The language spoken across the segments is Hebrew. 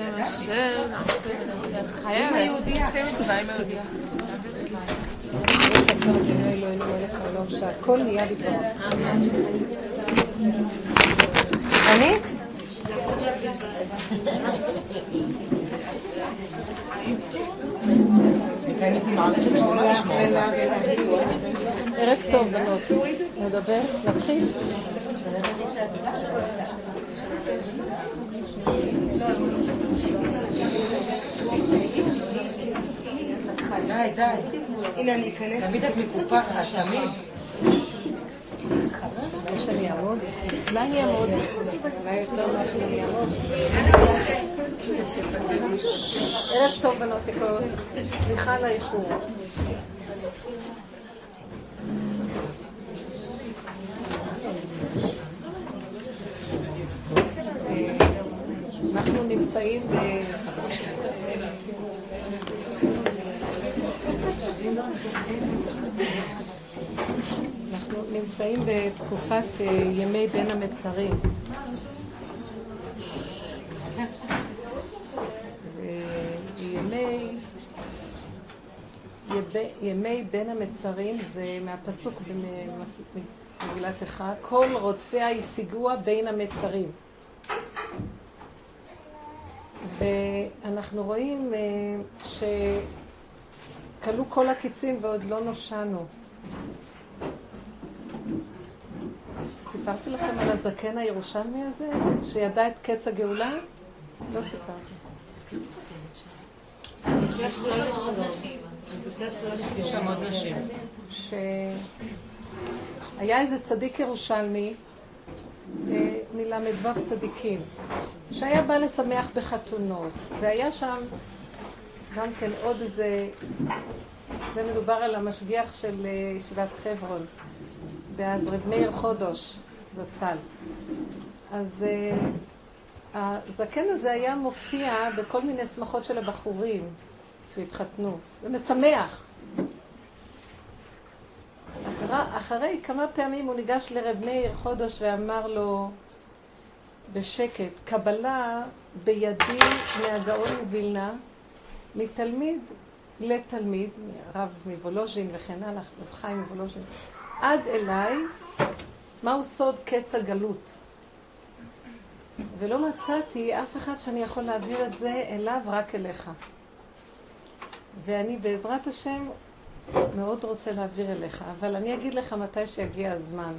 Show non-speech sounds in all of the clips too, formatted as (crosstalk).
השם השם, חייבת, מצווה עם היהודייה. אני? ערב טוב, בנות. נדבר? נתחיל? די, די. הנה, אני אכנס. תמיד את מקופחת, תמיד. שאני אעמוד? לי אני אעמוד? ערב טוב בנות יקרות, סליחה על האיחור. אנחנו נמצאים ב... אנחנו נמצאים בתקופת אה, ימי בין המצרים. ימי בין המצרים זה מהפסוק במגילת איכה, כל רודפיה השיגוה בין המצרים. ואנחנו רואים אה, שכלו כל הקיצים ועוד לא נושענו. סיפרתי לכם על הזקן הירושלמי הזה, שידע את קץ הגאולה? לא סיפרתי. יש שם עוד נשים. שהיה איזה צדיק ירושלמי, מל"ו צדיקים, שהיה בא לשמח בחתונות, והיה שם גם כן עוד איזה, זה מדובר על המשגיח של אה, ישיבת חברון, ואז רב מאיר חודש, זצ"ל. אז uh, הזקן הזה היה מופיע בכל מיני שמחות של הבחורים שהתחתנו, ומשמח. אחרי, אחרי כמה פעמים הוא ניגש לרב מאיר חודש ואמר לו בשקט, קבלה בידי מהגאון מווילנה, מתלמיד לתלמיד, רב מוולוז'ין וכן הלאה, רב חיים מוולוז'ין, עד אליי, מהו סוד קץ הגלות? ולא מצאתי אף אחד שאני יכול להעביר את זה אליו, רק אליך. ואני בעזרת השם מאוד רוצה להעביר אליך, אבל אני אגיד לך מתי שיגיע הזמן.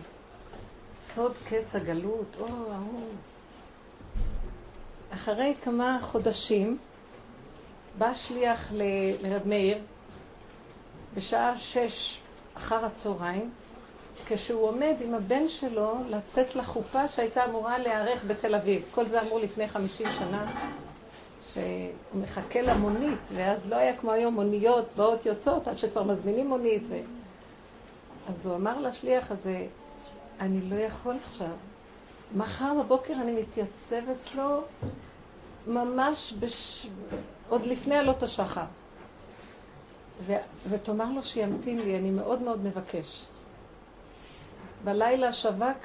סוד קץ הגלות, או, או. אחרי כמה חודשים בא שליח ל, לרב מאיר בשעה שש אחר הצהריים, כשהוא עומד עם הבן שלו לצאת לחופה שהייתה אמורה להיערך בתל אביב. כל זה אמור לפני חמישים שנה, שהוא מחכה למונית, ואז לא היה כמו היום מוניות באות יוצאות, עד שכבר מזמינים מונית. ו... אז הוא אמר לשליח הזה, אני לא יכול עכשיו. מחר בבוקר אני מתייצב אצלו ממש בש... עוד לפני עלות השחר. ו... ותאמר לו שימתין לי, אני מאוד מאוד מבקש. בלילה שווק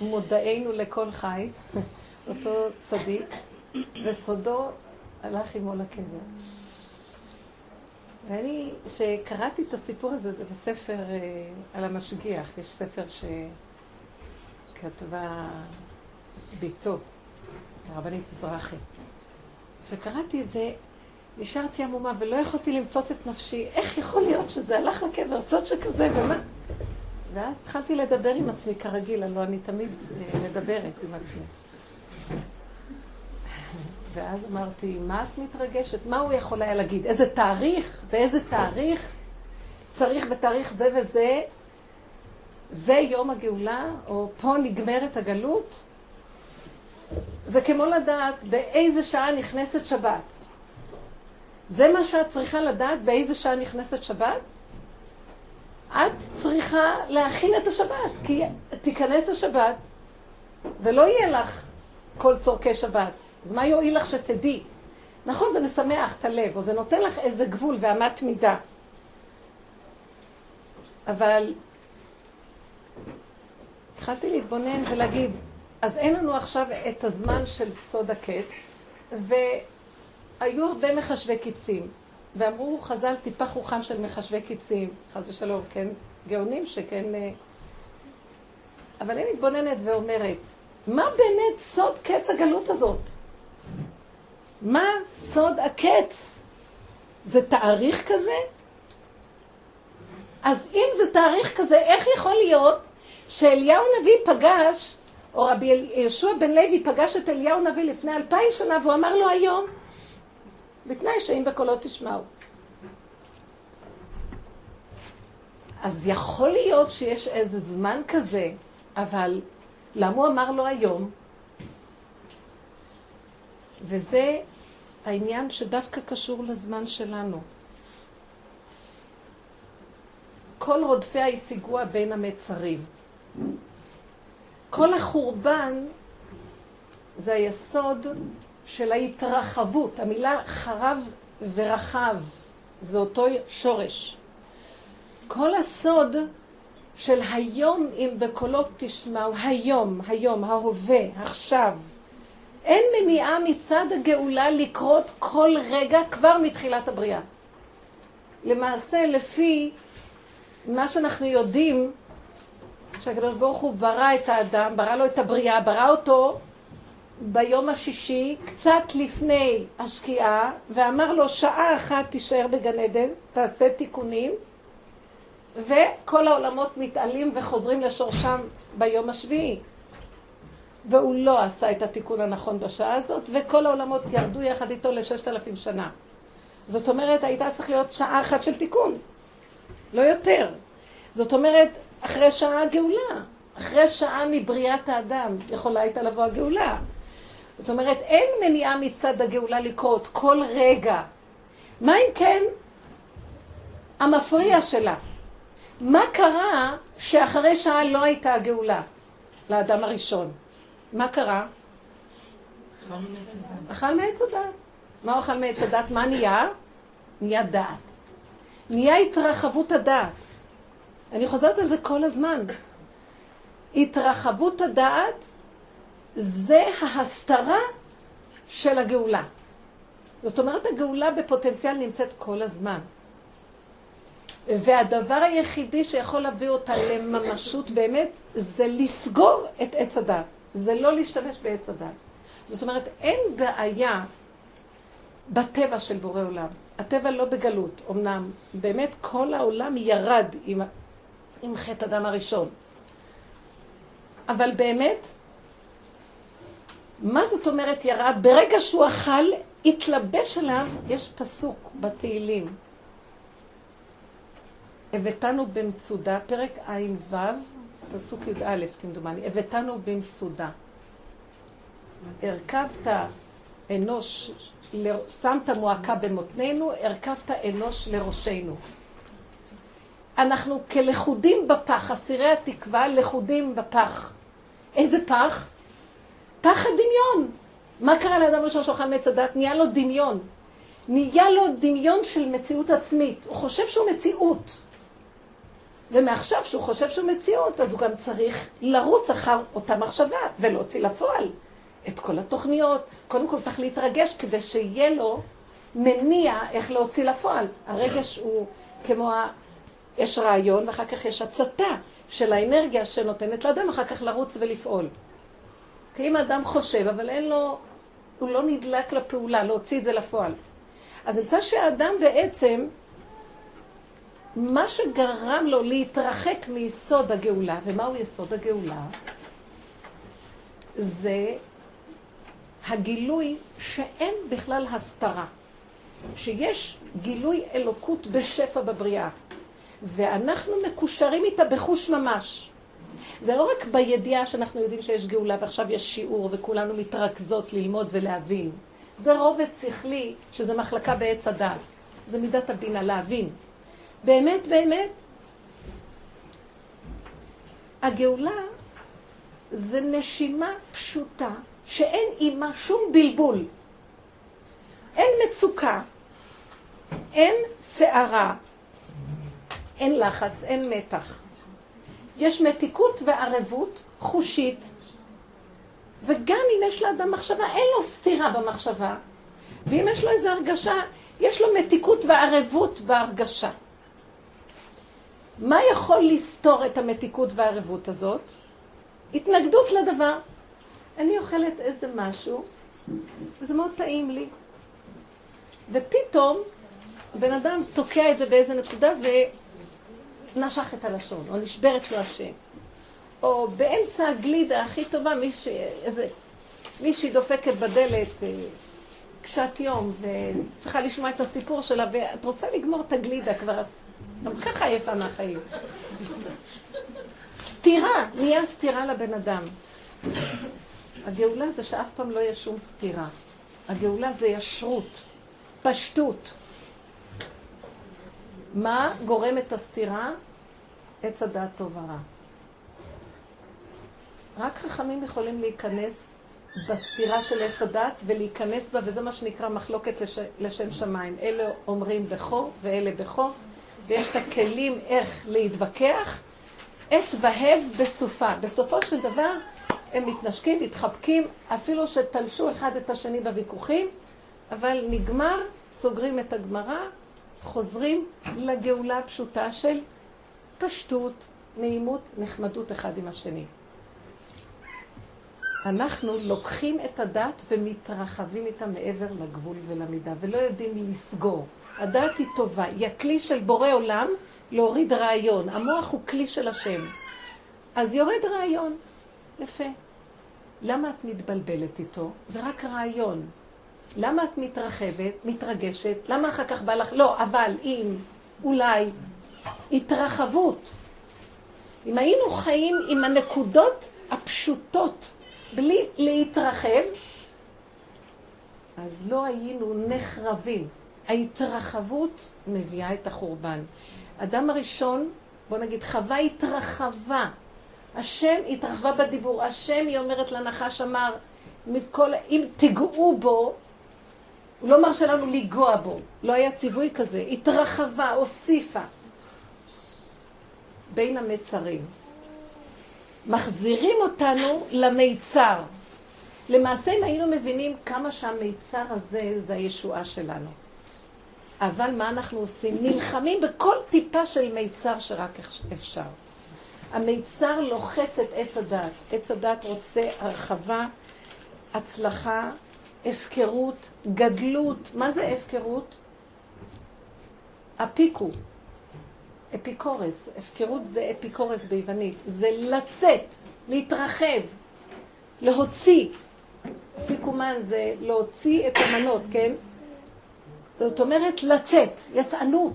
מודענו לכל חי, (laughs) אותו צדיק, וסודו הלך עמו לקבר. ואני, כשקראתי את הסיפור הזה, זה בספר אה, על המשגיח, יש ספר שכתבה ביתו, הרבנית אזרחי. כשקראתי את זה, נשארתי עמומה ולא יכולתי למצות את נפשי. איך יכול להיות שזה הלך לקבר סוד שכזה, ומה? ואז התחלתי לדבר עם עצמי כרגיל, הלוא אני תמיד אה, מדברת עם עצמי. ואז אמרתי, מה את מתרגשת? מה הוא יכול היה להגיד? איזה תאריך? באיזה תאריך? צריך בתאריך זה וזה? זה יום הגאולה? או פה נגמרת הגלות? זה כמו לדעת באיזה שעה נכנסת שבת. זה מה שאת צריכה לדעת באיזה שעה נכנסת שבת? את צריכה להכין את השבת, כי תיכנס השבת ולא יהיה לך כל צורכי שבת. אז מה יועיל לך שתדעי? נכון, זה משמח את הלב, או זה נותן לך איזה גבול ואמת מידה. אבל התחלתי להתבונן ולהגיד, אז אין לנו עכשיו את הזמן של סוד הקץ, היו הרבה מחשבי קיצים, ואמרו חז"ל טיפה חוכם של מחשבי קיצים, חס ושלום, כן, גאונים שכן... אה, אבל אני מתבוננת ואומרת, מה באמת סוד קץ הגלות הזאת? מה סוד הקץ? זה תאריך כזה? אז אם זה תאריך כזה, איך יכול להיות שאליהו נביא פגש, או רבי יהושע בן לוי פגש את אליהו נביא לפני אלפיים שנה, והוא אמר לו היום, בתנאי שאם בקולו תשמעו. אז יכול להיות שיש איזה זמן כזה, אבל למה הוא אמר לו היום? וזה העניין שדווקא קשור לזמן שלנו. כל רודפיה השיגוה בין המצרים. כל החורבן זה היסוד של ההתרחבות. המילה חרב ורחב זה אותו שורש. כל הסוד של היום אם בקולות תשמעו, היום, היום, ההווה, עכשיו. אין מניעה מצד הגאולה לקרות כל רגע כבר מתחילת הבריאה. למעשה, לפי מה שאנחנו יודעים, שהקדוש ברוך הוא ברא את האדם, ברא לו את הבריאה, ברא אותו ביום השישי, קצת לפני השקיעה, ואמר לו שעה אחת תישאר בגן עדן, תעשה תיקונים, וכל העולמות מתעלים וחוזרים לשורשם ביום השביעי. והוא לא עשה את התיקון הנכון בשעה הזאת, וכל העולמות ירדו יחד איתו לששת אלפים שנה. זאת אומרת, הייתה צריך להיות שעה אחת של תיקון, לא יותר. זאת אומרת, אחרי שעה הגאולה, אחרי שעה מבריאת האדם, יכולה הייתה לבוא הגאולה. זאת אומרת, אין מניעה מצד הגאולה לקרות כל רגע. מה אם כן המפריע שלה? מה קרה שאחרי שעה לא הייתה הגאולה לאדם הראשון? מה קרה? אכל מעץ הדת. מה הוא אכל מעץ הדת? מה נהיה? נהיה דעת. נהיה התרחבות הדעת. אני חוזרת על זה כל הזמן. התרחבות הדעת זה ההסתרה של הגאולה. זאת אומרת, הגאולה בפוטנציאל נמצאת כל הזמן. והדבר היחידי שיכול להביא אותה לממשות באמת, זה לסגור את עץ הדת. זה לא להשתמש בעץ הדת. זאת אומרת, אין בעיה בטבע של בורא עולם. הטבע לא בגלות, אמנם באמת כל העולם ירד עם, עם חטא אדם הראשון. אבל באמת, מה זאת אומרת ירד? ברגע שהוא אכל, התלבש עליו, יש פסוק בתהילים. הבאתנו במצודה, פרק ע"ו, פסוק י"א, כמדומני, הבאתנו במצודה. הרכבת אנוש, שמת מועקה במותנינו, הרכבת אנוש לראשנו. אנחנו כלכודים בפח, אסירי התקווה לכודים בפח. איזה פח? פח הדמיון. מה קרה לאדם ראשון שאוכל מעץ הדת? נהיה לו דמיון. נהיה לו דמיון של מציאות עצמית. הוא חושב שהוא מציאות. ומעכשיו שהוא חושב שהוא מציאות, אז הוא גם צריך לרוץ אחר אותה מחשבה ולהוציא לפועל את כל התוכניות. קודם כל צריך להתרגש כדי שיהיה לו מניע איך להוציא לפועל. הרגש הוא כמו ה... יש רעיון ואחר כך יש הצתה של האנרגיה שנותנת לאדם אחר כך לרוץ ולפעול. כי אם האדם חושב, אבל אין לו, הוא לא נדלק לפעולה, להוציא את זה לפועל. אז נמצא שהאדם בעצם מה שגרם לו להתרחק מיסוד הגאולה, ומהו יסוד הגאולה? זה הגילוי שאין בכלל הסתרה, שיש גילוי אלוקות בשפע בבריאה, ואנחנו מקושרים איתה בחוש ממש. זה לא רק בידיעה שאנחנו יודעים שיש גאולה ועכשיו יש שיעור וכולנו מתרכזות ללמוד ולהבין. זה רובד שכלי שזה מחלקה בעץ הדת. זה מידת הבינה, להבין. באמת, באמת, הגאולה זה נשימה פשוטה שאין עימה שום בלבול. אין מצוקה, אין סערה, אין לחץ, אין מתח. יש מתיקות וערבות חושית, וגם אם יש לאדם מחשבה, אין לו סתירה במחשבה, ואם יש לו איזו הרגשה, יש לו מתיקות וערבות בהרגשה. מה יכול לסתור את המתיקות והערבות הזאת? התנגדות לדבר. אני אוכלת איזה משהו, וזה מאוד טעים לי. ופתאום בן אדם תוקע את זה באיזה נקודה ונשך את הלשון, או נשברת לו השם. או באמצע הגלידה הכי טובה, מישהי, איזה, מישהי דופקת בדלת, אה, קשת יום, וצריכה לשמוע את הסיפור שלה, ואת רוצה לגמור את הגלידה כבר, גם ככה עייפה מהחיים. סתירה, נהיה סתירה לבן אדם. הגאולה זה שאף פעם לא יהיה שום סתירה. הגאולה זה ישרות, פשטות. מה גורם את הסתירה? עץ הדעת טוב ורע. רק חכמים יכולים להיכנס בסתירה של עץ הדת ולהיכנס בה, וזה מה שנקרא מחלוקת לש, לשם שמיים. אלה אומרים בכו ואלה בכו, ויש את הכלים איך להתווכח. עת והב בסופה. בסופו של דבר הם מתנשקים, מתחבקים, אפילו שתלשו אחד את השני בוויכוחים, אבל נגמר, סוגרים את הגמרא, חוזרים לגאולה הפשוטה של פשטות, נעימות, נחמדות אחד עם השני. אנחנו לוקחים את הדת ומתרחבים איתה מעבר לגבול ולמידה, ולא יודעים לסגור. הדת היא טובה, היא הכלי של בורא עולם להוריד רעיון. המוח הוא כלי של השם. אז יורד רעיון. יפה. למה את מתבלבלת איתו? זה רק רעיון. למה את מתרחבת, מתרגשת? למה אחר כך בא לך? לא, אבל אם, אולי, התרחבות. אם היינו חיים עם הנקודות הפשוטות, בלי להתרחב, אז לא היינו נחרבים. ההתרחבות מביאה את החורבן. אדם הראשון, בוא נגיד, חווה התרחבה. השם התרחבה בדיבור. השם, היא אומרת לנחש, אמר, מכל, אם תיגעו בו, הוא לא מרשה לנו לנגוע בו. לא היה ציווי כזה. התרחבה, הוסיפה. בין המצרים. מחזירים אותנו למיצר. למעשה, אם היינו מבינים כמה שהמיצר הזה זה הישועה שלנו. אבל מה אנחנו עושים? נלחמים בכל טיפה של מיצר שרק אפשר. המיצר לוחץ את עץ הדת. עץ הדת רוצה הרחבה, הצלחה, הפקרות, גדלות. מה זה הפקרות? אפיקו. אפיקורס. הפקרות זה אפיקורס ביוונית. זה לצאת, להתרחב, להוציא. אפיקומן זה להוציא את המנות, כן? זאת אומרת לצאת, יצאנות.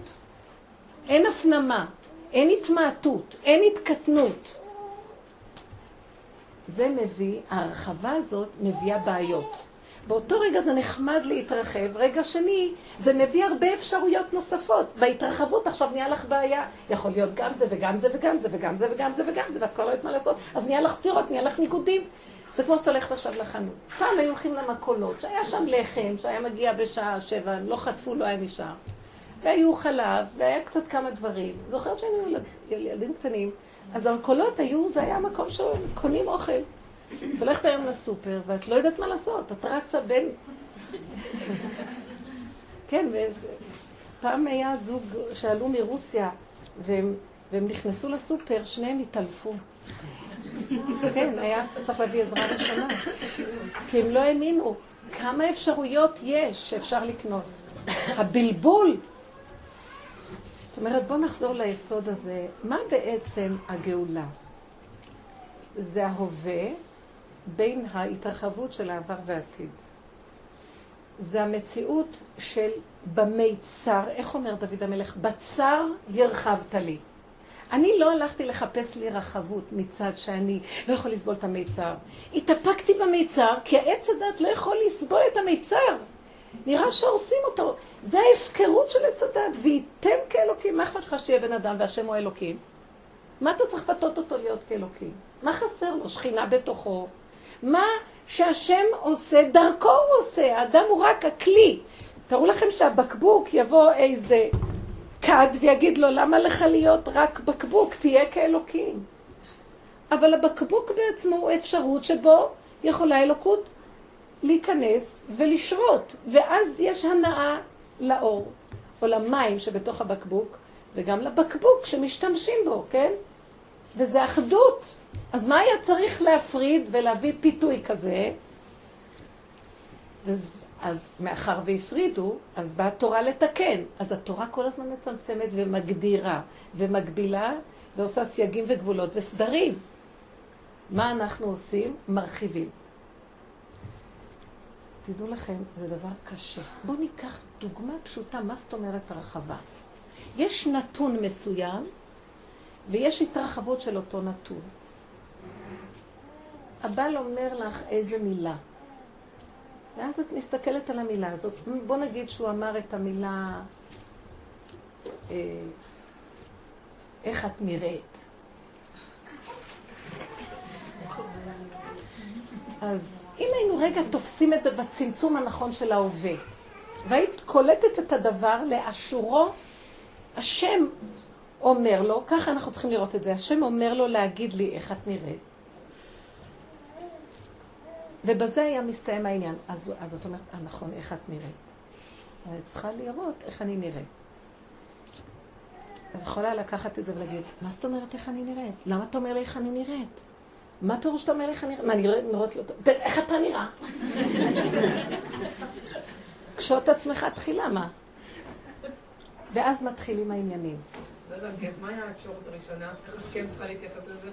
אין הפנמה, אין התמעטות, אין התקטנות. זה מביא, ההרחבה הזאת מביאה בעיות. באותו רגע זה נחמד להתרחב, רגע שני, זה מביא הרבה אפשרויות נוספות. בהתרחבות עכשיו נהיה לך בעיה. יכול להיות גם זה וגם זה וגם זה וגם זה וגם זה וגם זה, ואת כבר לא יודעת מה לעשות, אז נהיה לך סתירות, נהיה לך ניגודים. זה כמו שאת הולכת עכשיו לחנות. פעם היו הולכים למכולות, שהיה שם לחם, שהיה מגיע בשעה שבע, לא חטפו, לא היה נשאר. והיו חלב, והיה קצת כמה דברים. זוכרת שהיינו ילד, ילדים קטנים, אז המכולות היו, זה היה מקום שקונים אוכל. את הולכת היום לסופר, ואת לא יודעת מה לעשות, את רצה בין... (laughs) כן, פעם היה זוג שעלו מרוסיה, והם, והם נכנסו לסופר, שניהם התעלפו. כן, היה צריך להביא עזרה ראשונה. כי הם לא האמינו כמה אפשרויות יש שאפשר לקנות. הבלבול. זאת אומרת, בואו נחזור ליסוד הזה. מה בעצם הגאולה? זה ההווה בין ההתרחבות של העבר והעתיד. זה המציאות של במיצר, איך אומר דוד המלך? בצר ירחבת לי. אני לא הלכתי לחפש לי רחבות מצד שאני לא יכול לסבול את המיצר. התאפקתי במיצר, כי העץ הדת לא יכול לסבול את המיצר. נראה שהורסים אותו. זה ההפקרות של עץ הדת, וייתם כאלוקים. מה אכפת לך שתהיה בן אדם והשם הוא אלוקים? מה אתה צריך לפתות אותו להיות כאלוקים? מה חסר לו? שכינה בתוכו. מה שהשם עושה, דרכו הוא עושה. האדם הוא רק הכלי. תראו לכם שהבקבוק יבוא איזה כד ויגיד לו, למה לך להיות רק בקבוק? תהיה כאלוקים. אבל הבקבוק בעצמו הוא אפשרות שבו יכולה אלוקות להיכנס ולשרות, ואז יש הנאה לאור, או למים שבתוך הבקבוק, וגם לבקבוק שמשתמשים בו, כן? וזה אחדות. אז מה היה צריך להפריד ולהביא פיתוי כזה? אז, אז מאחר והפרידו, אז באה התורה לתקן. אז התורה כל הזמן מצמצמת ומגדירה ומגבילה ועושה סייגים וגבולות וסדרים. מה אנחנו עושים? מרחיבים. תדעו לכם, זה דבר קשה. בואו ניקח דוגמה פשוטה, מה זאת אומרת הרחבה? יש נתון מסוים ויש התרחבות של אותו נתון. הבעל אומר לך איזה מילה, ואז את מסתכלת על המילה הזאת. בוא נגיד שהוא אמר את המילה, אה, איך את נראית. אז אם היינו רגע תופסים את זה בצמצום הנכון של ההווה, והיית קולטת את הדבר לאשורו, השם אומר לו, ככה אנחנו צריכים לראות את זה, השם אומר לו להגיד לי איך את נראית. ובזה היה מסתיים העניין. אז, אז את אומרת, אה נכון, איך את נראית? אני צריכה לראות איך אני נראית. את יכולה לקחת את זה ולהגיד, מה זאת אומרת איך אני נראית? למה אתה אומר לי איך אני נראית? מה פירוש שאתה אומר לי איך אני נראית? מה, אני נראית לא טוב? איך אתה נראה? (laughs) קשור את עצמך תחילה, מה? ואז מתחילים העניינים. לא הבנתי, אז מה היה האפשרות הראשונה? איך כן צריכה להתייחס לזה?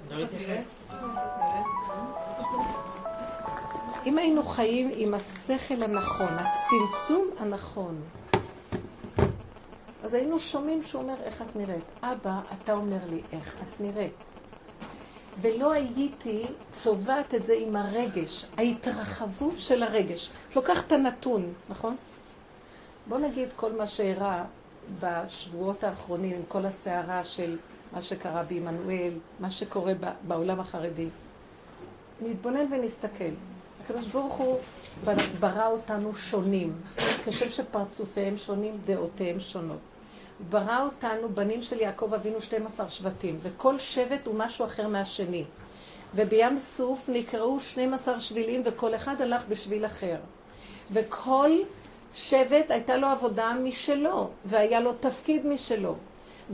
אם היינו חיים עם השכל הנכון, הצמצום הנכון, אז היינו שומעים שהוא אומר איך את נראית. אבא, אתה אומר לי איך את נראית. ולא הייתי צובעת את זה עם הרגש, ההתרחבות של הרגש. את לוקחת את הנתון, נכון? בוא נגיד כל מה שאירע בשבועות האחרונים עם כל הסערה של מה שקרה בעמנואל, מה שקורה בעולם החרדי. נתבונן ונסתכל. הקדוש ברוך הוא ברא אותנו שונים, כשם שפרצופיהם שונים, דעותיהם שונות. ברא אותנו, בנים של יעקב אבינו 12 שבטים, וכל שבט הוא משהו אחר מהשני. ובים סוף נקראו 12 שבילים, וכל אחד הלך בשביל אחר. וכל שבט הייתה לו עבודה משלו, והיה לו תפקיד משלו,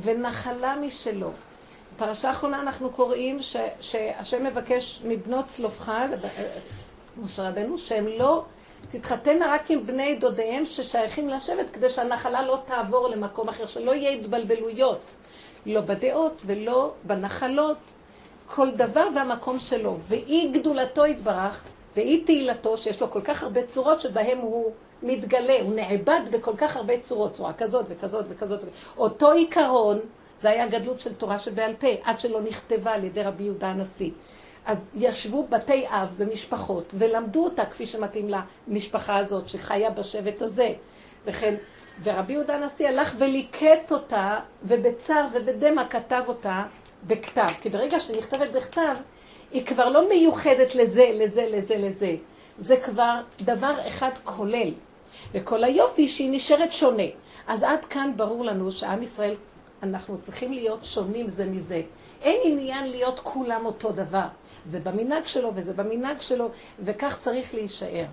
ונחלה משלו. פרשה האחרונה אנחנו קוראים ש, שהשם מבקש מבנות צלופחד, משה רבנו, שהם לא תתחתנה רק עם בני דודיהם ששייכים לשבט, כדי שהנחלה לא תעבור למקום אחר, שלא יהיה התבלבלויות, לא בדעות ולא בנחלות, כל דבר והמקום שלו. ואי גדולתו יתברך, ואי תהילתו, שיש לו כל כך הרבה צורות שבהם הוא מתגלה, הוא נעבד בכל כך הרבה צורות, צורה כזאת וכזאת וכזאת. אותו עיקרון, זה היה גדלות של תורה שבעל פה, עד שלא נכתבה על ידי רבי יהודה הנשיא. אז ישבו בתי אב במשפחות ולמדו אותה כפי שמתאים למשפחה הזאת שחיה בשבט הזה. וכן, ורבי יהודה הנשיא הלך וליקט אותה, ובצער ובדמע כתב אותה בכתב. כי ברגע שנכתבת בכתב, היא כבר לא מיוחדת לזה, לזה, לזה, לזה. זה כבר דבר אחד כולל. וכל היופי שהיא נשארת שונה. אז עד כאן ברור לנו שעם ישראל, אנחנו צריכים להיות שונים זה מזה. אין עניין להיות כולם אותו דבר. זה במנהג שלו וזה במנהג שלו, וכך צריך להישאר.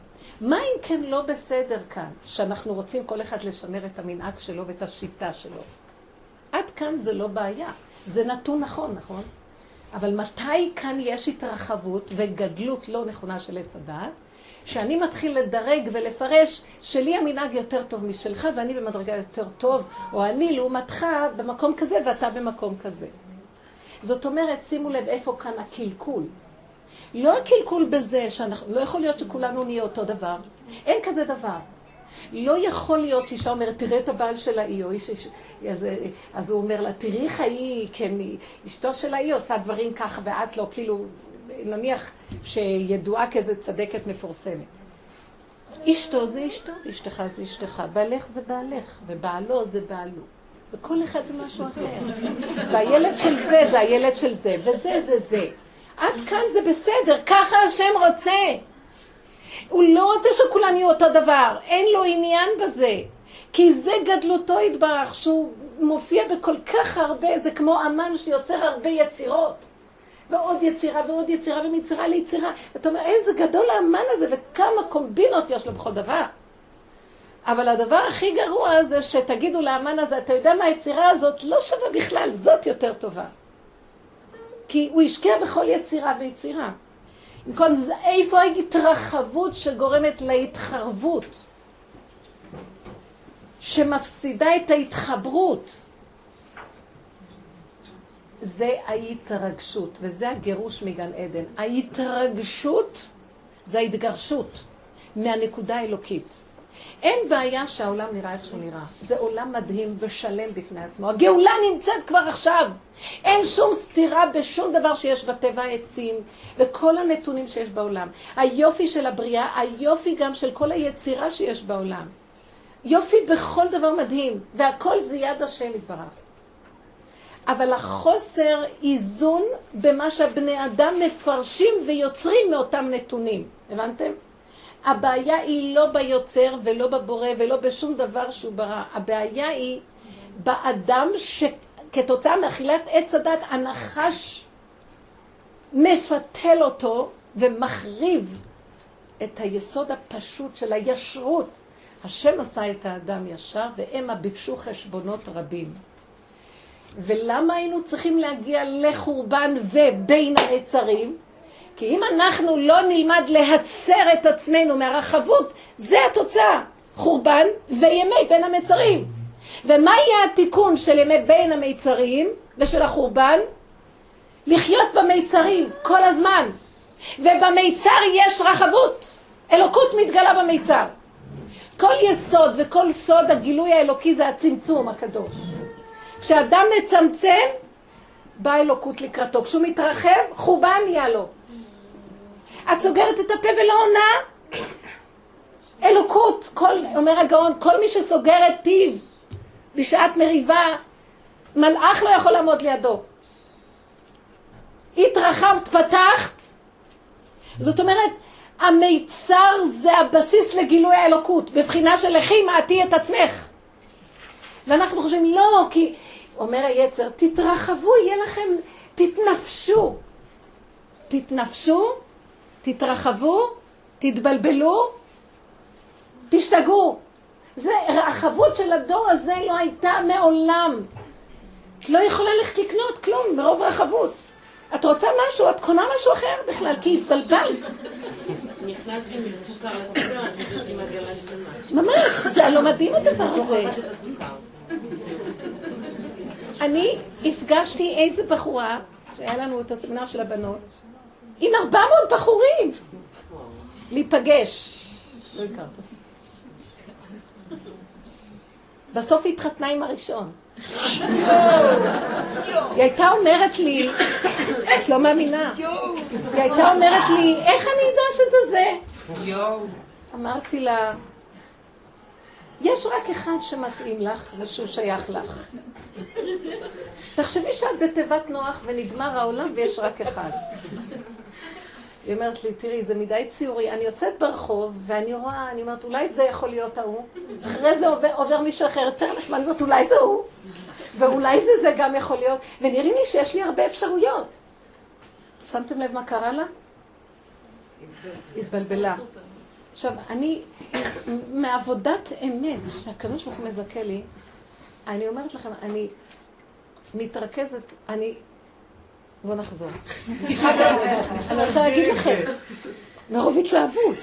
מה אם כן לא בסדר כאן, שאנחנו רוצים כל אחד לשמר את המנהג שלו ואת השיטה שלו? עד כאן זה לא בעיה. זה נתון נכון, נכון? אבל מתי כאן יש התרחבות וגדלות לא נכונה של עץ הדעת? שאני מתחיל לדרג ולפרש שלי המנהג יותר טוב משלך ואני במדרגה יותר טוב, או אני לעומתך במקום כזה ואתה במקום כזה. זאת אומרת, שימו לב איפה כאן הקלקול. לא הקלקול בזה שאנחנו, לא יכול להיות שכולנו נהיה אותו דבר. אין כזה דבר. לא יכול להיות שאישה אומרת, תראה את הבעל של האי, או איש, אז, אז הוא אומר לה, תראי איך ההיא, כן, אשתו של האי עושה דברים כך ואת לא, כאילו, נניח שידועה כאיזה צדקת מפורסמת. אשתו זה אשתו, אשתך זה אשתך, בעלך זה בעלך, ובעלו זה בעלו. וכל אחד זה משהו אחר. והילד של זה זה הילד של זה, וזה זה זה. עד כאן זה בסדר, ככה השם רוצה. הוא לא רוצה שכולם יהיו אותו דבר, אין לו עניין בזה. כי זה גדלותו יתברך, שהוא מופיע בכל כך הרבה, זה כמו אמן שיוצר הרבה יצירות. ועוד יצירה ועוד יצירה ומיצירה ליצירה. אתה אומר, איזה גדול האמן הזה וכמה קומבינות יש לו בכל דבר. אבל הדבר הכי גרוע זה שתגידו לאמן הזה, אתה יודע מה היצירה הזאת לא שווה בכלל, זאת יותר טובה. כי הוא השקיע בכל יצירה ויצירה. במקום זה, איפה ההתרחבות שגורמת להתחרבות? שמפסידה את ההתחברות. זה ההתרגשות, וזה הגירוש מגן עדן. ההתרגשות זה ההתגרשות מהנקודה האלוקית. אין בעיה שהעולם נראה איך שהוא נראה. זה עולם מדהים ושלם בפני עצמו. הגאולה נמצאת כבר עכשיו. אין שום סתירה בשום דבר שיש בטבע העצים וכל הנתונים שיש בעולם. היופי של הבריאה, היופי גם של כל היצירה שיש בעולם. יופי בכל דבר מדהים, והכל זה יד השם יתברך. אבל החוסר איזון במה שהבני אדם מפרשים ויוצרים מאותם נתונים. הבנתם? הבעיה היא לא ביוצר ולא בבורא ולא בשום דבר שהוא ברא. הבעיה היא באדם שכתוצאה מאכילת עץ הדת הנחש מפתל אותו ומחריב את היסוד הפשוט של הישרות. השם עשה את האדם ישר והמה ביקשו חשבונות רבים. ולמה היינו צריכים להגיע לחורבן ובין היצרים? כי אם אנחנו לא נלמד להצר את עצמנו מהרחבות, זה התוצאה. חורבן וימי בין המצרים. ומה יהיה התיקון של ימי בין המיצרים ושל החורבן? לחיות במיצרים כל הזמן. ובמיצר יש רחבות. אלוקות מתגלה במיצר. כל יסוד וכל סוד הגילוי האלוקי זה הצמצום הקדוש. כשאדם מצמצם, באה אלוקות לקראתו. כשהוא מתרחב, חורבן נהיה לו. את סוגרת את הפה ולא עונה? (coughs) אלוקות, כל, אומר הגאון, כל מי שסוגר את פיו בשעת מריבה, מלאך לא יכול לעמוד לידו. התרחבת, פתחת. זאת אומרת, המיצר זה הבסיס לגילוי האלוקות, בבחינה של לכי מעטי את עצמך. ואנחנו חושבים, לא, כי, אומר היצר, תתרחבו, יהיה לכם, תתנפשו. תתנפשו, תתרחבו, תתבלבלו, תשתגעו. זה, הרחבות של הדור הזה לא הייתה מעולם. את לא יכולה ללכת לקנות כלום מרוב רחבות. את רוצה משהו, את קונה משהו אחר בכלל, כי התבלבלת. ממש, זה לא מדהים הדבר הזה. אני הפגשתי איזה בחורה, שהיה לנו את הסמינר של הבנות, עם ארבע מאות בחורים להיפגש. לא בסוף היא התחתנה עם הראשון. היא הייתה אומרת לי, את לא מאמינה, היא הייתה אומרת לי, איך אני אדע שזה זה? אמרתי לה, יש רק אחד שמתאים לך ושהוא שייך לך. תחשבי שאת בתיבת נוח ונגמר העולם ויש רק אחד. היא אומרת לי, תראי, זה מדי ציורי. אני יוצאת ברחוב, ואני רואה, אני אומרת, אולי זה יכול להיות ההוא. אחרי זה עובר, עובר מישהו אחר יותר נחמד, אני אומרת, אולי זה הוא. ואולי זה זה גם יכול להיות. ונראים לי שיש לי הרבה אפשרויות. שמתם לב מה קרה לה? התבלבלה. עכשיו, אני, מעבודת אמת, שהקדוש ברוך הוא מזכה לי, אני אומרת לכם, אני מתרכזת, אני בואו נחזור. (laughs) אני רוצה להגיד לכם, מרוב התלהבות.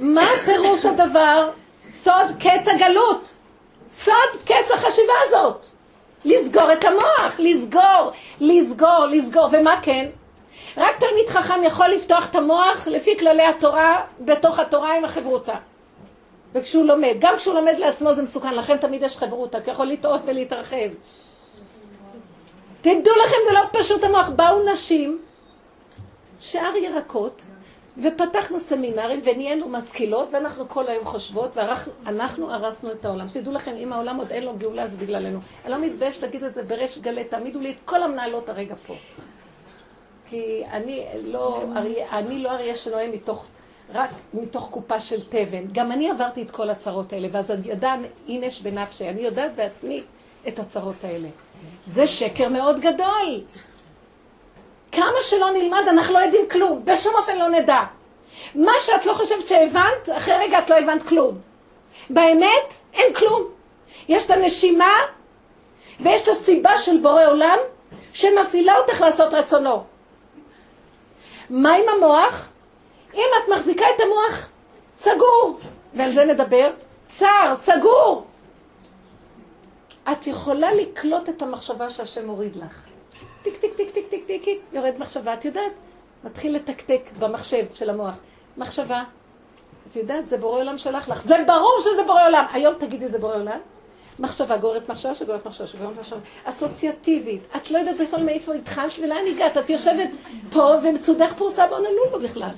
מה פירוש הדבר? סוד קץ הגלות. סוד קץ החשיבה הזאת. לסגור את המוח, לסגור, לסגור, לסגור. ומה כן? רק תלמיד חכם יכול לפתוח את המוח לפי כללי התורה, בתוך התורה עם החברותה. וכשהוא לומד, גם כשהוא לומד לעצמו זה מסוכן, לכן תמיד יש חברותה, כי יכול לטעות ולהתרחב. תדעו לכם, זה לא פשוט המוח. באו נשים, שאר ירקות, ופתחנו סמינרים ונהיינו משכילות, ואנחנו כל היום חושבות, ואנחנו הרסנו את העולם. שתדעו לכם, אם העולם עוד אין לו גאולה, זה בגללנו. אני לא מתבייש להגיד את זה בריש גלי, תעמידו לי את כל המנהלות הרגע פה. כי אני לא אריה, אני לא אריה שנואם מתוך, רק מתוך קופה של תבן. גם אני עברתי את כל הצרות האלה, ואז אני יודעת, אינש בנפשי, אני יודעת בעצמי את הצרות האלה. זה שקר מאוד גדול. כמה שלא נלמד, אנחנו לא יודעים כלום. בשום אופן לא נדע. מה שאת לא חושבת שהבנת, אחרי רגע את לא הבנת כלום. באמת, אין כלום. יש את הנשימה, ויש את הסיבה של בורא עולם, שמפעילה אותך לעשות רצונו. מה עם המוח? אם את מחזיקה את המוח, סגור, ועל זה נדבר, צר, סגור. את יכולה לקלוט את המחשבה שהשם מוריד לך. טיק, טיק, טיק, טיק, טיק, טיק, טיק, יורד מחשבה, את יודעת? מתחיל לתקתק במחשב של המוח. מחשבה, את יודעת, זה בורא עולם שלח לך. זה ברור שזה בורא עולם. היום תגידי זה בורא עולם. מחשבה גוררת מחשבה שגוררת מחשבה שגוררת מחשבה. אסוציאטיבית. את לא יודעת בכלל מאיפה התחלת ולאן הגעת. את יושבת פה ומצודך פרוסה בעוננות בכלל.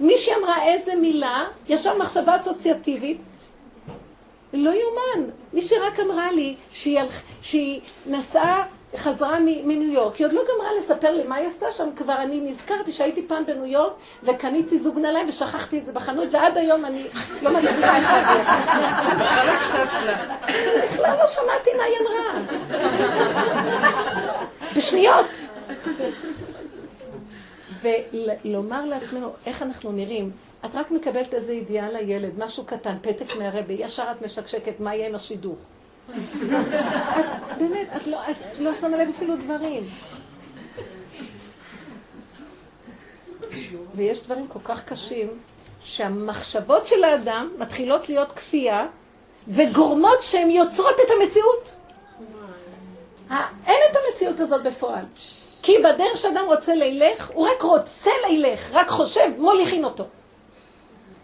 מישהי אמרה איזה מילה, ישר מחשבה אסוציאטיבית, לא יאומן. מישהי רק אמרה לי שהיא, שהיא נסעה, חזרה מניו יורק, היא עוד לא גמרה לספר לי מה היא עשתה שם, כבר אני נזכרתי שהייתי פעם בניו יורק וקניתי זוג נעליים ושכחתי את זה בחנות, ועד היום אני לא מצליחה (laughs) את זה. לא לה. בכלל לא שמעתי מה היא אמרה. בשניות. ולומר לעצמנו איך אנחנו נראים. את רק מקבלת איזה ידיעה לילד, משהו קטן, פתק מהרבי, ישר את משקשקת, מה יהיה עם השידור? באמת, את לא, את לא שמה לב אפילו דברים. ויש דברים כל כך קשים, שהמחשבות של האדם מתחילות להיות כפייה, וגורמות שהן יוצרות את המציאות. אין את המציאות הזאת בפועל. כי בדרך שאדם רוצה לילך, הוא רק רוצה לילך, רק חושב, מוליכין אותו.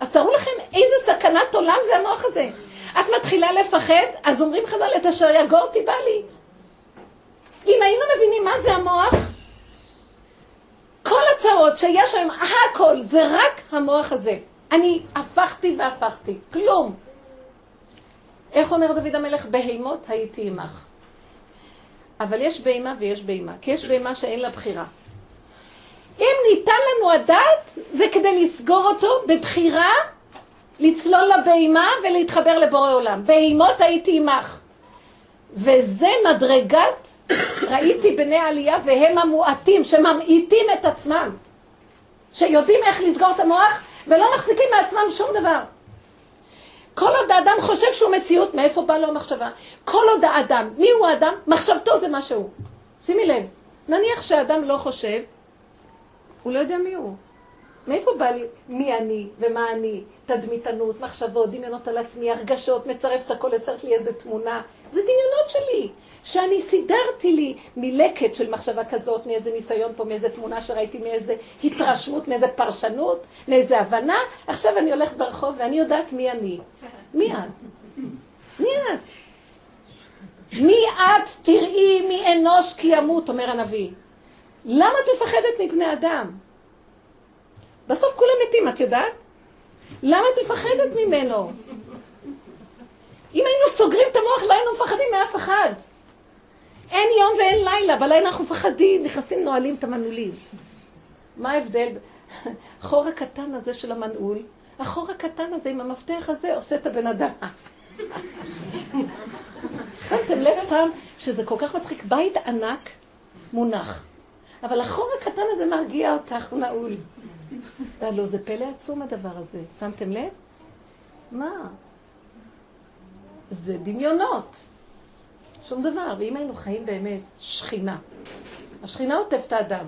אז תראו לכם איזה סכנת עולם זה המוח הזה. את מתחילה לפחד, אז אומרים חז"ל את אשר יגורתי בא לי. אם היינו מבינים מה זה המוח, כל הצרות שיש היום, הכל, זה רק המוח הזה. אני הפכתי והפכתי, כלום. איך אומר דוד המלך? בהימות הייתי עמך. אבל יש בהימה ויש בהימה, כי יש בהימה שאין לה בחירה. אם ניתן לנו הדעת, זה כדי לסגור אותו בבחירה, לצלול לבהימה ולהתחבר לבורא עולם. בהימות הייתי עמך. וזה מדרגת, (coughs) ראיתי בני עלייה והם המועטים, שממעיטים את עצמם, שיודעים איך לסגור את המוח ולא מחזיקים מעצמם שום דבר. כל עוד האדם חושב שהוא מציאות, מאיפה בא לו המחשבה? כל עוד האדם, מי הוא האדם? מחשבתו זה מה שהוא. שימי לב, נניח שהאדם לא חושב, הוא לא יודע מי הוא. מאיפה בא לי מי אני ומה אני? תדמיתנות, מחשבות, דמיונות על עצמי, הרגשות, מצרף את הכל, יוצרת לי איזה תמונה. זה דמיונות שלי, שאני סידרתי לי מלקט של מחשבה כזאת, מאיזה ניסיון פה, מאיזה תמונה שראיתי, מאיזה התרשמות, מאיזה פרשנות, מאיזה הבנה. עכשיו אני הולכת ברחוב ואני יודעת מי אני. מי את? מי את? מי את תראי מי אנוש כי ימות, אומר הנביא. למה את מפחדת מבני אדם? בסוף כולם מתים, את יודעת? למה את מפחדת ממנו? אם היינו סוגרים את המוח, לא היינו מפחדים מאף אחד. אין יום ואין לילה, בלילה אנחנו מפחדים, נכנסים, נועלים את המנעולים. מה ההבדל? החור הקטן הזה של המנעול, החור הקטן הזה עם המפתח הזה עושה את הבן אדם. שמתם לב פעם שזה כל כך מצחיק, בית ענק מונח, אבל החור הקטן הזה מרגיע אותך, הוא נעול. לא, זה פלא עצום הדבר הזה, שמתם לב? מה? זה דמיונות. שום דבר. ואם היינו חיים באמת שכינה, השכינה עוטפת את האדם.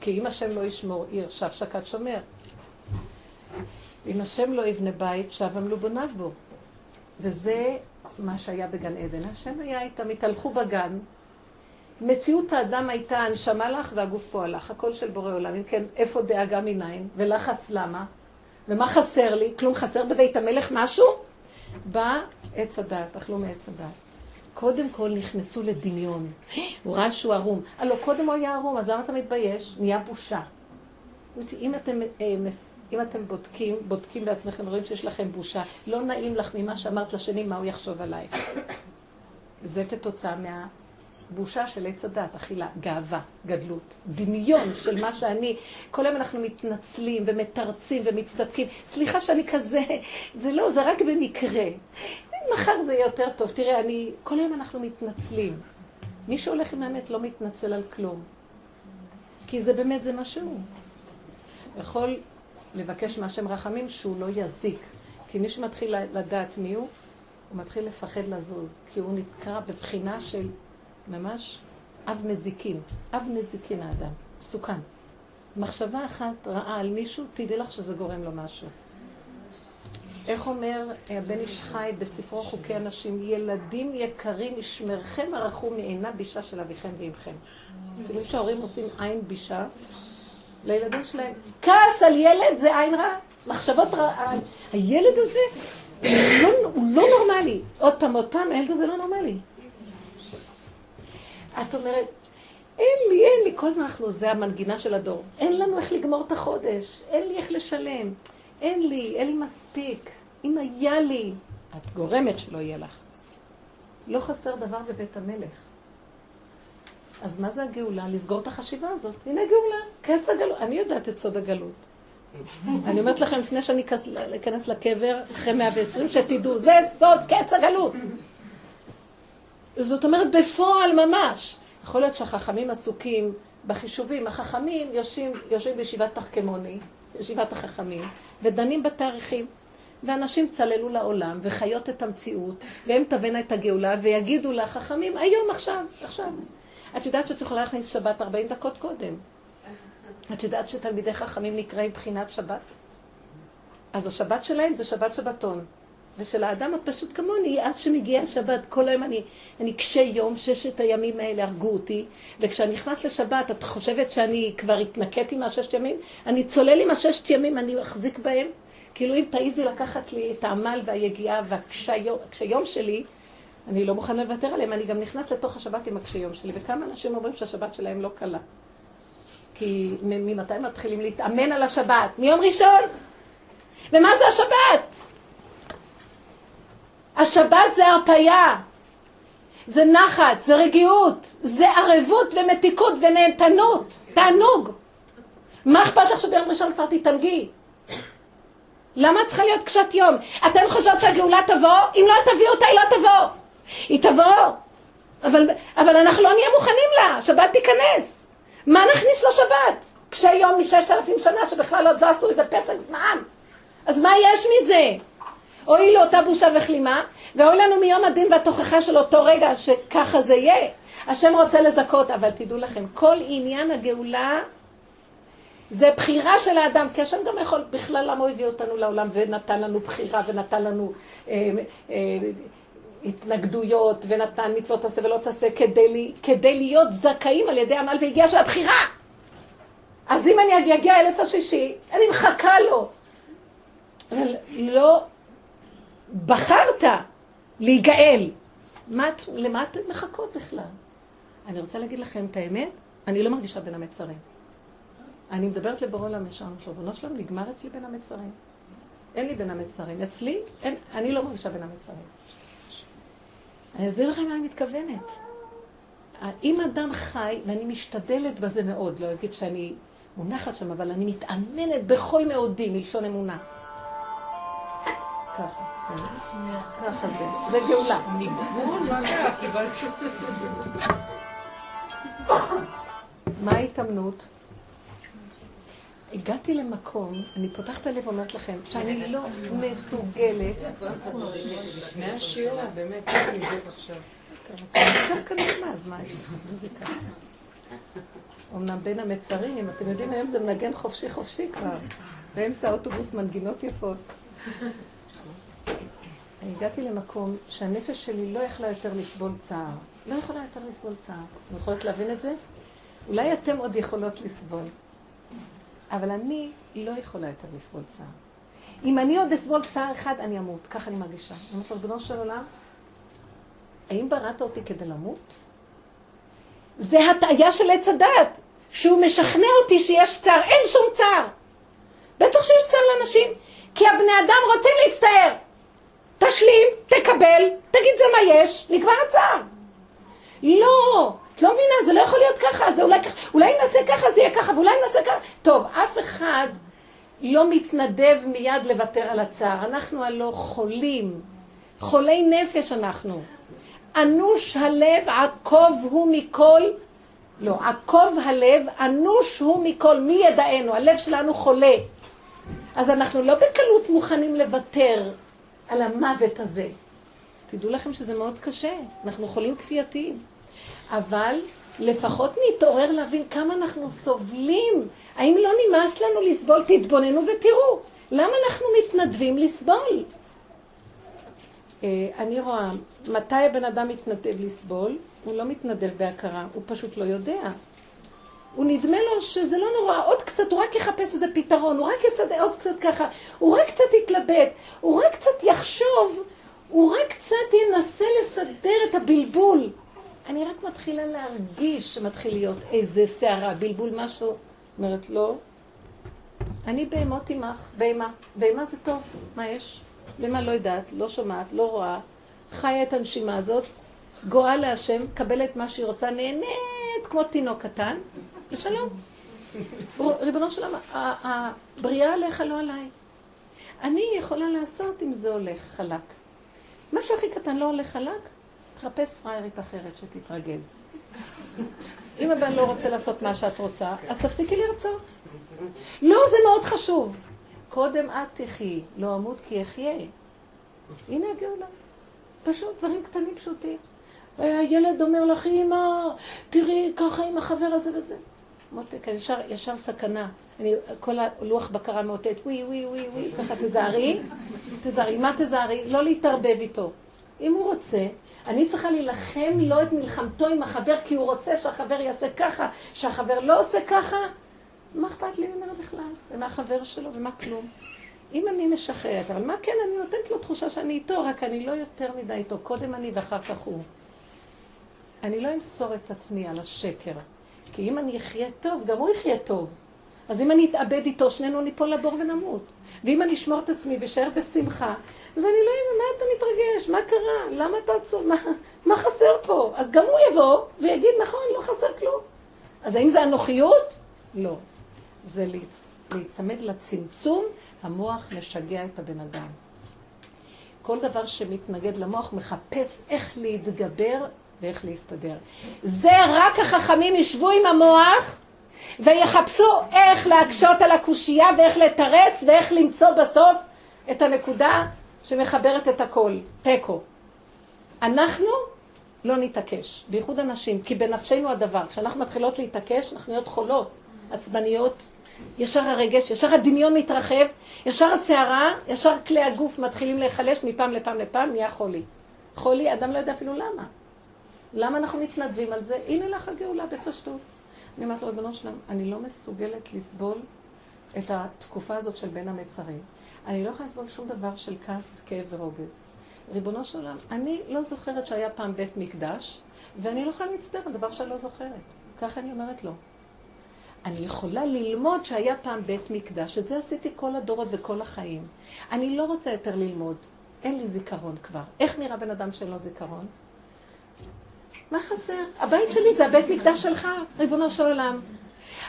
כי אם השם לא ישמור עיר, שב שקד שומר. אם השם לא יבנה בית, שב עמלו בוניו בו. וזה מה שהיה בגן עדן. השם היה איתם, התהלכו בגן. מציאות האדם הייתה הנשמה לך והגוף פה הלך, הכל של בורא עולם. אם כן, איפה דאגה מניין? ולחץ למה? ומה חסר לי? כלום חסר בבית המלך משהו? בא עץ הדת, אכלו מעץ הדת. קודם כל נכנסו לדמיון. (gasps) הוא ראה שהוא ערום. הלו, קודם הוא היה ערום, אז למה אתה מתבייש? נהיה בושה. אם אתם, אה, אם אתם בודקים, בודקים בעצמכם, רואים שיש לכם בושה, לא נעים לך ממה שאמרת לשני, מה הוא יחשוב עלייך. (coughs) זה כתוצאה מהבושה של עץ הדת, אכילה, גאווה, גדלות, דמיון של מה שאני, כל היום אנחנו מתנצלים ומתרצים ומצטדקים. סליחה שאני כזה, זה לא, זה רק במקרה. מחר זה יהיה יותר טוב. תראה, אני, כל היום אנחנו מתנצלים. מי שהולך עם האמת לא מתנצל על כלום. כי זה באמת, זה מה שהוא. יכול לבקש מהשם רחמים שהוא לא יזיק. כי מי שמתחיל לדעת מי הוא, הוא מתחיל לפחד לזוז. כי הוא נקרא בבחינה של ממש אב מזיקין. אב מזיקין האדם. מסוכן. מחשבה אחת רעה על מישהו, תדעי לך שזה גורם לו משהו. איך אומר הבן איש חי בספרו חוקי אנשים, ילדים יקרים, ישמרכם הרחום מעינה בישה של אביכם ואימכם. כאילו שההורים עושים עין בישה לילדים שלהם. כעס על ילד זה עין רע, מחשבות רע. הילד הזה לא, הוא לא נורמלי. עוד פעם, עוד פעם, הילד הזה לא נורמלי. את אומרת, אין לי, אין לי, כל הזמן אנחנו, זה המנגינה של הדור. אין לנו איך לגמור את החודש, אין לי איך לשלם, אין לי, אין לי מספיק. אם היה לי, את גורמת שלא יהיה לך. לא חסר דבר בבית המלך. אז מה זה הגאולה? לסגור את החשיבה הזאת. הנה גאולה, קץ הגלות. אני יודעת את סוד הגלות. (laughs) אני אומרת לכם, לפני שאני אכנס לקבר, אחרי 120, שתדעו, זה סוד קץ הגלות. זאת אומרת, בפועל ממש. יכול להיות שהחכמים עסוקים בחישובים. החכמים יושבים, יושבים בישיבת תחכמוני, ישיבת החכמים, ודנים בתאריכים. ואנשים צללו לעולם וחיות את המציאות, והם תבנה את הגאולה ויגידו לחכמים, היום, עכשיו, עכשיו. את יודעת שאת יכולה להכניס שבת 40 דקות קודם. את יודעת שתלמידי חכמים נקראים בחינת שבת? אז השבת שלהם זה שבת שבתון. ושל האדם הפשוט כמוני, אז שמגיע השבת, כל היום אני, אני קשה יום, ששת הימים האלה הרגו אותי, וכשאני נכנס לשבת, את חושבת שאני כבר התנקט עם הששת ימים? אני צולל עם הששת ימים, אני אחזיק בהם, כאילו אם תעיזי לקחת לי את העמל והיגיעה והקשיום שלי, אני לא מוכנה לוותר עליהם, אני גם נכנס לתוך השבת עם הקשיום שלי, וכמה אנשים אומרים שהשבת שלהם לא קלה. כי ממתי מתחילים להתאמן על השבת? מיום ראשון! ומה זה השבת? השבת זה הרפייה, זה נחת, זה רגיעות, זה ערבות ומתיקות ונהנתנות, תענוג. מה אכפת לך שביום ראשון כבר תתענגי? למה צריכה להיות קשת יום? אתם חושבות שהגאולה תבוא? אם לא תביאו אותה, היא לא תבוא. היא תבוא, אבל, אבל אנחנו לא נהיה מוכנים לה, שבת תיכנס. מה נכניס לשבת? קשי יום מששת אלפים שנה שבכלל עוד לא עשו איזה פסק זמן. אז מה יש מזה? אוי לאותה בושה וכלימה, ואוי לנו מיום הדין והתוכחה של אותו רגע שככה זה יהיה. השם רוצה לזכות, אבל תדעו לכם, כל עניין הגאולה זה בחירה של האדם, כי השם גם יכול, בכלל למה הוא הביא אותנו לעולם ונתן לנו בחירה ונתן לנו אה, אה, התנגדויות ונתן מצוות תעשה ולא תעשה כדי, כדי להיות זכאים על ידי עמל והגיעה של הבחירה. אז אם אני אגיע אלף השישי, אני מחכה לו. אבל לא בחרת להיגאל. מה, למה אתן מחכות בכלל? אני רוצה להגיד לכם את האמת, אני לא מרגישה בין המצרים. אני מדברת לבורא עולם ישר, ריבונו שלנו, נגמר אצלי בין המצרים. אין לי בין המצרים. אצלי, אין, אני לא מרגישה בין המצרים. אני אסביר לכם מה אני מתכוונת. אם אדם חי, ואני משתדלת בזה מאוד, לא אגיד שאני מונחת שם, אבל אני מתאמנת בכל מאודי, מלשון אמונה. ככה. ככה זה, זה גאולה. ניגון? מה ההתאמנות? הגעתי למקום, אני פותחת את הלב ואומרת לכם, שאני לא מסוגלת. לפני השיעור, באמת, איך נבדוק עכשיו? דווקא נחמד, מה זה ככה? אמנם בין המצרים, אתם יודעים, היום זה מנגן חופשי חופשי כבר. באמצע האוטובוס מנגינות יפות. אני הגעתי למקום שהנפש שלי לא יכלה יותר לסבול צער. לא יכולה יותר לסבול צער. אתם יכולות להבין את זה? אולי אתם עוד יכולות לסבול. אבל אני לא יכולה יותר לסבול צער. אם אני עוד אסבול צער אחד, אני אמות. ככה אני מרגישה. אני אומרת ריבונו של עולם, האם בראת אותי כדי למות? זה הטעיה של עץ הדת, שהוא משכנע אותי שיש צער. אין שום צער. בטח שיש צער לאנשים, כי הבני אדם רוצים להצטער. תשלים, תקבל, תגיד זה מה יש, נגמר הצער. לא, את לא מבינה, זה לא יכול להיות ככה, זה אולי, אולי נעשה ככה, זה יהיה ככה, ואולי נעשה ככה. טוב, אף אחד לא מתנדב מיד לוותר על הצער. אנחנו הלא חולים, חולי נפש אנחנו. אנוש הלב, עקוב הוא מכל, לא, עקוב הלב, אנוש הוא מכל, מי ידענו? הלב שלנו חולה. אז אנחנו לא בקלות מוכנים לוותר על המוות הזה. תדעו לכם שזה מאוד קשה, אנחנו חולים כפייתיים. אבל לפחות נתעורר להבין כמה אנחנו סובלים. האם לא נמאס לנו לסבול? תתבוננו ותראו. למה אנחנו מתנדבים לסבול? אה, אני רואה, מתי הבן אדם מתנדב לסבול? הוא לא מתנדב בהכרה, הוא פשוט לא יודע. הוא נדמה לו שזה לא נורא, עוד קצת, הוא רק יחפש איזה פתרון, הוא רק יסדר עוד קצת ככה, הוא רק קצת יתלבט, הוא רק קצת יחשוב, הוא רק קצת ינסה לסדר את הבלבול. אני רק מתחילה להרגיש שמתחיל להיות איזה סערה, בלבול משהו. אומרת, לא. אני בהמות עמך, בהמה. בהמה זה טוב, מה יש? בהמה לא יודעת, לא שומעת, לא רואה, חיה את הנשימה הזאת, גואה להשם, קבלת מה שהיא רוצה, נהנית כמו תינוק קטן, ושלום. ריבונו של עולם, הבריאה עליך לא עליי. אני יכולה לעשות אם זה הולך חלק. מה שהכי קטן לא הולך חלק, תחפש פריירית אחרת שתתרגז. אם הבן לא רוצה לעשות מה שאת רוצה, אז תפסיקי לרצות. לא, זה מאוד חשוב. קודם את תחי, לא אמות כי אחיה. הנה הגאולה. פשוט, דברים קטנים פשוטים. הילד אומר לך, אמא, תראי ככה עם החבר הזה וזה. מותק, ישר, ישר סכנה. אני, כל הלוח בקרה מאותת, ווי, ווי, ווי, ווי, ככה תזהרי, תזהרי. מה תזהרי? לא להתערבב איתו. אם הוא רוצה, אני צריכה להילחם לו את מלחמתו עם החבר, כי הוא רוצה שהחבר יעשה ככה, שהחבר לא עושה ככה. מה אכפת לי ממנו בכלל? ומה החבר שלו, ומה כלום? אם אני משחררת, אבל מה כן, אני נותנת לו תחושה שאני איתו, רק אני לא יותר מדי איתו. קודם אני ואחר כך הוא. אני לא אמסור את עצמי על השקר. כי אם אני אחיה טוב, גם הוא יחיה טוב. אז אם אני אתאבד איתו, שנינו ניפול לבור ונמות. ואם אני אשמור את עצמי ואשאר בשמחה, ואני לא יודעת, מה אתה מתרגש? מה קרה? למה אתה עצוב? מה, מה חסר פה? אז גם הוא יבוא ויגיד, נכון, לא חסר כלום. אז האם זה אנוכיות? לא. זה להצ... להיצמד לצמצום, המוח משגע את הבן אדם. כל דבר שמתנגד למוח מחפש איך להתגבר ואיך להסתדר. זה רק החכמים ישבו עם המוח ויחפשו איך להקשות על הקושייה ואיך לתרץ ואיך למצוא בסוף את הנקודה שמחברת את הכל, תיקו. אנחנו לא נתעקש, בייחוד הנשים, כי בנפשנו הדבר. כשאנחנו מתחילות להתעקש, אנחנו נהיות חולות, עצבניות, ישר הרגש, ישר הדמיון מתרחב, ישר הסערה, ישר כלי הגוף מתחילים להיחלש מפעם לפעם לפעם, נהיה חולי. חולי, אדם לא יודע אפילו למה. למה אנחנו מתנדבים על זה? הנה לך הגאולה בפשטות. אני אומרת לו, ריבונו שלם, אני לא מסוגלת לסבול את התקופה הזאת של בין המצרים. אני לא יכולה לסבול שום דבר של כעס, כאב ורוגז. ריבונו של עולם, אני לא זוכרת שהיה פעם בית מקדש, ואני לא יכולה להצטער על דבר שאני לא זוכרת. ככה אני אומרת לו. אני יכולה ללמוד שהיה פעם בית מקדש, את זה עשיתי כל הדורות וכל החיים. אני לא רוצה יותר ללמוד, אין לי זיכרון כבר. איך נראה בן אדם שאין לו זיכרון? מה חסר? הבית שלי זה הבית מקדש שלך, ריבונו של עולם.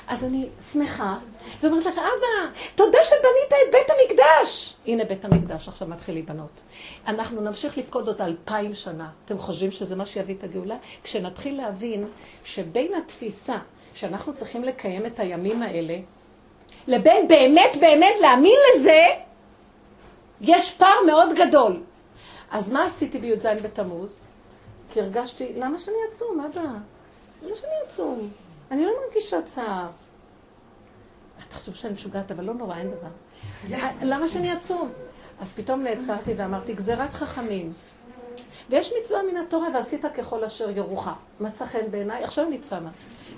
אז אני שמחה, ואומרת לך, אבא, תודה שבנית את בית המקדש. הנה בית המקדש עכשיו מתחיל להיבנות. אנחנו נמשיך לפקוד עוד אלפיים שנה. אתם חושבים שזה מה שיביא את הגאולה? כשנתחיל להבין שבין התפיסה שאנחנו צריכים לקיים את הימים האלה, לבין באמת באמת להאמין לזה, יש פער מאוד גדול. אז מה עשיתי בי"ז בתמוז? כי הרגשתי, למה שאני אצום, אבא? למה שאני אצום? אני לא מרגישה צער. חושב שאני משוגעת, אבל לא נורא, אין דבר. למה שאני אצום? אז פתאום נעצרתי ואמרתי, גזירת חכמים. ויש מצווה מן התורה, ועשית ככל אשר יורוך. מצא חן בעיניי, עכשיו אני צמה.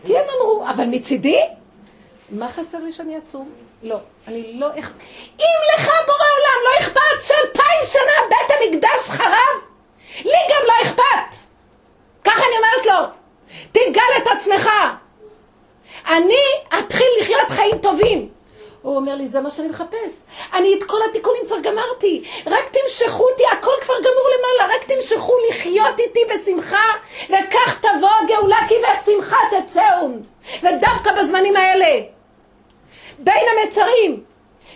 כי הם אמרו, אבל מצידי, מה חסר לי שאני אצום? לא, אני לא... אם לך בורא עולם לא אכפת שאלפיים שנה בית המקדש חרב, לי גם לא אכפת. ככה אני אומרת לו, תגל את עצמך. אני אתחיל לחיות חיים טובים. הוא אומר לי, זה מה שאני מחפש. אני את כל התיקונים כבר גמרתי. רק תמשכו אותי, הכל כבר גמור למעלה. רק תמשכו לחיות איתי בשמחה, וכך תבוא הגאולה, כי בשמחה תצאו. ודווקא בזמנים האלה, בין המצרים,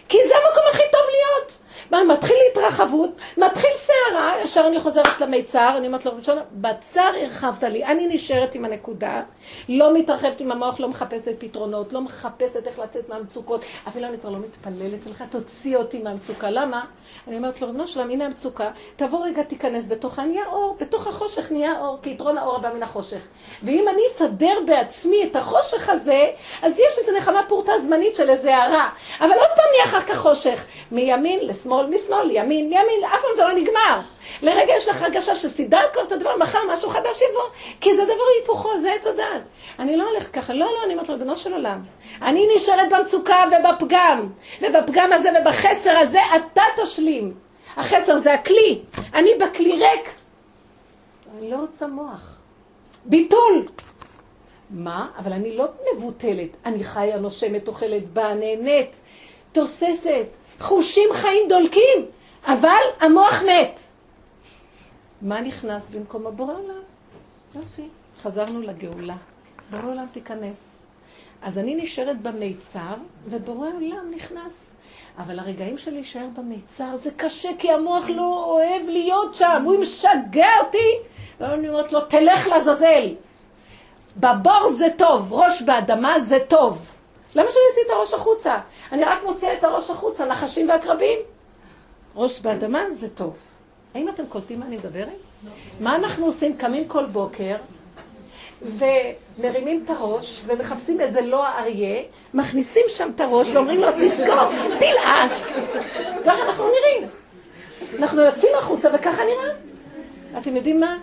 כי זה המקום הכי טוב להיות. מה, מתחיל התרחבות, מתחיל סערה, ישר אני חוזרת למיצר, אני אומרת לו, ראשון, בצר הרחבת לי, אני נשארת עם הנקודה, לא מתרחבת עם המוח, לא מחפשת פתרונות, לא מחפשת איך לצאת מהמצוקות, אפילו אני כבר לא מתפללת אליך, תוציא אותי מהמצוקה. למה? אני אומרת לו, ריבונו שלם, הנה המצוקה, תבוא רגע, תיכנס בתוכה, נהיה אור, בתוך החושך נהיה אור, כי יתרון האור הבא מן החושך. ואם אני אסדר בעצמי את החושך הזה, אז יש איזו נחמה פורטה זמנית של איזה הערה. אבל עוד פעם נהיה אחר כך חושך. מימין לשמאל, משמאל, ימין, ימין, אף פעם זה לא נגמר. לרגע יש לך הרגשה שסידרת כבר את הדבר, מחר משהו חדש יבוא, כי זה דבר היפוכו, זה עץ הדעת. אני לא הולכת ככה, לא, לא, אני אומרת לו, של עולם. אני נשארת במצוקה ובפגם, ובפגם הזה ובחסר הזה אתה תשלים. החסר זה הכלי, אני בכלי ריק. אני לא רוצה מוח. ביטול. מה? אבל אני לא מבוטלת. אני חיה, נושמת, אוכלת, באה, נהנית, תוססת, חושים חיים דולקים, אבל המוח מת. מה נכנס במקום הבורא עולם? יופי, חזרנו לגאולה. בורא עולם תיכנס. אז אני נשארת במיצר, ובורא עולם נכנס. אבל הרגעים של להישאר במיצר זה קשה, כי המוח לא אוהב להיות שם, הוא משגע אותי. ואני אומרת לו, תלך לעזאזל. בבור זה טוב, ראש באדמה זה טוב. למה שאני אוציא את הראש החוצה? אני רק מוציאה את הראש החוצה, נחשים ועקרבים. ראש באדמה זה טוב. האם אתם קולטים מה אני מדברת? לא. מה אנחנו עושים? קמים כל בוקר ומרימים את הראש ומחפשים איזה לא אריה, מכניסים שם את הראש ואומרים לו, תזכור, תלעס. ככה אנחנו נראים. אנחנו יוצאים החוצה וככה נראה. אתם יודעים מה?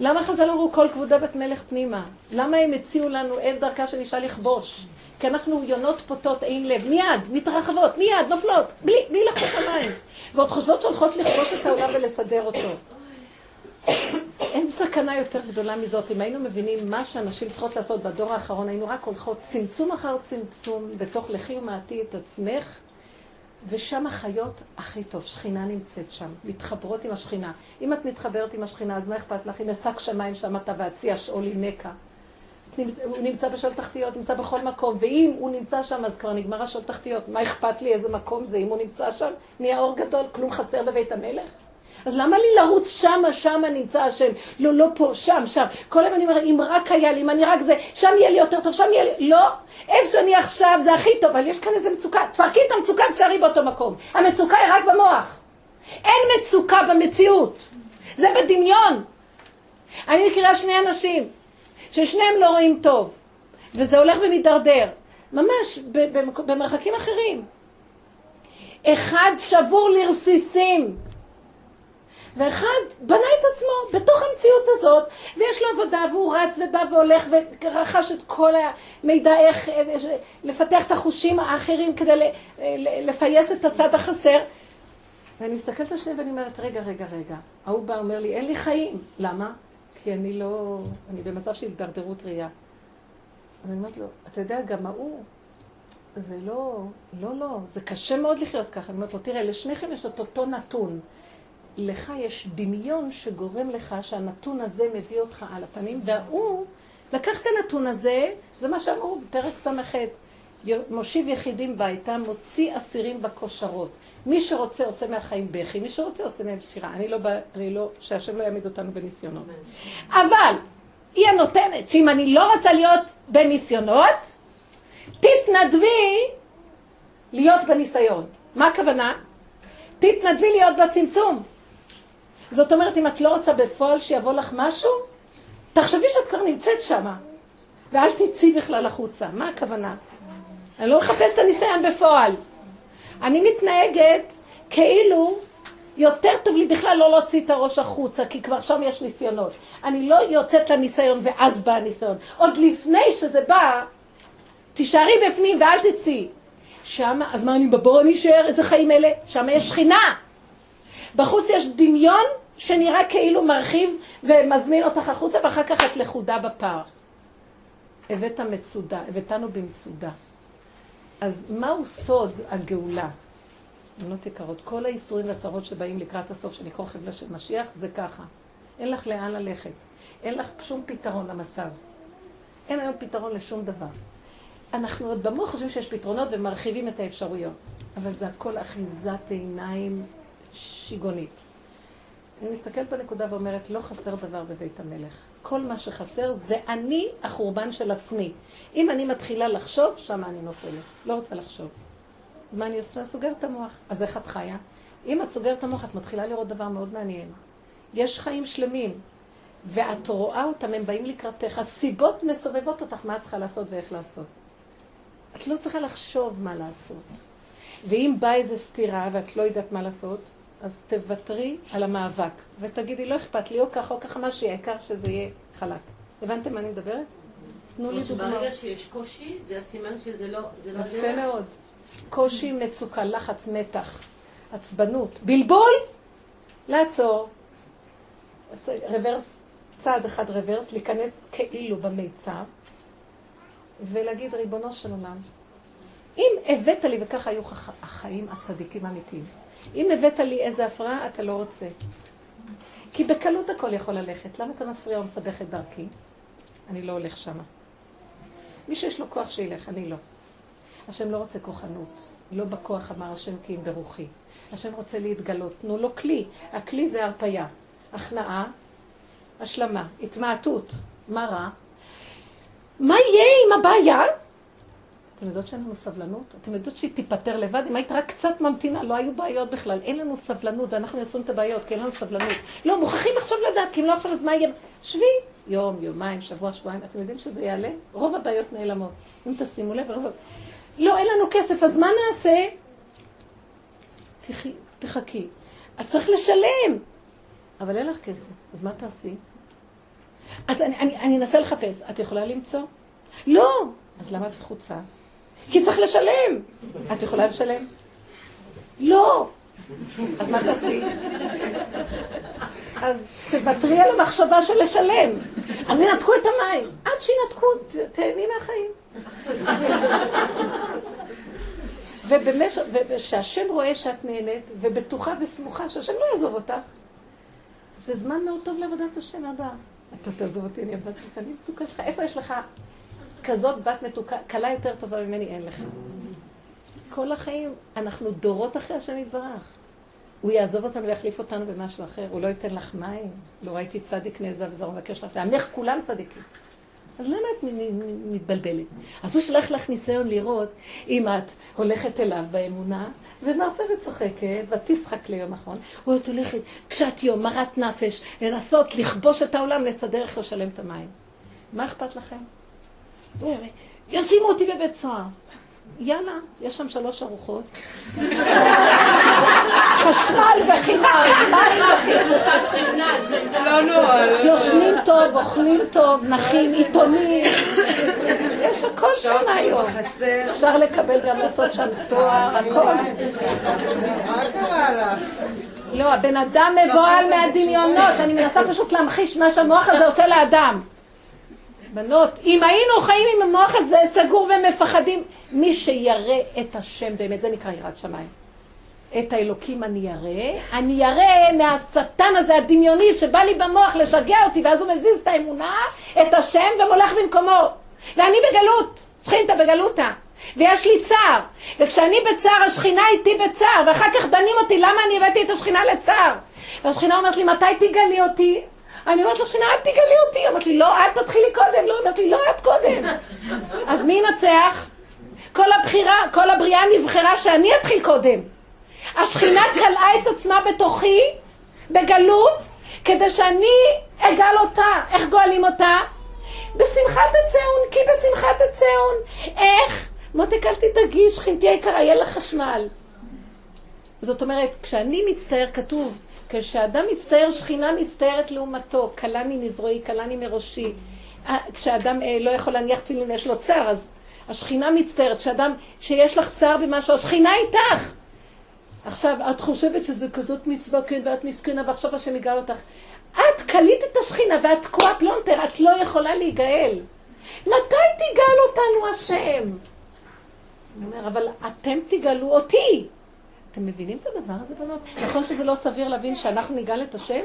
למה חז"ל אמרו כל כבודה בת מלך פנימה? למה הם הציעו לנו אין דרכה של אישה לכבוש? כי אנחנו יונות פוטות אין לב, מיד, מתרחבות, מיד, נופלות, בלי, בלי לחוץ המים. ועוד חושבות שהולכות לכבוש את העולם ולסדר אותו. אין סכנה יותר גדולה מזאת. אם היינו מבינים מה שאנשים צריכות לעשות בדור האחרון, היינו רק הולכות צמצום אחר צמצום, בתוך לכי ומעטי את עצמך, ושם החיות הכי טוב, שכינה נמצאת שם, מתחברות עם השכינה. אם את מתחברת עם השכינה, אז מה אכפת לך? אם אשק שמיים שם אתה ואציע שאולי נקע. הוא נמצא בשאול תחתיות, נמצא בכל מקום, ואם הוא נמצא שם, אז כבר נגמר השאול תחתיות. מה אכפת לי איזה מקום זה? אם הוא נמצא שם, נהיה אור גדול, כלום חסר בבית המלך? אז למה לי לרוץ שמה, שמה נמצא השם? לא, לא פה, שם, שם. כל היום אני אומרת, אם רק היה לי, אם אני רק זה, שם יהיה לי יותר טוב, שם יהיה לי... לא, איפה שאני עכשיו זה הכי טוב, אבל יש כאן איזה מצוקה. תפרקי את המצוקה, תשארי באותו מקום. המצוקה היא רק במוח. אין מצוקה במציאות. זה בדמיון. אני מכירה שני אנשים, ששניהם לא רואים טוב, וזה הולך ומידרדר. ממש, במרחקים אחרים. אחד שבור לרסיסים. ואחד בנה את עצמו בתוך המציאות הזאת, ויש לו עבודה, והוא רץ ובא והולך ורכש את כל המידע איך לפתח את החושים האחרים כדי לפייס את הצד החסר. ואני מסתכלת על שניהם ואני אומרת, רגע, רגע, רגע. ההוא בא אומר לי, אין לי חיים. למה? כי אני לא, אני במצב של הידרדרות ראייה. אני אומרת לו, אתה יודע, גם ההוא, זה לא, לא, לא, זה קשה מאוד לחיות ככה. אני אומרת לו, תראה, לשניכם יש את אותו נתון. לך יש דמיון שגורם לך שהנתון הזה מביא אותך על הפנים, והוא לקח את הנתון הזה, זה מה שאמרו בפרק ס"ח, מושיב יחידים ביתה, מוציא אסירים בכושרות. מי שרוצה עושה מהחיים בכי, מי שרוצה עושה מהם שירה. אני לא, אני לא, שהשם לא יעמיד אותנו בניסיונות. אבל היא הנותנת, שאם אני לא רוצה להיות בניסיונות, תתנדבי להיות בניסיון. מה הכוונה? תתנדבי להיות בצמצום. זאת אומרת, אם את לא רוצה בפועל שיבוא לך משהו, תחשבי שאת כבר נמצאת שמה, ואל תצאי בכלל החוצה. מה הכוונה? אני לא מחפש את הניסיון בפועל. אני מתנהגת כאילו יותר טוב לי בכלל לא להוציא את הראש החוצה, כי כבר שם יש ניסיונות. אני לא יוצאת לניסיון ואז בא הניסיון. עוד לפני שזה בא, תישארי בפנים ואל תצאי. שם, אז מה אני בבור אני אשאר? איזה חיים אלה? שם יש שכינה. בחוץ יש דמיון שנראה כאילו מרחיב ומזמין אותך החוצה, ואחר כך את לכודה בפער. הבאת מצודה, הבאתנו במצודה. אז מהו סוד הגאולה? בנות יקרות, כל האיסורים והצרות שבאים לקראת הסוף, שנקרא חבלה של משיח, זה ככה. אין לך לאן ללכת. אין לך שום פתרון למצב. אין היום פתרון לשום דבר. אנחנו עוד במוח חושבים שיש פתרונות ומרחיבים את האפשרויות, אבל זה הכל אחיזת עיניים שיגונית. אני מסתכלת בנקודה ואומרת, לא חסר דבר בבית המלך. כל מה שחסר זה אני החורבן של עצמי. אם אני מתחילה לחשוב, שם אני נופלת. לא רוצה לחשוב. מה אני עושה? סוגרת את המוח. אז איך את חיה? אם את סוגרת את המוח, את מתחילה לראות דבר מאוד מעניין. יש חיים שלמים, ואת רואה אותם, הם באים לקראתך. הסיבות מסובבות אותך מה את צריכה לעשות ואיך לעשות. את לא צריכה לחשוב מה לעשות. ואם באה איזו סתירה ואת לא יודעת מה לעשות, אז תוותרי על המאבק, ותגידי, לא אכפת לי, או ככה או ככה, מה שיהיה, העיקר שזה יהיה חלק. הבנתם מה אני מדברת? תנו לי דוגמא. ברגע שיש קושי, זה הסימן שזה לא... לא יפה מאוד. קושי, מצוקה, לחץ, מתח, עצבנות, בלבול, לעצור. רוורס, צעד אחד רוורס, להיכנס כאילו במיצר, ולהגיד, ריבונו של עולם, אם הבאת לי, וככה היו החיים הצדיקים האמיתיים, אם הבאת לי איזה הפרעה, אתה לא רוצה. כי בקלות הכל יכול ללכת. למה אתה מפריע או מסבך את דרכי? אני לא הולך שמה. מי שיש לו כוח שילך, אני לא. השם לא רוצה כוחנות. לא בכוח אמר השם כי אם ברוחי. השם רוצה להתגלות. תנו לו כלי. הכלי זה הרפייה. הכנעה, השלמה, התמעטות. מה רע? מה יהיה עם הבעיה? אתם יודעות שאין לנו סבלנות? אתם יודעות שהיא תיפטר לבד? אם היית רק קצת ממתינה, לא היו בעיות בכלל. אין לנו סבלנות, ואנחנו יוצרים את הבעיות, כי אין לנו סבלנות. לא, מוכרחים עכשיו לדעת, כי אם לא עכשיו, אז מה יהיה? שבי, יום, יומיים, שבוע, שבועיים. אתם יודעים שזה יעלה? רוב הבעיות נעלמות. אם תשימו לב, רוב... לא, אין לנו כסף, אז מה נעשה? תחכי. אז צריך לשלם. אבל אין לך כסף, אז מה תעשי? אז אני, אנסה לחפש. את יכולה למצוא? לא. אז למה את לחוצה? כי צריך לשלם. את יכולה לשלם? לא. אז מה תעשי? אז תוותרי על המחשבה של לשלם. אז ינתקו את המים. עד שינתקו, תהני מהחיים. וכשהשם רואה שאת נהנית, ובטוחה וסמוכה שהשם לא יעזוב אותך, זה זמן מאוד טוב לעבודת השם הבא. אתה תעזוב אותי, אני הבת שלך, אני מתוקה שלך. איפה יש לך כזאת בת מתוקה, קלה יותר טובה ממני אין לך. כל החיים, אנחנו דורות אחרי השם יתברך. הוא יעזוב אותנו ויחליף אותנו במשהו אחר, הוא לא ייתן לך מים. לא ראיתי צדיק נעזב וזר ומבקש לך, עמך כולם צדיקים. אז למה את מתבלבלת? אז הוא שלח לך ניסיון לראות אם את הולכת אליו באמונה, ומערפרת צוחקת, ואת תשחק ליום נכון, או את הולכת קשת יום, מרת נפש, לנסות לכבוש את העולם, לסדר איך לשלם את המים. מה אכפת לכם? ישימו אותי בבית סוהר. יאללה, יש שם שלוש ארוחות. חשמל וחינם, מים וחינם. לא נורא. לא יושנים טוב, אוכלים טוב, נחים, עיתונים. יש הכל שם היום. אפשר לקבל גם לעשות שם תואר, הכל. מה קרה לך? לא, הבן אדם מבוהל מהדמיונות, אני מנסה פשוט להמחיש מה שהמוח הזה עושה לאדם. בנות, אם היינו חיים עם המוח הזה סגור ומפחדים, מי שירא את השם באמת, זה נקרא יראת שמיים. את האלוקים אני ירא, אני ירא מהשטן הזה הדמיוני שבא לי במוח לשגע אותי, ואז הוא מזיז את האמונה, את השם, ומולך במקומו. ואני בגלות, שכינתה בגלותה, ויש לי צער. וכשאני בצער, השכינה איתי בצער, ואחר כך דנים אותי למה אני הבאתי את השכינה לצער. והשכינה אומרת לי, מתי תגלי אותי? אני אומרת לו, שכינה, אל תגלי אותי. אמרת לי, לא, את תתחילי קודם. לא, אמרת לי, לא, את קודם. אז מי ינצח? כל הבחירה, כל הבריאה נבחרה שאני אתחיל קודם. השכינה כלאה את עצמה בתוכי, בגלות, כדי שאני אגל אותה. איך גואלים אותה? בשמחת הצאון, כי בשמחת הצאון. איך? מותק אל תדאגי, שכינתי היקרה, יהיה לך חשמל. זאת אומרת, כשאני מצטער, כתוב, כשאדם מצטער, שכינה מצטערת לעומתו, כלני מזרועי, כלני מראשי. אה, כשאדם אה, לא יכול להניח תפילין ויש לו צער, אז השכינה מצטערת. כשאדם, שיש לך צער במשהו, השכינה איתך. עכשיו, את חושבת שזה כזאת מצווה, כן, ואת מסכנה, ועכשיו השם יגאל אותך. את קלית את השכינה ואת תקועה פלונטר, את לא יכולה להיגאל. מתי תגאל אותנו השם? הוא אומר, אבל אתם תגאלו אותי. אתם מבינים את הדבר הזה, בנות? נכון שזה לא סביר להבין שאנחנו נגאל את השם?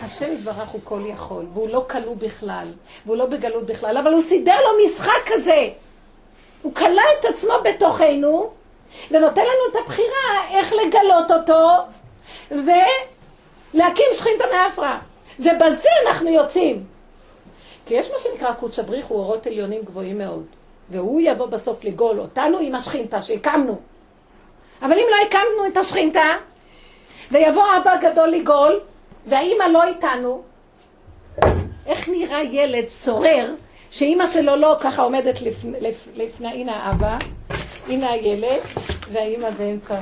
השם יתברך הוא כל יכול, והוא לא כלוא בכלל, והוא לא בגלות בכלל, אבל הוא סידר לו משחק כזה. הוא כלא את עצמו בתוכנו, ונותן לנו את הבחירה איך לגלות אותו, ו... להקים שכינתה מאפרה. ובזה אנחנו יוצאים. כי יש מה שנקרא קודש הבריך, הוא אורות עליונים גבוהים מאוד. והוא יבוא בסוף לגאול אותנו עם השכינתה שהקמנו. הקמנו את השכינתה, ויבוא אבא גדול לגאול, והאימא לא איתנו, איך נראה ילד סורר, שאימא שלו לא ככה עומדת לפני, לפני הנה האבא, הנה הילד, והאימא באמצע,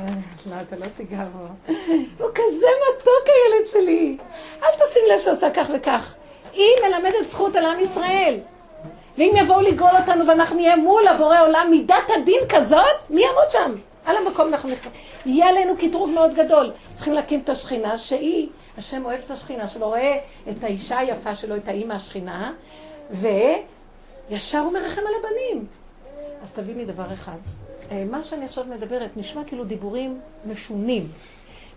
לא, אתה לא תיגע בו. (laughs) הוא כזה מתוק הילד שלי. אל תשים לב שעושה כך וכך. היא מלמדת זכות על עם ישראל. ואם יבואו לגאול אותנו ואנחנו נהיה מול הבורא עולם מידת הדין כזאת, מי יעמוד שם? על המקום אנחנו נכנסים. יהיה עלינו קטרוג מאוד גדול. צריכים להקים את השכינה שהיא, השם אוהב את השכינה שלו, רואה את האישה היפה שלו, את האימא השכינה, וישר הוא מרחם על הבנים. אז תביני דבר אחד, אה, מה שאני עכשיו מדברת נשמע כאילו דיבורים משונים.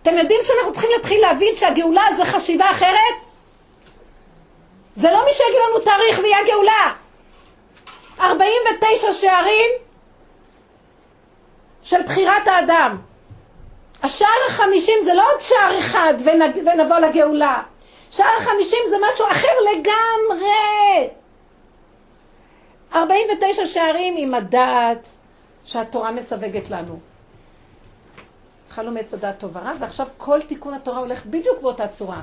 אתם יודעים שאנחנו צריכים להתחיל להבין שהגאולה זה חשיבה אחרת? זה לא מי שיגיד לנו תאריך ויהיה גאולה. 49 שערים של בחירת האדם. השער החמישים זה לא עוד שער אחד ונבוא לגאולה. שער החמישים זה משהו אחר לגמרי. 49 שערים עם הדעת שהתורה מסווגת לנו. חלום עץ הדעת טוב ורע, ועכשיו כל תיקון התורה הולך בדיוק באותה צורה.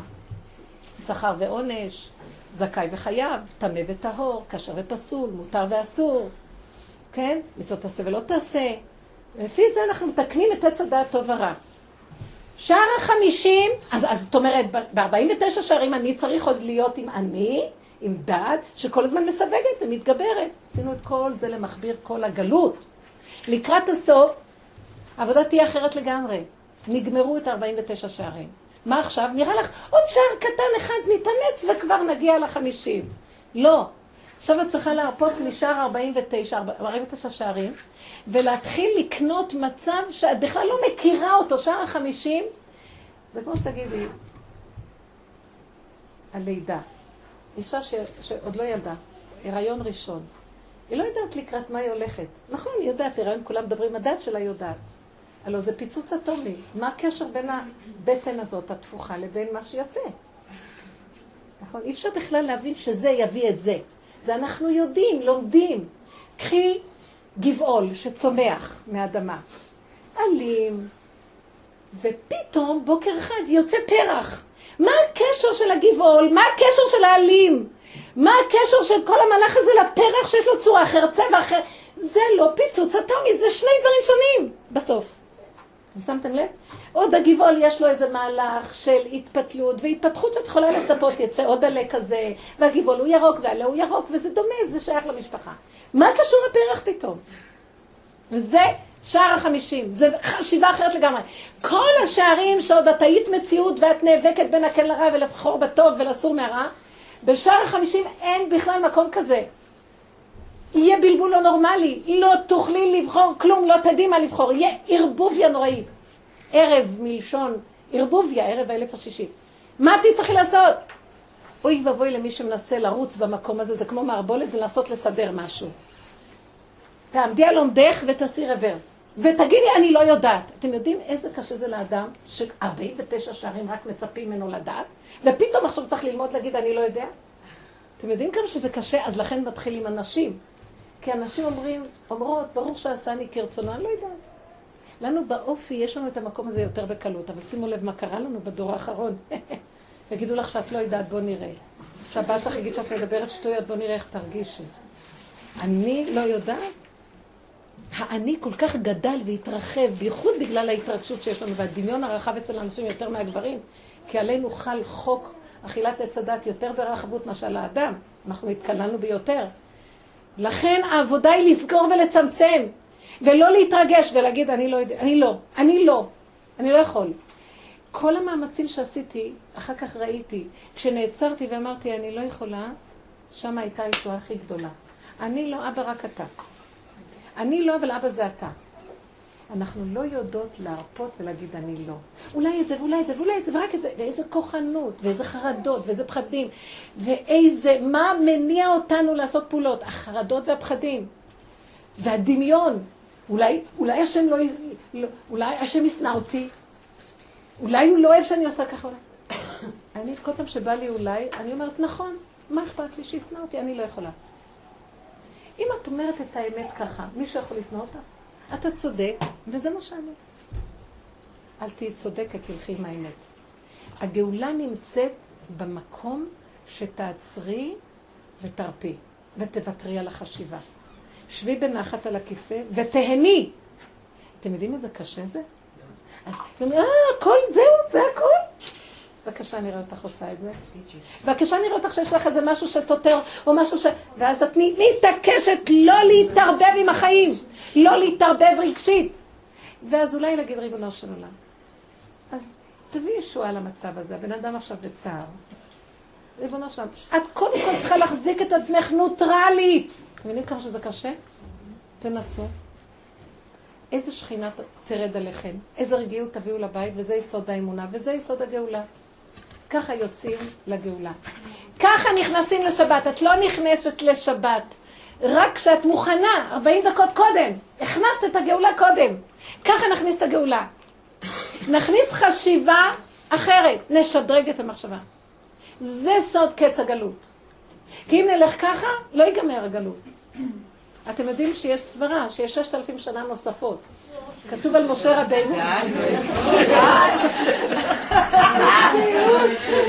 שכר ועונש, זכאי וחייב, טמא וטהור, כשר ופסול, מותר ואסור, כן? מצוות תעשה ולא תעשה. לפי זה אנחנו מתקנים את עץ הדעת טוב ורע. שער החמישים, אז, אז זאת אומרת, ב-49 שערים אני צריך עוד להיות עם אני, עם דעת, שכל הזמן מסווגת ומתגברת. עשינו את כל זה למכביר כל הגלות. לקראת הסוף, העבודה תהיה אחרת לגמרי. נגמרו את 49 שערים. מה עכשיו? נראה לך עוד שער קטן אחד נתאמץ וכבר נגיע לחמישים. לא. עכשיו את צריכה להרפות משער 49, 49 שערים, ולהתחיל לקנות מצב שאת בכלל לא מכירה אותו, שער החמישים, זה כמו שתגידי, הלידה. אישה ש, שעוד לא ילדה, הריון ראשון. היא לא יודעת לקראת מה היא הולכת. נכון, היא יודעת, הריון, כולם מדברים, הדת שלה יודעת. הלוא זה פיצוץ אטומי. מה הקשר בין הבטן הזאת, התפוחה, לבין מה שיוצא? נכון? אי אפשר בכלל להבין שזה יביא את זה. זה אנחנו יודעים, לומדים. קחי גבעול שצומח מהאדמה, אלים, ופתאום בוקר אחד יוצא פרח. מה הקשר של הגבעול? מה הקשר של העלים? מה הקשר של כל המהלך הזה לפרח שיש לו צורה אחרת, צבע אחר? זה לא פיצוץ אטומי, זה שני דברים שונים בסוף. שמתם לב? עוד הגבעול יש לו איזה מהלך של התפתלות והתפתחות שאת יכולה לצפות, יצא עוד עלה כזה, והגבעול הוא ירוק והעלה הוא ירוק, וזה דומה, זה שייך למשפחה. מה קשור לפרח פתאום? וזה שער החמישים, זה חשיבה אחרת לגמרי. כל השערים שעוד את היית מציאות ואת נאבקת בין הקל לרע ולבחור בטוב ולסור מהרע, בשער החמישים אין בכלל מקום כזה. יהיה בלבול לא נורמלי, לא תוכלי לבחור כלום, לא תדעי מה לבחור, יהיה ערבוביה נוראית. ערב מלשון ערבוביה, ערב האלף השישי. מה תצטרכי לעשות? אוי ואבוי למי שמנסה לרוץ במקום הזה, זה כמו מערבולת ולנסות לסדר משהו. תעמדי על עומדך ותעשי רוורס. ותגידי, אני לא יודעת. אתם יודעים איזה קשה זה לאדם ש-49 שערים רק מצפים ממנו לדעת, ופתאום עכשיו צריך ללמוד להגיד, אני לא יודע? אתם יודעים כמה שזה קשה? אז לכן מתחילים אנשים. כי אנשים אומרים, אומרות, ברור שעשני כרצונו, אני לא יודעת. לנו באופי יש לנו את המקום הזה יותר בקלות, אבל שימו לב מה קרה לנו בדור האחרון. (laughs) יגידו לך שאת לא יודעת, בוא נראה. שהבת לך יגיד שאת מדברת שטויות, בוא נראה איך תרגישי. אני לא יודעת? האני כל כך גדל והתרחב, בייחוד בגלל ההתרגשות שיש לנו והדמיון הרחב אצל האנשים יותר מהגברים, כי עלינו חל חוק אכילת עץ הדת יותר ברחבות מאשר על האדם. אנחנו התקללנו ביותר. לכן העבודה היא לסגור ולצמצם, ולא להתרגש ולהגיד, אני לא יודע, אני לא, אני לא, אני לא יכול. כל המאמצים שעשיתי, אחר כך ראיתי, כשנעצרתי ואמרתי, אני לא יכולה, שם הייתה הישועה הכי גדולה. אני לא אבא, רק אתה. אני לא, אבל אבא זה אתה. אנחנו לא יודעות להרפות ולהגיד אני לא. אולי את זה ואולי את זה ואולי את זה ורק את זה, ואיזה כוחנות, ואיזה חרדות, ואיזה פחדים, ואיזה, מה מניע אותנו לעשות פעולות? החרדות והפחדים. והדמיון. אולי, אולי השם לא, לא אולי השם ישנא אותי. אולי הוא לא אוהב שאני עושה ככה. (coughs) אני, כל פעם שבא לי אולי, אני אומרת, נכון, מה אכפת לי שישנא אותי? אני לא יכולה. אם את אומרת את האמת ככה, מישהו יכול לשנוא אותך? אתה צודק, וזה מה שאני. אל תהיי צודקת, תלכי עם האמת. הגאולה נמצאת במקום שתעצרי ותרפי, ותוותרי על החשיבה. שבי בנחת על הכיסא ותהני. אתם יודעים איזה קשה זה? אתם אומרים, אה, הכל זהו, זה הכל. בבקשה, נראה אותך עושה את זה. בבקשה, נראה אותך שיש לך איזה משהו שסותר, או משהו ש... ואז את מתעקשת לא להתערבב עם החיים, לא להתערבב רגשית. ואז אולי להגיד ריבונו של עולם. אז תביא ישועה למצב הזה, הבן אדם עכשיו בצער. ריבונו של עולם, את קודם כל צריכה להחזיק את עצמך נוטרלית. אתם מבינים כמה שזה קשה? תנסו. איזה שכינה תרד עליכם, איזה רגיעות תביאו לבית, וזה יסוד האמונה, וזה יסוד הגאולה. ככה יוצאים לגאולה. ככה נכנסים לשבת. את לא נכנסת לשבת רק כשאת מוכנה, 40 דקות קודם. הכנסת את הגאולה קודם. ככה נכניס את הגאולה. נכניס חשיבה אחרת, נשדרג את המחשבה. זה סוד קץ הגלות. כי אם נלך ככה, לא ייגמר הגלות. אתם יודעים שיש סברה, שיש ששת אלפים שנה נוספות. כתוב על משה רבינו.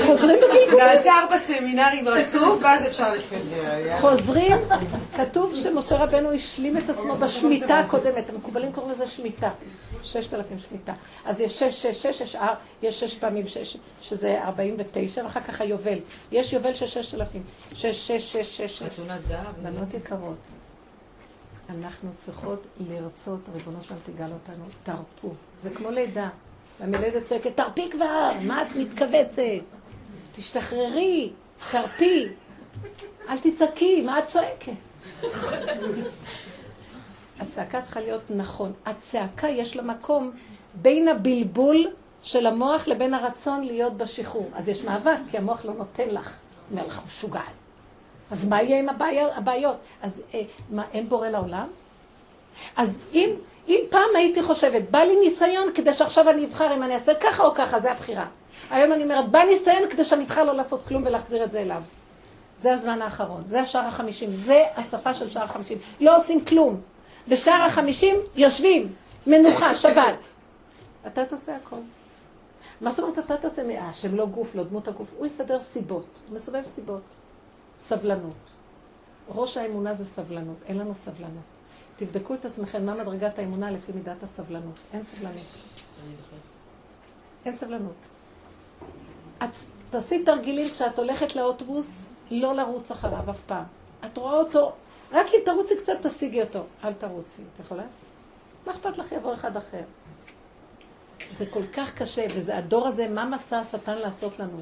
חוזרים בגלגול. נעשה ארבע סמינרים רצוף, ואז אפשר לפגר. חוזרים, כתוב שמשה רבנו השלים את עצמו בשמיטה הקודמת, המקובלים קוראים לזה שמיטה, ששת אלפים שמיטה. אז יש שש, שש, שש, יש, יש שש פעמים שש, שזה ארבעים ותשע, ואחר כך היובל. יש יובל של ששת אלפים. שש, שש, שש, שש. חתונת זהב. בנות יקרות, אנחנו צריכות לרצות, ריבונו שלנו תגאל אותנו, תרפו. זה כמו לידה. והמילדת צועקת, תרפי כבר, מה את מתכווצת? תשתחררי, תרפי. אל תצעקי, מה את צועקת? הצעקה צריכה להיות נכון. הצעקה יש לה מקום בין הבלבול של המוח לבין הרצון להיות בשחרור. אז יש מאבק, כי המוח לא נותן לך. אומר לך, משוגעת. אז מה יהיה עם הבעיות? הבעיות? אז אה, מה, אין בורא לעולם? אז אם, אם פעם הייתי חושבת, בא לי ניסיון כדי שעכשיו אני אבחר אם אני אעשה ככה או ככה, זה הבחירה. היום אני אומרת, בא ניסיון כדי שאני אבחר לא לעשות כלום ולהחזיר את זה אליו. זה הזמן האחרון, זה השער החמישים, זה השפה של שער החמישים. לא עושים כלום. בשער החמישים יושבים, מנוחה, שבת. אתה תעשה הכל. מה זאת אומרת אתה תעשה? אה, שהם לא גוף, לא דמות הגוף. הוא יסדר סיבות, הוא מסובב סיבות. סבלנות. ראש האמונה זה סבלנות, אין לנו סבלנות. תבדקו את עצמכם מה מדרגת האמונה לפי מידת הסבלנות. אין סבלנות. אין סבלנות. את תעשי תרגילים כשאת הולכת לאוטובוס, לא לרוץ אחריו אף פעם. את רואה אותו, רק אם תרוצי קצת תשיגי אותו. אל תרוצי, את יכולה? מה אכפת לך יבוא אחד אחר? זה כל כך קשה, וזה הדור הזה, מה מצא השטן לעשות לנו?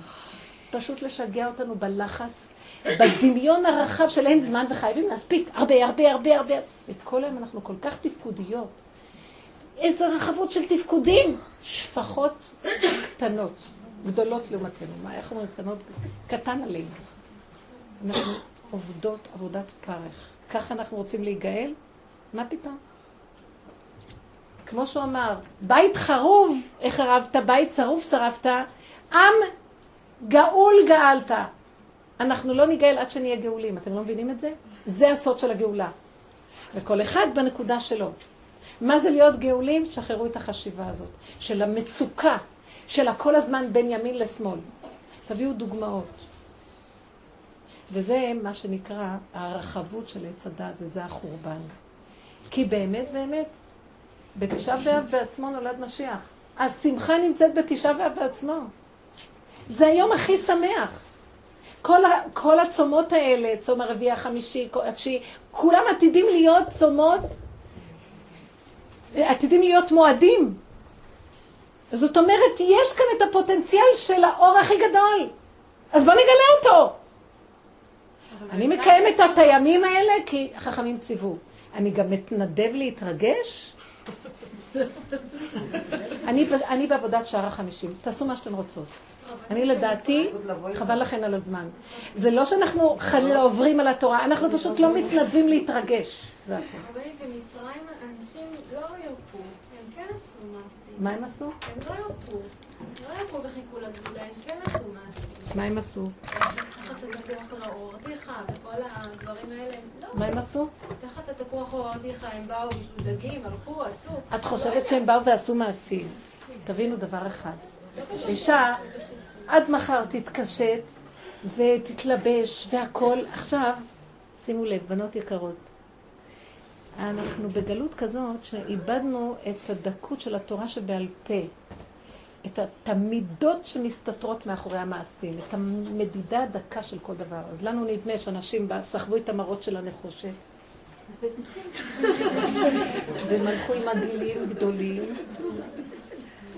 פשוט לשגע אותנו בלחץ, בדמיון הרחב של אין זמן וחייבים להספיק הרבה, הרבה, הרבה, הרבה. וכל היום אנחנו כל כך תפקודיות. איזה רחבות של תפקודים. שפחות קטנות, גדולות לעומתנו. מה, איך אומרים קטנות? קטן עלינו. אנחנו עובדות עבודת פרך. ככה אנחנו רוצים להיגאל? מה פתאום? כמו שהוא אמר, בית חרוב, איך חרבת? בית שרוף שרפת, עם גאול גאלת. אנחנו לא ניגאל עד שנהיה גאולים, אתם לא מבינים את זה? זה הסוד של הגאולה. וכל אחד בנקודה שלו. מה זה להיות גאולים? שחררו את החשיבה הזאת, של המצוקה, של הכל הזמן בין ימין לשמאל. תביאו דוגמאות. וזה מה שנקרא הרחבות של עץ הדת, וזה החורבן. כי באמת, באמת, בתשעה באב בעצמו נולד משיח. השמחה נמצאת בתשעה באב בעצמו. זה היום הכי שמח. כל, ה, כל הצומות האלה, צום הרביעי החמישי, התשיעי, כולם עתידים להיות צומות, עתידים להיות מועדים. זאת אומרת, יש כאן את הפוטנציאל של האור הכי גדול. אז בוא נגלה אותו. אני מקיימת את הימים האלה כי החכמים ציוו. אני גם מתנדב להתרגש. אני, אני בעבודת שער החמישים. תעשו מה שאתן רוצות. אני לדעתי, חבל לכן על הזמן. זה לא שאנחנו חלילה עוברים על התורה, אנחנו פשוט לא מתנדבים להתרגש. זה הכול. אבל במצרים אנשים לא ירפו, הם כן עשו מעשים. מה הם עשו? הם לא ירפו. לא לגאולה, הם כן עשו. מה הם עשו? תחת התפוח האלה. לא. מה הם עשו? תחת התפוח הורתיך הם באו בשביל דגים, הלכו, עשו. את חושבת שהם באו ועשו מעשים. תבינו דבר אחד. אישה, עד מחר תתקשט ותתלבש והכל. עכשיו, שימו לב, בנות יקרות, אנחנו בגלות כזאת שאיבדנו את הדקות של התורה שבעל פה. את המידות שמסתתרות מאחורי המעשים, את המדידה הדקה של כל דבר. אז לנו נדמה שאנשים סחבו את המראות של הנחושת, (laughs) והם הלכו עם עגילים גדולים,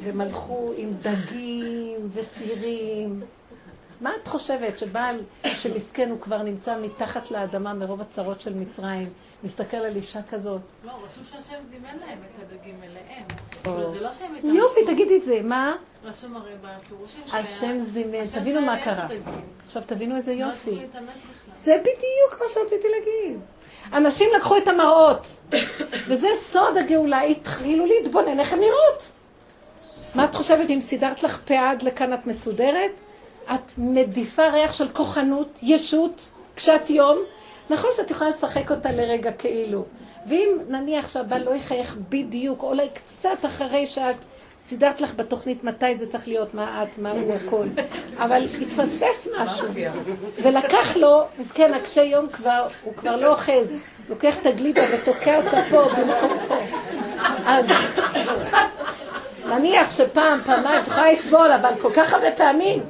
והם הלכו עם דגים וסירים. מה את חושבת, שבעל שמסכן הוא כבר נמצא מתחת לאדמה מרוב הצרות של מצרים, מסתכל על אישה כזאת? לא, רשום שהשם זימן להם את הדגים אליהם. אבל זה לא שהם התאמצו. יופי, תגידי את זה, מה? רשום הרי בפירושים שלהם. השם זימן, תבינו מה קרה. עכשיו תבינו איזה לא יופי. זה בדיוק מה שרציתי להגיד. אנשים לקחו את המראות, וזה סוד הגאולה, התחילו להתבונן איך הן נראות. מה את חושבת, אם סידרת לך פאה עד לכאן את מסודרת? את מדיפה ריח של כוחנות, ישות, קשת יום. נכון שאת יכולה לשחק אותה לרגע כאילו. ואם נניח שהבעל לא יחייך בדיוק, אולי קצת אחרי שאת סידרת לך בתוכנית מתי זה צריך להיות, מה את, מה הוא הכל. אבל התפספס משהו. ולקח לו, אז כן, הקשה יום כבר, הוא כבר לא אוחז. לוקח את הגלידה ותוקע אותה פה. אז נניח שפעם, פעמיים, את יכולה לסבול, אבל כל כך הרבה פעמים,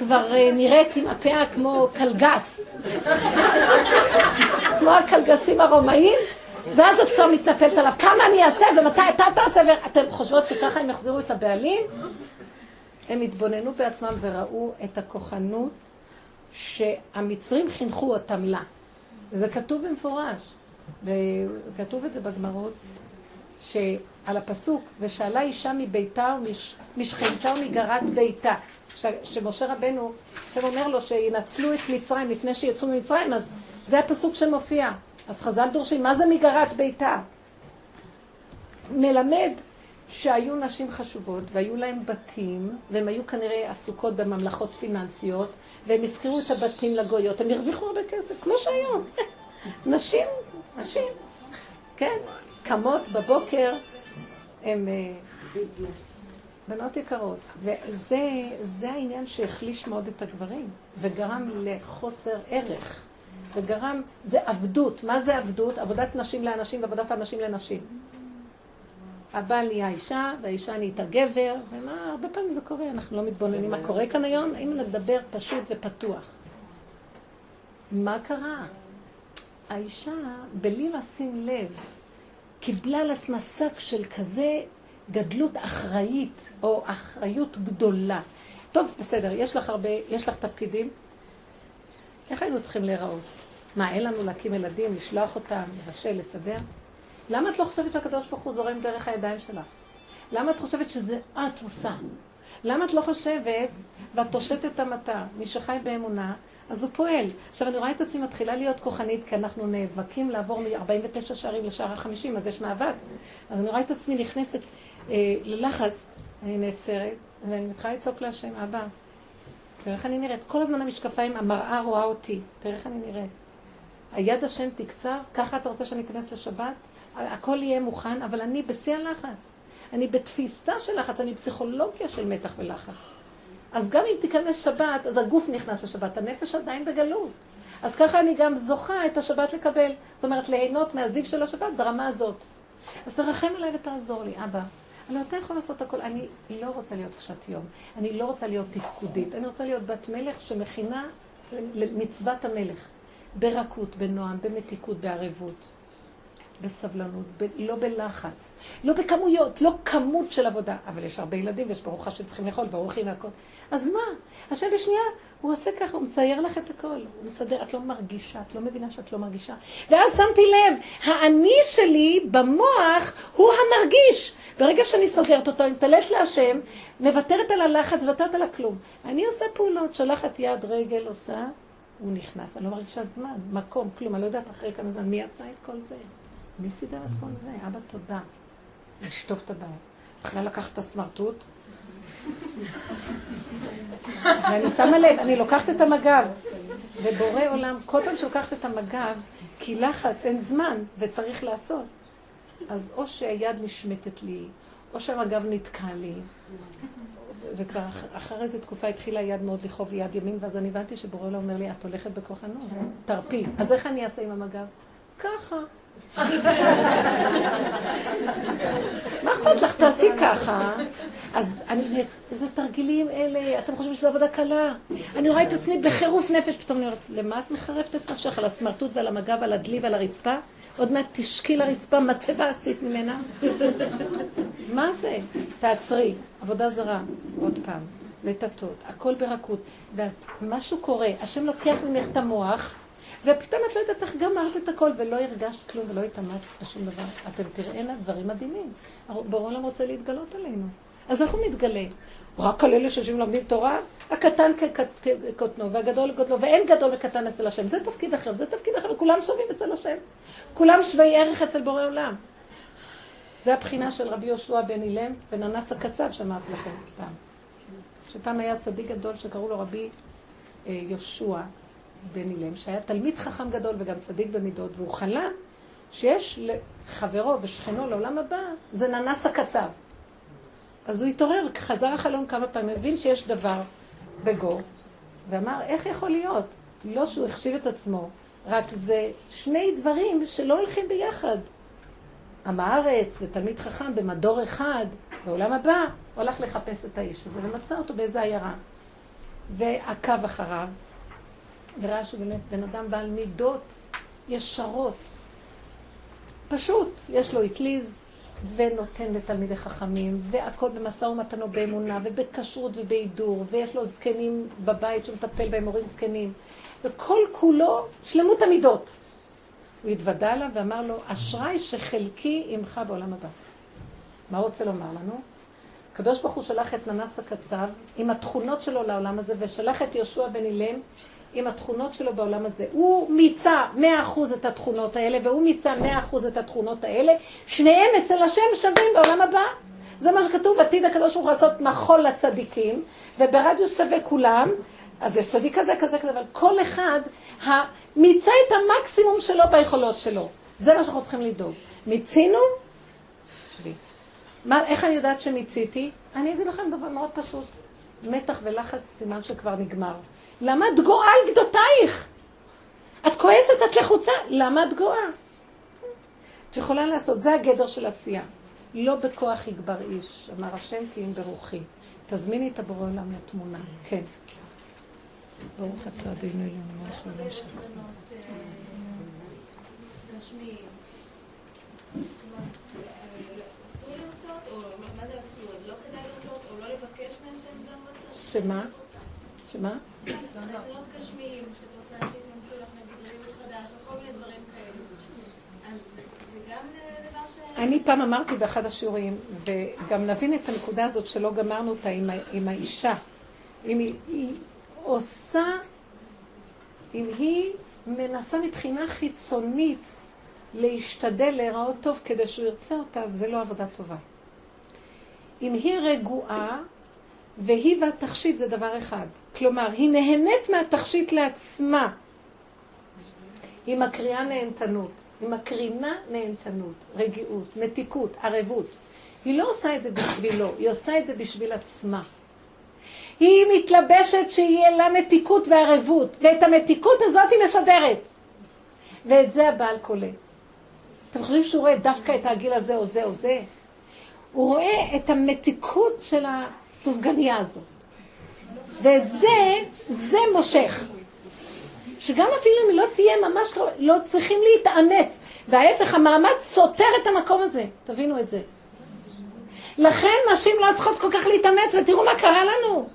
כבר אה, נראית עם הפאה כמו קלגס. כמו הקלגסים הרומאים, ואז את כבר מתנפלת עליו, כמה אני אעשה ומתי אתה תעשה, ואתם חושבות שככה הם יחזירו את הבעלים? הם התבוננו בעצמם וראו את הכוחנות שהמצרים חינכו אותם לה. זה כתוב במפורש, וכתוב את זה בגמרות, שעל הפסוק, ושאלה אישה מביתה ומשכנתה ומגרת ביתה. שמשה רבנו, השם אומר לו שינצלו את מצרים לפני שיצאו ממצרים, אז זה הפסוק שמופיע. אז חז"ל דורשים, מה זה מגרת ביתה? מלמד שהיו נשים חשובות והיו להם בתים, והן היו כנראה עסוקות בממלכות פיננסיות, והם הזכירו את הבתים לגויות, הם הרוויחו הרבה כסף, כמו שהיום. (laughs) נשים, נשים, כן, קמות בבוקר, הם... אה, ביזנס. בנות יקרות, וזה העניין שהחליש מאוד את הגברים, וגרם לחוסר ערך, וגרם, זה עבדות. מה זה עבדות? עבודת נשים לאנשים ועבודת אנשים לנשים. הבעל נהיה אישה, והאישה נהייתה גבר, ומה, הרבה פעמים זה קורה, אנחנו לא מתבוננים מה קורה כאן היום, אם נדבר פשוט ופתוח. מה קרה? האישה, בלי לשים לב, קיבלה על עצמה שק של כזה גדלות אחראית, או אחריות גדולה. טוב, בסדר, יש לך הרבה, יש לך תפקידים? איך היינו צריכים להיראות? מה, אין לנו להקים ילדים, לשלוח אותם, לבשל, לסדר? למה את לא חושבת שהקדוש ברוך הוא זורם דרך הידיים שלך? למה את חושבת שזה את עושה? למה את לא חושבת, ואת תושטת את המטה, מי שחי באמונה, אז הוא פועל. עכשיו, אני רואה את עצמי מתחילה להיות כוחנית, כי אנחנו נאבקים לעבור מ-49 שערים לשער ה-50, אז יש מאבק. אז אני רואה את עצמי נכנסת אה, ללחץ, אני נעצרת, ואני מתחילה לצעוק להשם, אבא, תראה איך אני נראית. כל הזמן המשקפיים, המראה רואה אותי, תראה איך אני נראית. היד השם תקצר, ככה אתה רוצה שאני אכנס לשבת? הכל יהיה מוכן, אבל אני בשיא הלחץ. אני בתפיסה של לחץ, אני פסיכולוגיה של מתח ולחץ. אז גם אם תיכנס שבת, אז הגוף נכנס לשבת, הנפש עדיין בגלות. אז ככה אני גם זוכה את השבת לקבל. זאת אומרת, ליהנות מהזיו של השבת ברמה הזאת. אז תרחם עליי ותעזור לי, אבא. אבל אתה יכול לעשות הכל. אני לא רוצה להיות קשת יום. אני לא רוצה להיות תפקודית. אני רוצה להיות בת מלך שמכינה למצוות המלך. ברכות, בנועם, במתיקות, בערבות. בסבלנות, ב- לא בלחץ, לא בכמויות, לא כמות של עבודה. אבל יש הרבה ילדים ויש ברוך השם צריכים לאכול, ברוך היא והכל. אז מה? השם בשנייה, הוא עושה ככה, הוא מצייר לך את הכל, הוא מסדר, את לא מרגישה, את לא מבינה שאת לא מרגישה. ואז שמתי לב, האני שלי במוח הוא המרגיש. ברגע שאני סוגרת אותו, אני מתעלת להשם, מוותרת על הלחץ, מוותרת על הכלום. אני עושה פעולות, שולחת יד, רגל, עושה, הוא נכנס. אני לא מרגישה זמן, מקום, כלום. אני לא יודעת אחרי כמה זמן מי עשה את כל זה. מי סידר את כל זה? אבא, תודה. לשטוף את הבית. יכולה לקחת את הסמרטוט, ואני שמה לב, אני לוקחת את המג"ב, ובורא עולם, כל פעם שלוקחת את המג"ב, כי לחץ, אין זמן, וצריך לעשות. אז או שהיד נשמטת לי, או שהמג"ב נתקע לי, וכבר אחרי איזה תקופה התחילה יד מאוד לכאוב יד ימין, ואז אני הבנתי שבורא עולם אומר לי, את הולכת בכוחנות, תרפי. אז איך אני אעשה עם המג"ב? ככה. מה אכפת לך? תעשי ככה. אז אני, איזה תרגילים אלה, אתם חושבים שזו עבודה קלה? אני רואה את עצמי בחירוף נפש, פתאום אני אומרת, למה את מחרפת את נפשך? על הסמרטוט ועל המגע ועל הדלי ועל הרצפה? עוד מעט תשקי לרצפה, מצבה עשית ממנה. מה זה? תעצרי, עבודה זרה, עוד פעם, לטטות, הכל ברכות. ואז משהו קורה, השם לוקח ממך את המוח, ופתאום את לא יודעת איך גמרת את הכל, ולא הרגשת כלום ולא התאמצת בשום דבר. אתם תראינה דברים מדהימים. ברור העולם רוצה להתגלות עלינו. אז איך הוא מתגלה? רק על אלה שיושבים לומדים תורה? הקטן כקוטנו והגדול כקוטנו, ואין גדול וקטן אצל השם. זה תפקיד אחר, זה תפקיד אחר, וכולם שווים אצל השם. כולם שווי ערך אצל בורא עולם. זה הבחינה של רבי יהושע בן אילם וננס הקצב שאמרתי לכם פעם. שפעם היה צדיק גדול שקראו לו רבי אה, יהושע בן אילם, שהיה תלמיד חכם גדול וגם צדיק במידות, והוא חלם שיש לחברו ושכנו לעולם הבא, זה ננס הקצב. אז הוא התעורר, חזר החלום כמה פעמים, הבין שיש דבר בגו, ואמר, איך יכול להיות? לא שהוא החשיב את עצמו, רק זה שני דברים שלא הולכים ביחד. עם הארץ ותלמיד חכם במדור אחד, בעולם הבא, הוא הלך לחפש את האיש הזה ומצא אותו באיזה עיירה. ועקב אחריו, וראה באמת בן אדם בעל מידות ישרות. פשוט, יש לו אטליז ונותן לתלמידי חכמים, והכל במשא ומתן ובאמונה, ובכשרות ובהידור, ויש לו זקנים בבית שמטפל בהם, הורים זקנים, וכל כולו שלמות המידות. הוא התוודה לה ואמר לו, אשראי שחלקי עמך בעולם הבא. מה הוא רוצה לומר לנו? הקדוש ברוך הוא שלח את ננס הקצב עם התכונות שלו לעולם הזה, ושלח את יהושע בן אילם עם התכונות שלו בעולם הזה. הוא מיצה מאה אחוז את התכונות האלה, והוא מיצה מאה אחוז את התכונות האלה. שניהם אצל השם שווים בעולם הבא. זה מה שכתוב, עתיד הקדוש ברוך הוא לעשות מחול לצדיקים, וברדיוס שווה כולם. אז יש צדיק כזה, כזה, כזה, אבל כל אחד מיצה את המקסימום שלו ביכולות שלו. זה מה שאנחנו צריכים לדאוג. מיצינו? מה, איך אני יודעת שמיציתי? אני אגיד לכם דבר מאוד פשוט. מתח ולחץ, סימן שכבר נגמר. למה את גואה על גדותייך? את כועסת, את לחוצה, למה את גואה? את יכולה לעשות, זה הגדר של עשייה. לא בכוח יגבר איש, אמר השם כי אם ברוחי. תזמיני את הבורא עולם לתמונה. כן. ברוך אתה אדינו אלינו מלך העולם שלנו. שמה? שמה? אני פעם אמרתי באחד השיעורים, וגם נבין את הנקודה הזאת שלא גמרנו אותה עם, עם האישה. אם היא, היא עושה, אם היא מנסה מבחינה חיצונית להשתדל להיראות טוב כדי שהוא ירצה אותה, זה לא עבודה טובה. אם היא רגועה, והיא והתכשיט זה דבר אחד. כלומר, היא נהנית מהתכשיט לעצמה. היא מקריאה נהנתנות, היא מקרינה נהנתנות, רגיעות, מתיקות, ערבות. היא לא עושה את זה בשבילו, היא עושה את זה בשביל עצמה. היא מתלבשת שיהיה לה מתיקות וערבות, ואת המתיקות הזאת היא משדרת. ואת זה הבעל קולט. אתם חושבים שהוא רואה דווקא את הגיל הזה או זה או זה? הוא רואה את המתיקות של הסופגניה הזאת. ואת זה, זה מושך. שגם אפילו אם היא לא תהיה ממש, לא צריכים להתאמץ. וההפך, המאמץ סותר את המקום הזה. תבינו את זה. לכן נשים לא צריכות כל כך להתאמץ, ותראו מה קרה לנו.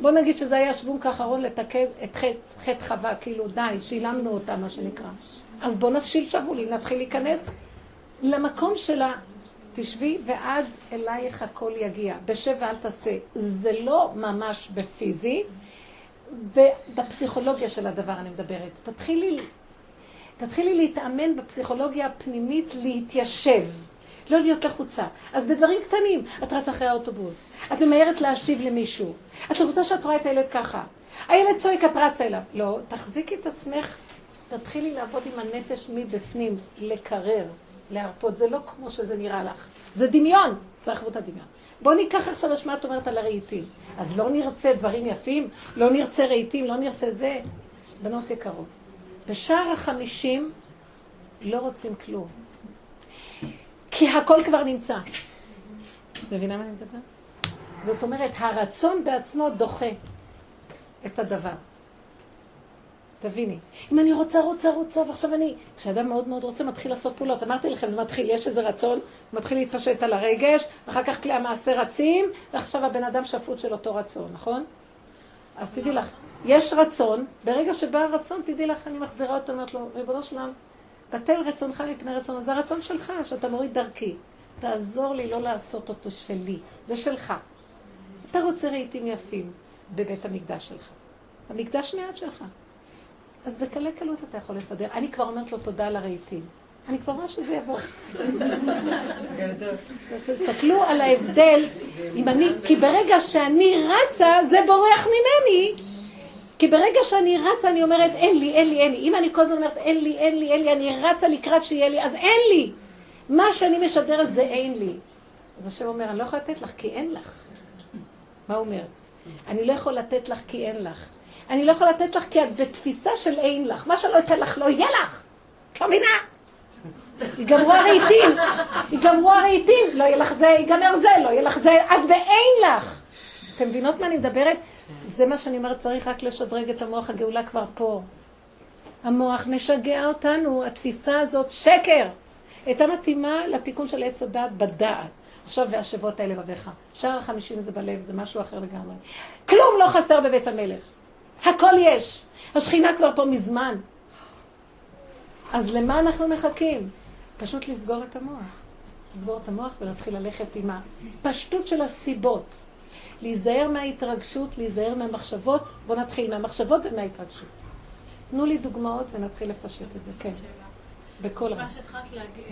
בוא נגיד שזה היה שוונק האחרון לתקן את חטא חווה, כאילו די, שילמנו אותה, מה שנקרא. אז בוא נפשיל שבולים, נתחיל להיכנס למקום שלה. תשבי ועד אלייך הכל יגיע. בשב ואל תעשה. זה לא ממש בפיזי, בפסיכולוגיה של הדבר אני מדברת. תתחילי, תתחילי להתאמן בפסיכולוגיה הפנימית להתיישב. לא להיות לחוצה. אז בדברים קטנים, את רצה אחרי האוטובוס, את ממהרת להשיב למישהו, את רוצה שאת רואה את הילד ככה. הילד צועק, את רצה אליו. לא, תחזיקי את עצמך, תתחילי לעבוד עם הנפש מבפנים, לקרר, להרפות. זה לא כמו שזה נראה לך. זה דמיון, לבוא את הדמיון. בואו ניקח עכשיו מה את אומרת על הרהיטים. אז לא נרצה דברים יפים, לא נרצה רהיטים, לא נרצה זה. בנות יקרות, בשער החמישים לא רוצים כלום. כי הכל כבר נמצא. מבינה מה אני מדבר? זאת אומרת, הרצון בעצמו דוחה את הדבר. תביני. אם אני רוצה, רוצה, רוצה, ועכשיו אני... כשאדם מאוד מאוד רוצה, מתחיל לעשות פעולות. אמרתי לכם, זה מתחיל, יש איזה רצון, מתחיל להתפשט על הרגש, אחר כך כלי המעשה רצים, ועכשיו הבן אדם שפוט של אותו רצון, נכון? אז תדעי לך, יש רצון, ברגע שבא הרצון, תדעי לך, אני מחזירה אותו, אומרת לו, ריבונו שלם, בטל רצונך מפני רצונו, זה הרצון שלך, שאתה מוריד דרכי. תעזור לי לא לעשות אותו שלי, זה שלך. אתה רוצה רהיטים יפים בבית המקדש שלך. המקדש מעט שלך. אז בקלי קלות אתה יכול לסדר. אני כבר אומרת לו תודה על הרהיטים. אני כבר רואה שזה יבוא. תסתכלו על ההבדל, אם אני, כי ברגע שאני רצה, זה בורח ממני. כי ברגע שאני רצה, אני אומרת, אין לי, אין לי, אין לי. אם אני כל הזמן אומרת, אין לי, אין לי, אין לי, אני רצה לקראת שיהיה לי, אז אין לי. מה שאני משדרת זה אין לי. אז השם אומר, אני לא יכולה לתת לך כי אין לך. מה הוא אומר? אני לא יכול לתת לך כי אין לך. אני לא יכול לתת לך כי את בתפיסה של אין לך. מה שלא אתן לך לא יהיה לך. את לא מבינה? ייגמרו הרהיטים, ייגמרו הרהיטים, לא יהיה לך זה, ייגמר זה, לא יהיה לך זה, את באין לך. אתם מבינות מה אני מדברת? זה מה שאני אומרת, צריך רק לשדרג את המוח, הגאולה כבר פה. המוח משגע אותנו, התפיסה הזאת שקר. הייתה מתאימה לתיקון של עץ הדעת בדעת. עכשיו והשבות האלה לבביך. שער החמישים זה בלב, זה משהו אחר לגמרי. כלום לא חסר בבית המלך. הכל יש. השכינה כבר פה מזמן. אז למה אנחנו מחכים? פשוט לסגור את המוח. לסגור את המוח ולהתחיל ללכת עם הפשטות של הסיבות. להיזהר מההתרגשות, להיזהר מהמחשבות. בואו נתחיל מהמחשבות ומההתרגשות. תנו לי דוגמאות ונתחיל לפשט את זה, כן. בקול רם. מה שהתחלת להגיד,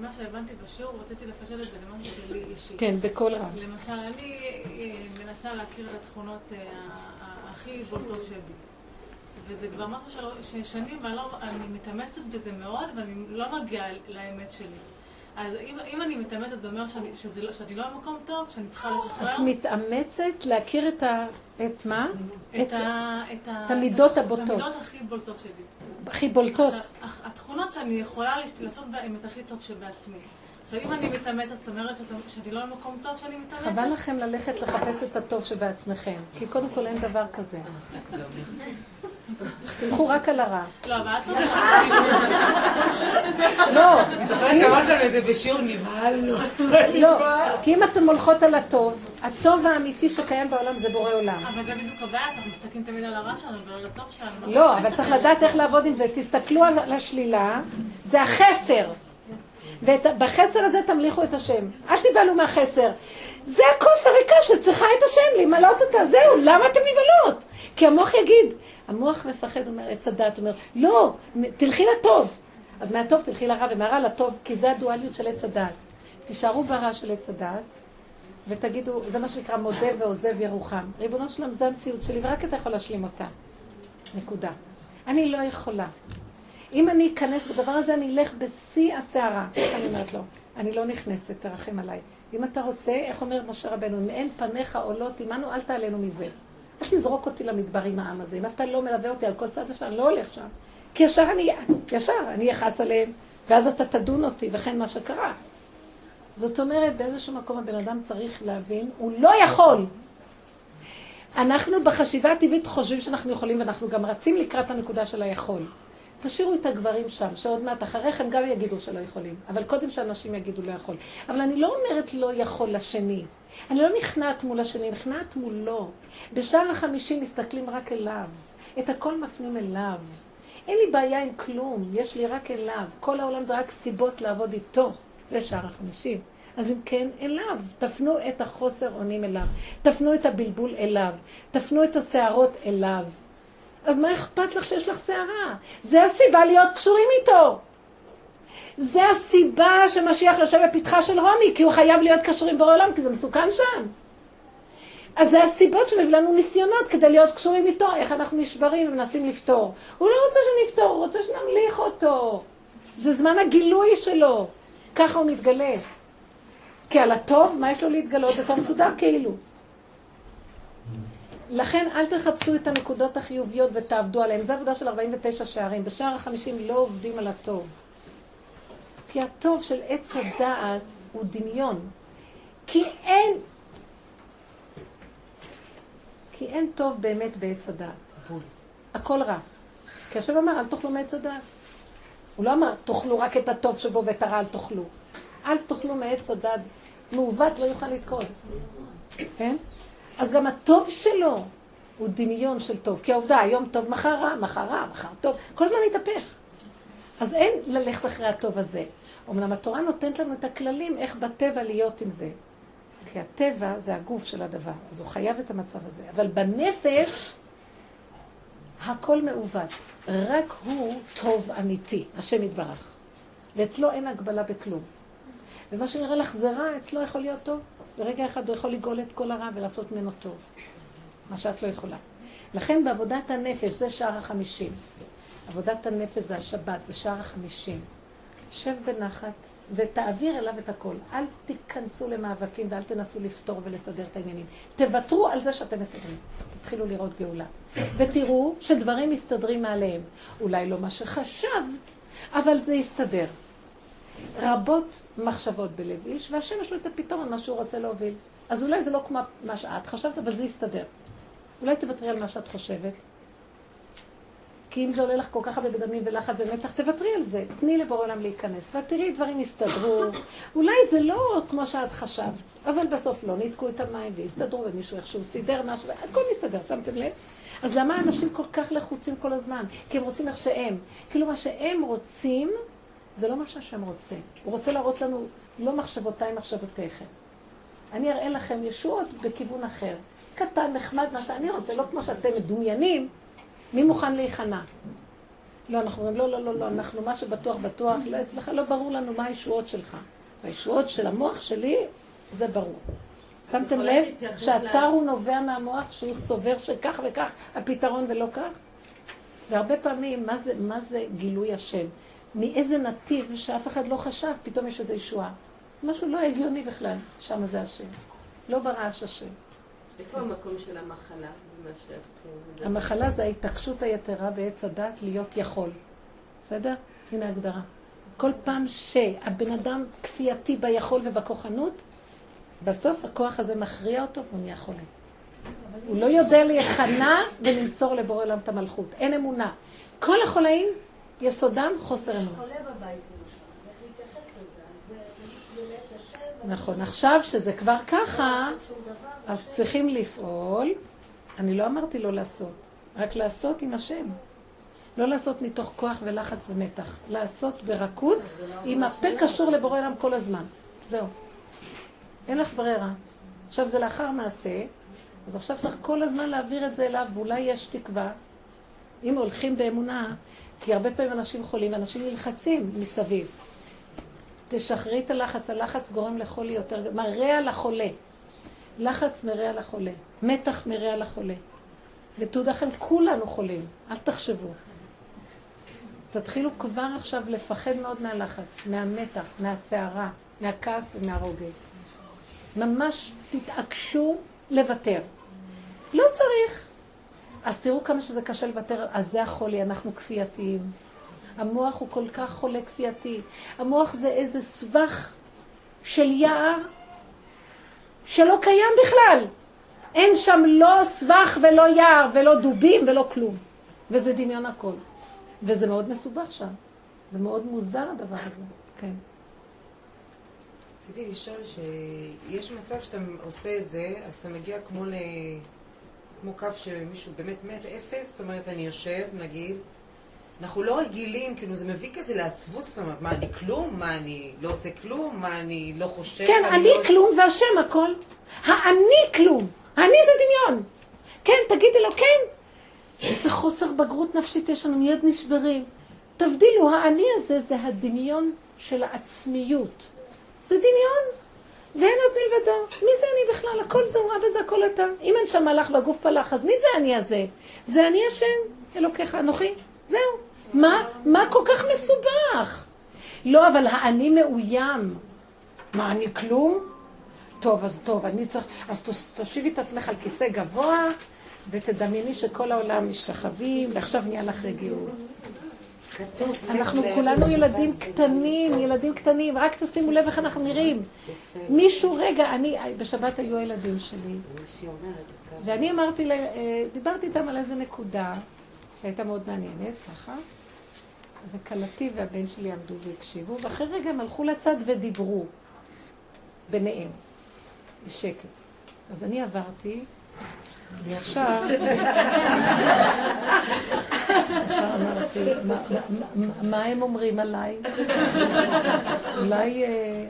מה שהבנתי בשיעור, רציתי לפשט את זה למשהו שלי אישי. כן, בקול רם. למשל, אני אה, מנסה להכיר את התכונות אה, הכי בולטות שבי. וזה כבר משהו ששנים, ואני לא, מתאמצת בזה מאוד, ואני לא מגיעה לאמת שלי. אז אם, אם אני מתאמצת, זה אומר שאני, שזה, לא- שאני לא במקום טוב, שאני צריכה (gasps) לשחרר. את מתאמצת להכיר את ה... את מה? את, את, ה, את, ה, את המידות הבוטות. את המידות הכי בולטות שלי. הכי בולטות. עכשיו, התכונות שאני יכולה לעשות בהן את הכי טוב שבעצמי. עכשיו, אם אני מתאמצת, זאת אומרת שאני לא במקום טוב שאני מתאמצת? חבל לכם ללכת לחפש את הטוב שבעצמכם, כי קודם כל אין דבר כזה. (laughs) תלכו רק על הרע. לא, אבל את לא. (laughs) אני זוכרת שאמרת לנו את זה בשיעור, נבהלנו. (laughs) לא, כי אם אתם הולכות על הטוב, הטוב האמיתי שקיים בעולם זה בורא עולם. אבל זה בדיוק הבעיה, שאנחנו מסתכלים תמיד על הרע שלנו ועל הטוב שלנו. לא, אבל צריך לדעת איך לעבוד עם זה. תסתכלו על השלילה, זה החסר. ובחסר הזה תמליכו את השם. אל תיבהלו מהחסר. זה הכוס הריקה שצריכה את השם, למלות אותה, זהו, למה אתם נבהלות? כי המוח יגיד, המוח מפחד, אומר, עץ הדת, אומר, לא, תלכי לטוב. אז מהטוב תלכי לרע ומהרע לטוב, כי זה הדואליות של עץ הדת. תישארו ברע של עץ הדת, ותגידו, זה מה שנקרא מודה ועוזב ירוחם. ריבונו שלם, זה המציאות שלי, ורק אתה יכול להשלים אותה. נקודה. אני לא יכולה. אם אני אכנס בדבר הזה, אני אלך בשיא הסערה. איך (coughs) אני אומרת לו? אני לא נכנסת, תרחם עליי. אם אתה רוצה, איך אומר משה רבנו, אם אין פניך עולות עמנו, אל תעלנו מזה. אל תזרוק אותי למדבר עם העם הזה. אם אתה לא מלווה אותי על כל צד ישר, אני לא הולך שם. כי ישר אני, ישר, אני אכעס עליהם, ואז אתה תדון אותי, וכן מה שקרה. זאת אומרת, באיזשהו מקום הבן אדם צריך להבין, הוא לא יכול. אנחנו בחשיבה הטבעית חושבים שאנחנו יכולים, ואנחנו גם רצים לקראת הנקודה של היכול. תשאירו את הגברים שם, שעוד מעט אחריכם גם יגידו שלא יכולים. אבל קודם שאנשים יגידו לא יכול. אבל אני לא אומרת לא יכול לשני. אני לא נכנעת מול השני, נכנעת מולו. בשער החמישים מסתכלים רק אליו. את הכל מפנים אליו. אין לי בעיה עם כלום, יש לי רק אליו. כל העולם זה רק סיבות לעבוד איתו. זה שער החמישים. אז אם כן, אליו. תפנו את החוסר אונים אליו. תפנו את הבלבול אליו. תפנו את השערות אליו. אז מה אכפת לך שיש לך שערה? זה הסיבה להיות קשורים איתו. זה הסיבה שמשיח יושב בפתחה של רומי, כי הוא חייב להיות קשור עם בורא עולם, כי זה מסוכן שם. אז זה הסיבות שמביא לנו ניסיונות כדי להיות קשורים איתו, איך אנחנו נשברים ומנסים לפתור. הוא לא רוצה שנפתור, הוא רוצה שנמליך אותו. זה זמן הגילוי שלו. ככה הוא מתגלה. כי על הטוב, מה יש לו להתגלות? זה כבר מסודר כאילו. לכן אל תחפשו את הנקודות החיוביות ותעבדו עליהן. זו עבודה של 49 שערים. בשער החמישים לא עובדים על הטוב. כי הטוב של עץ הדעת הוא דמיון. כי אין, כי אין טוב באמת בעץ הדעת. הכל רע. כי השם אמר, אל תאכלו מעץ הדעת. הוא לא אמר, תאכלו רק את הטוב שבו ואת הרע אל תאכלו. אל תאכלו מעץ הדעת. מעוות לא יוכל לתקוד. כן? אז גם הטוב שלו הוא דמיון של טוב. כי העובדה, היום טוב, מחר רע, מחר רע, מחר טוב. כל הזמן מתהפך. אז אין ללכת אחרי הטוב הזה. אמנם התורה נותנת לנו את הכללים איך בטבע להיות עם זה. כי הטבע זה הגוף של הדבר, אז הוא חייב את המצב הזה. אבל בנפש הכל מעוות. רק הוא טוב אמיתי, השם יתברך. ואצלו אין הגבלה בכלום. ומה שנראה לך זה רע, אצלו יכול להיות טוב. ברגע אחד הוא יכול לגאול את כל הרע ולעשות ממנו טוב. מה שאת לא יכולה. לכן בעבודת הנפש, זה שער החמישים. עבודת הנפש זה השבת, זה שער החמישים. שב בנחת ותעביר אליו את הכל. אל תיכנסו למאבקים ואל תנסו לפתור ולסדר את העניינים. תוותרו על זה שאתם מסדרים. תתחילו לראות גאולה. ותראו שדברים מסתדרים מעליהם. אולי לא מה שחשבת, אבל זה יסתדר. רבות מחשבות בלב איש, והשם יש לו את הפתרון, מה שהוא רוצה להוביל. אז אולי זה לא כמו מה שאת חשבת, אבל זה יסתדר. אולי תוותרי על מה שאת חושבת. כי אם זה עולה לך כל כך הרבה בדמים ולחץ ומתח, תוותרי על זה. תני לבורא עולם להיכנס, ותראי דברים יסתדרו. אולי זה לא כמו שאת חשבת, אבל בסוף לא ניתקו את המים והסתדרו, ומישהו איכשהו סידר משהו, הכל מסתדר, שמתם לב? אז למה אנשים כל כך לחוצים כל הזמן? כי הם רוצים איך שהם. כאילו מה שהם רוצים, זה לא מה שהשם רוצה. הוא רוצה להראות לנו, לא מחשבותיי, מחשבותיכם. אני אראה לכם ישועות בכיוון אחר. קטן, נחמד, מה שאני רוצה, לא כמו שאתם מדומיינים, מי מוכן להיכנע? לא, אנחנו אומרים, לא, לא, לא, לא, אנחנו מה שבטוח בטוח, לא, אצלך לא ברור לנו מה הישועות שלך. והישועות של המוח שלי, זה ברור. שמתם לב שהצער הוא נובע מהמוח שהוא סובר שכך וכך הפתרון ולא כך? והרבה פעמים, מה זה, מה זה גילוי השם? מאיזה נתיב שאף אחד לא חשב, פתאום יש איזו ישועה. משהו לא הגיוני בכלל, שם זה השם. לא ברעש השם. איפה המקום של המחלה? המחלה זה ההתעקשות היתרה בעץ הדת להיות יכול. בסדר? הנה ההגדרה. כל פעם שהבן אדם כפייתי ביכול ובכוחנות, בסוף הכוח הזה מכריע אותו והוא נהיה חולה. הוא לא יודע להיכנע ולמסור לבורא עולם את המלכות. אין אמונה. כל החולאים, יסודם חוסר אמונה. אז נכון. עכשיו שזה כבר ככה, אז צריכים לפעול. אני לא אמרתי לא לעשות, רק לעשות עם השם. לא לעשות מתוך כוח ולחץ ומתח. לעשות ברכות עם הפה קשור לבורא עולם כל הזמן. זהו. אין לך ברירה. עכשיו זה לאחר מעשה, אז עכשיו צריך כל הזמן להעביר את זה אליו, ואולי יש תקווה. אם הולכים באמונה, כי הרבה פעמים אנשים חולים, ואנשים נלחצים מסביב. תשחררי את הלחץ, הלחץ גורם לחולי יותר, מרע לחולה. לחץ מרע לחולה, מתח מרע לחולה. ותעודה לכם, כולנו חולים, אל תחשבו. תתחילו כבר עכשיו לפחד מאוד מהלחץ, מהמתח, מהסערה, מהכעס ומהרוגז. ממש תתעקשו לוותר. לא צריך. אז תראו כמה שזה קשה לוותר, אז זה החולי, אנחנו כפייתיים. המוח הוא כל כך חולה כפייתי. המוח זה איזה סבך של יער שלא קיים בכלל. אין שם לא סבך ולא יער ולא דובים ולא כלום. וזה דמיון הכל. וזה מאוד מסובך שם. זה מאוד מוזר הדבר הזה. כן. רציתי לשאול שיש מצב שאתה עושה את זה, אז אתה מגיע כמו ל... כמו קו שמישהו באמת מת אפס, זאת אומרת, אני יושב, נגיד, אנחנו לא רגילים, כאילו זה מביא כזה לעצבות, זאת אומרת, מה אני כלום? מה אני לא עושה כלום? מה אני לא חושב? כן, אני, לא... כלום והשם הכל. האני כלום. האני זה דמיון. כן, תגידי לו כן. איזה חוסר בגרות נפשית יש לנו, מיד נשברים. תבדילו, האני הזה זה הדמיון של העצמיות. זה דמיון, ואין עוד מלבדו. מי זה אני בכלל? הכל זה הוא אבא זה הכל אתה. אם אין שם מלאך והגוף פלח, אז מי זה אני הזה? זה אני השם, אלוקיך, אנוכי. זהו. מה, מה כל כך מסובך? לא, אבל האני מאוים. מה, אני כלום? טוב, אז טוב, אני צריך... אז תושיבי את עצמך על כיסא גבוה, ותדמייני שכל העולם משתחווים, ועכשיו נהיה לך רגיעות. אנחנו כולנו ילדים קטנים, ילדים קטנים, רק תשימו לב איך אנחנו נראים. מישהו, רגע, אני, בשבת היו הילדים שלי, ואני אמרתי, אה, דיברתי איתם על איזה נקודה שהייתה מאוד מעניינת, ככה, וכלתי והבן שלי עמדו והקשיבו, ואחרי רגע הם הלכו לצד ודיברו ביניהם, בשקט. אז אני עברתי, ישר אמרתי, מה הם אומרים עליי? אולי, אה,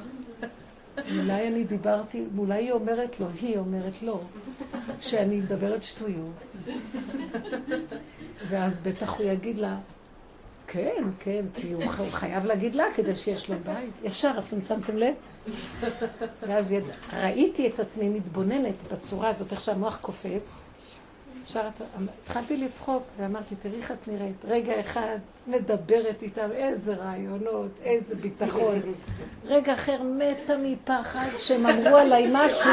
אולי אני דיברתי, אולי היא אומרת לו, היא אומרת לו, שאני מדברת שטויות. ואז בטח הוא יגיד לה, כן, כן, כי הוא חייב להגיד לה כדי שיש לו בית. ישר, אז שמתם לב? (laughs) ואז יד... ראיתי את עצמי מתבוננת בצורה הזאת, איך שהמוח קופץ. ישר התחלתי לצחוק ואמרתי, תראי איך את נראית. רגע אחד מדברת איתם, איזה רעיונות, איזה ביטחון. רגע אחר מתה מפחד שהם אמרו עליי משהו.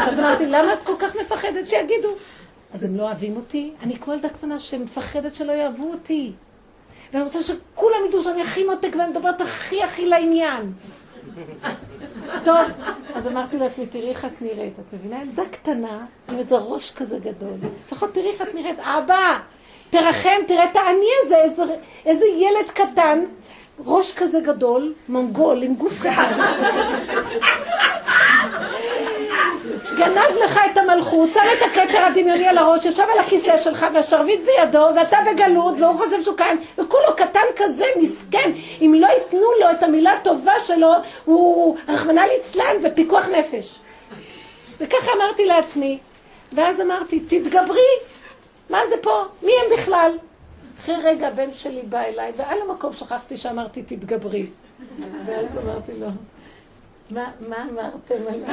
אז אמרתי, למה את כל כך מפחדת שיגידו? אז הם לא אוהבים אותי? אני כמו ילדה קטנה שמפחדת שלא יאהבו אותי. ואני רוצה שכולם ידעו שאני הכי מותק ואני מדברת הכי הכי לעניין. טוב, אז אמרתי לעצמי, תראי איך את נראית. את מבינה? ילדה קטנה עם איזה ראש כזה גדול. לפחות תראי איך את נראית. אבא, תרחם, תראה את העני הזה, איזה, איזה ילד קטן, ראש כזה גדול, מונגול עם גוף קטן. (laughs) גנב לך את המלכות, שם את הכתר הדמיוני על הראש, ישב על הכיסא שלך והשרביט בידו, ואתה בגלות, והוא חושב שהוא קיים, וכולו קטן כזה, מסכן. אם לא ייתנו לו את המילה הטובה שלו, הוא רחמנא ליצלן ופיקוח נפש. וככה אמרתי לעצמי, ואז אמרתי, תתגברי, מה זה פה? מי הם בכלל? אחרי רגע הבן שלי בא אליי, ועל המקום שכחתי שאמרתי, תתגברי. ואז אמרתי לו, מה אמרתם עליו?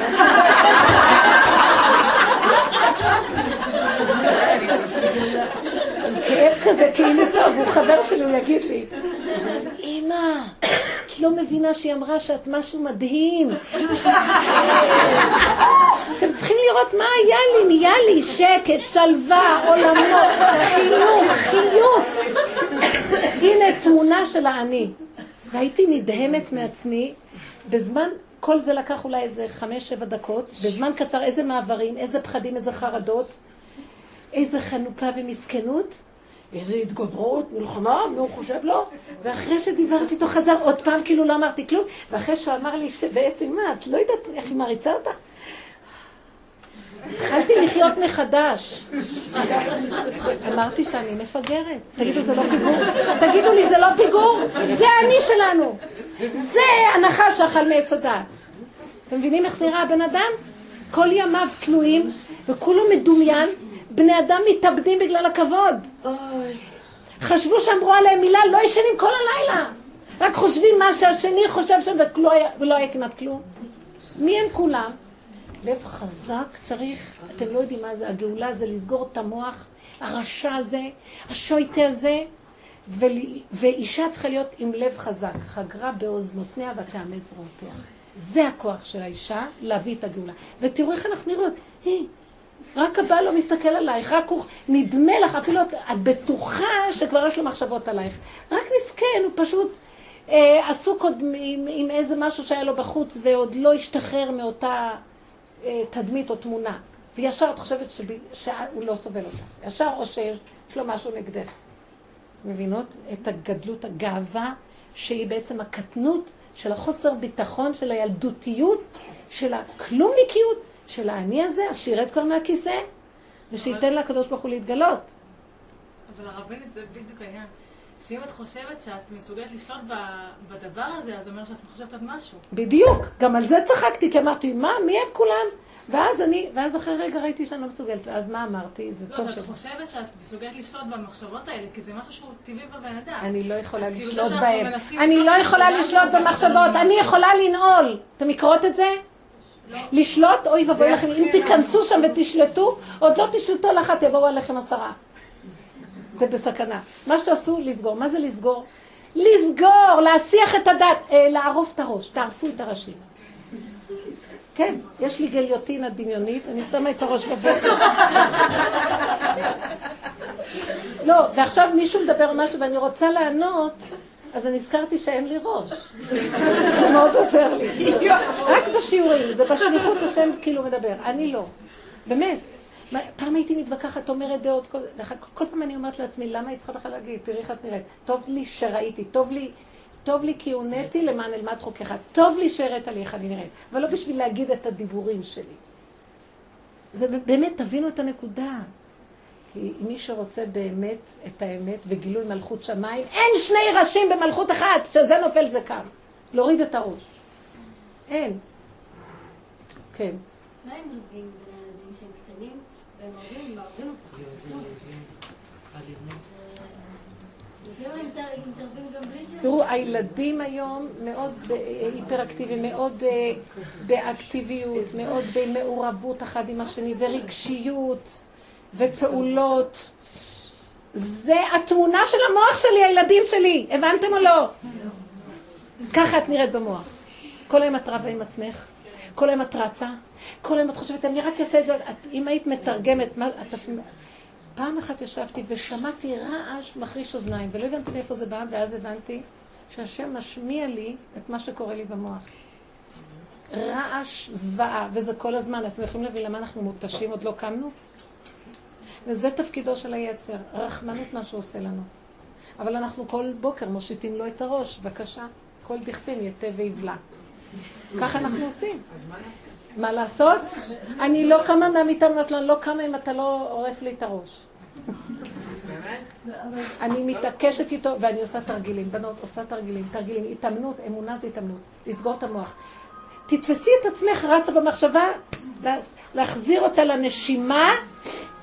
כאב כזה, כאילו טוב, הוא חבר שלי, הוא יגיד לי. אמא, את לא מבינה שהיא אמרה שאת משהו מדהים. אתם צריכים לראות מה היה לי, נהיה לי שקט, שלווה, עולמות, חינוך, חיות. הנה תמונה של האני. והייתי נדהמת מעצמי בזמן כל זה לקח אולי איזה חמש-שבע דקות, בזמן קצר איזה מעברים, איזה פחדים, איזה חרדות, איזה חנופה ומסכנות, איזה התגברות, מלחמה, מי הוא חושב לא? ואחרי שדיברתי איתו חזר עוד פעם, כאילו לא אמרתי כלום, ואחרי שהוא אמר לי שבעצם מה, את לא יודעת איך היא מעריצה אותך? התחלתי לחיות מחדש. אמרתי שאני מפגרת. תגידו, זה לא פיגור? תגידו לי, זה לא פיגור? זה אני שלנו. זה הנחש שאכל מעץ הדעת. אתם מבינים איך נראה הבן אדם? כל ימיו תלויים, וכולו מדומיין. בני אדם מתאבדים בגלל הכבוד. חשבו שאמרו עליהם מילה, לא ישנים כל הלילה. רק חושבים מה שהשני חושב שם ולא היה כמעט כלום. מי הם כולם? לב חזק צריך, אתם לא יודעים מה זה, הגאולה זה לסגור את המוח, הרשע הזה, השויטה הזה. ואישה צריכה להיות עם לב חזק, חגרה באוזנותיה ותאמץ זרועותיה. זה הכוח של האישה, להביא את הגאולה. ותראו איך אנחנו נראות, היי, רק הבעל לא מסתכל עלייך, רק הוא נדמה לך, אפילו את בטוחה שכבר יש לו מחשבות עלייך. רק מסכן, הוא פשוט אה, עסוק עוד עם, עם איזה משהו שהיה לו בחוץ ועוד לא השתחרר מאותה אה, תדמית או תמונה, וישר את חושבת שב... שהוא לא סובל אותה, ישר או שיש לו משהו נגדך. מבינות את הגדלות, הגאווה, שהיא בעצם הקטנות של החוסר ביטחון, של הילדותיות, של הכלומניקיות, של האני הזה, אז שירד כבר מהכיסא, ושייתן לקדוש ברוך הוא להתגלות. אבל הרבנית זה בדיוק העניין. שאם את חושבת שאת מסוגלת לשלוט בדבר הזה, אז אומר שאת חושבת עוד משהו. בדיוק, גם על זה צחקתי, כי אמרתי, מה, מי הם כולם? ואז אני, ואז אחרי רגע ראיתי שאני לא מסוגלת, ואז מה אמרתי? זה לא, טוב שאת ש... חושבת שאת מסוגלת לשלוט במחשבות האלה, כי זה משהו שהוא טבעי בבן אדם. אני לא יכולה אז כאילו לשלוט בהם. אני לא יכולה לא לשלוט במחשבות, ממש. אני יכולה לנעול. אתם מכירות את זה? לשלוט, אוי ואבוי לכם, אם תיכנסו שם ותשלטו, עוד לא תשלטו על אחת, יבואו עליכם עשרה. זה בסכנה. מה שתעשו, לסגור. מה זה לסגור? לסגור, להסיח את הדת, אה, לערוף את הראש, תערפו את הראשים. כן, יש לי גליוטינה דמיונית, אני שמה את הראש בבוקר. לא, ועכשיו מישהו מדבר משהו ואני רוצה לענות, אז אני הזכרתי שאין לי ראש. זה מאוד עוזר לי. רק בשיעורים, זה בשליחות השם כאילו מדבר, אני לא. באמת. מה, פעם הייתי מתווכחת, אומרת דעות, כל, כל פעם אני אומרת לעצמי, למה היא צריכה בכלל להגיד, תראי איך את נראית. טוב לי שראיתי, טוב לי, טוב לי כי הונאתי למען אלמד חוקיך, טוב לי שהראית לי איך אני נראית, אבל לא בשביל להגיד את הדיבורים שלי. זה באמת, תבינו את הנקודה. כי מי שרוצה באמת את האמת וגילוי מלכות שמיים, אין שני ראשים במלכות אחת, שזה נופל זה קם. להוריד את הראש. אין. כן. מה הם תראו, הילדים היום מאוד היפראקטיביים, מאוד אה, באקטיביות, מאוד במעורבות אחד עם השני, ורגשיות, ופעולות. זה התמונה של המוח שלי, הילדים שלי, הבנתם או לא? ככה את נראית במוח. כל היום את רבה עם עצמך, כל היום את רצה, כל היום את חושבת, אני רק אעשה את זה, אם היית מתרגמת, מה, את, פעם אחת ישבתי ושמעתי רעש מחריש אוזניים, ולא הבנתי מאיפה זה בא, ואז הבנתי שהשם משמיע לי את מה שקורה לי במוח. רעש זוועה, וזה כל הזמן. אתם יכולים להבין למה אנחנו מותשים, עוד לא קמנו? וזה תפקידו של היצר, רחמנות מה שהוא עושה לנו. אבל אנחנו כל בוקר מושיטים לו את הראש, בבקשה, כל דכפין יתה ויבלע. ככה אנחנו עושים. מה לעשות? אני לא קמה מהמיטה, אומרת לו, אני לא קמה אם אתה לא עורף לי את הראש. אני מתעקשת איתו, ואני עושה תרגילים. בנות, עושה תרגילים, תרגילים. התאמנות, אמונה זה התאמנות. לסגור את המוח. תתפסי את עצמך רצה במחשבה, לה- להחזיר אותה לנשימה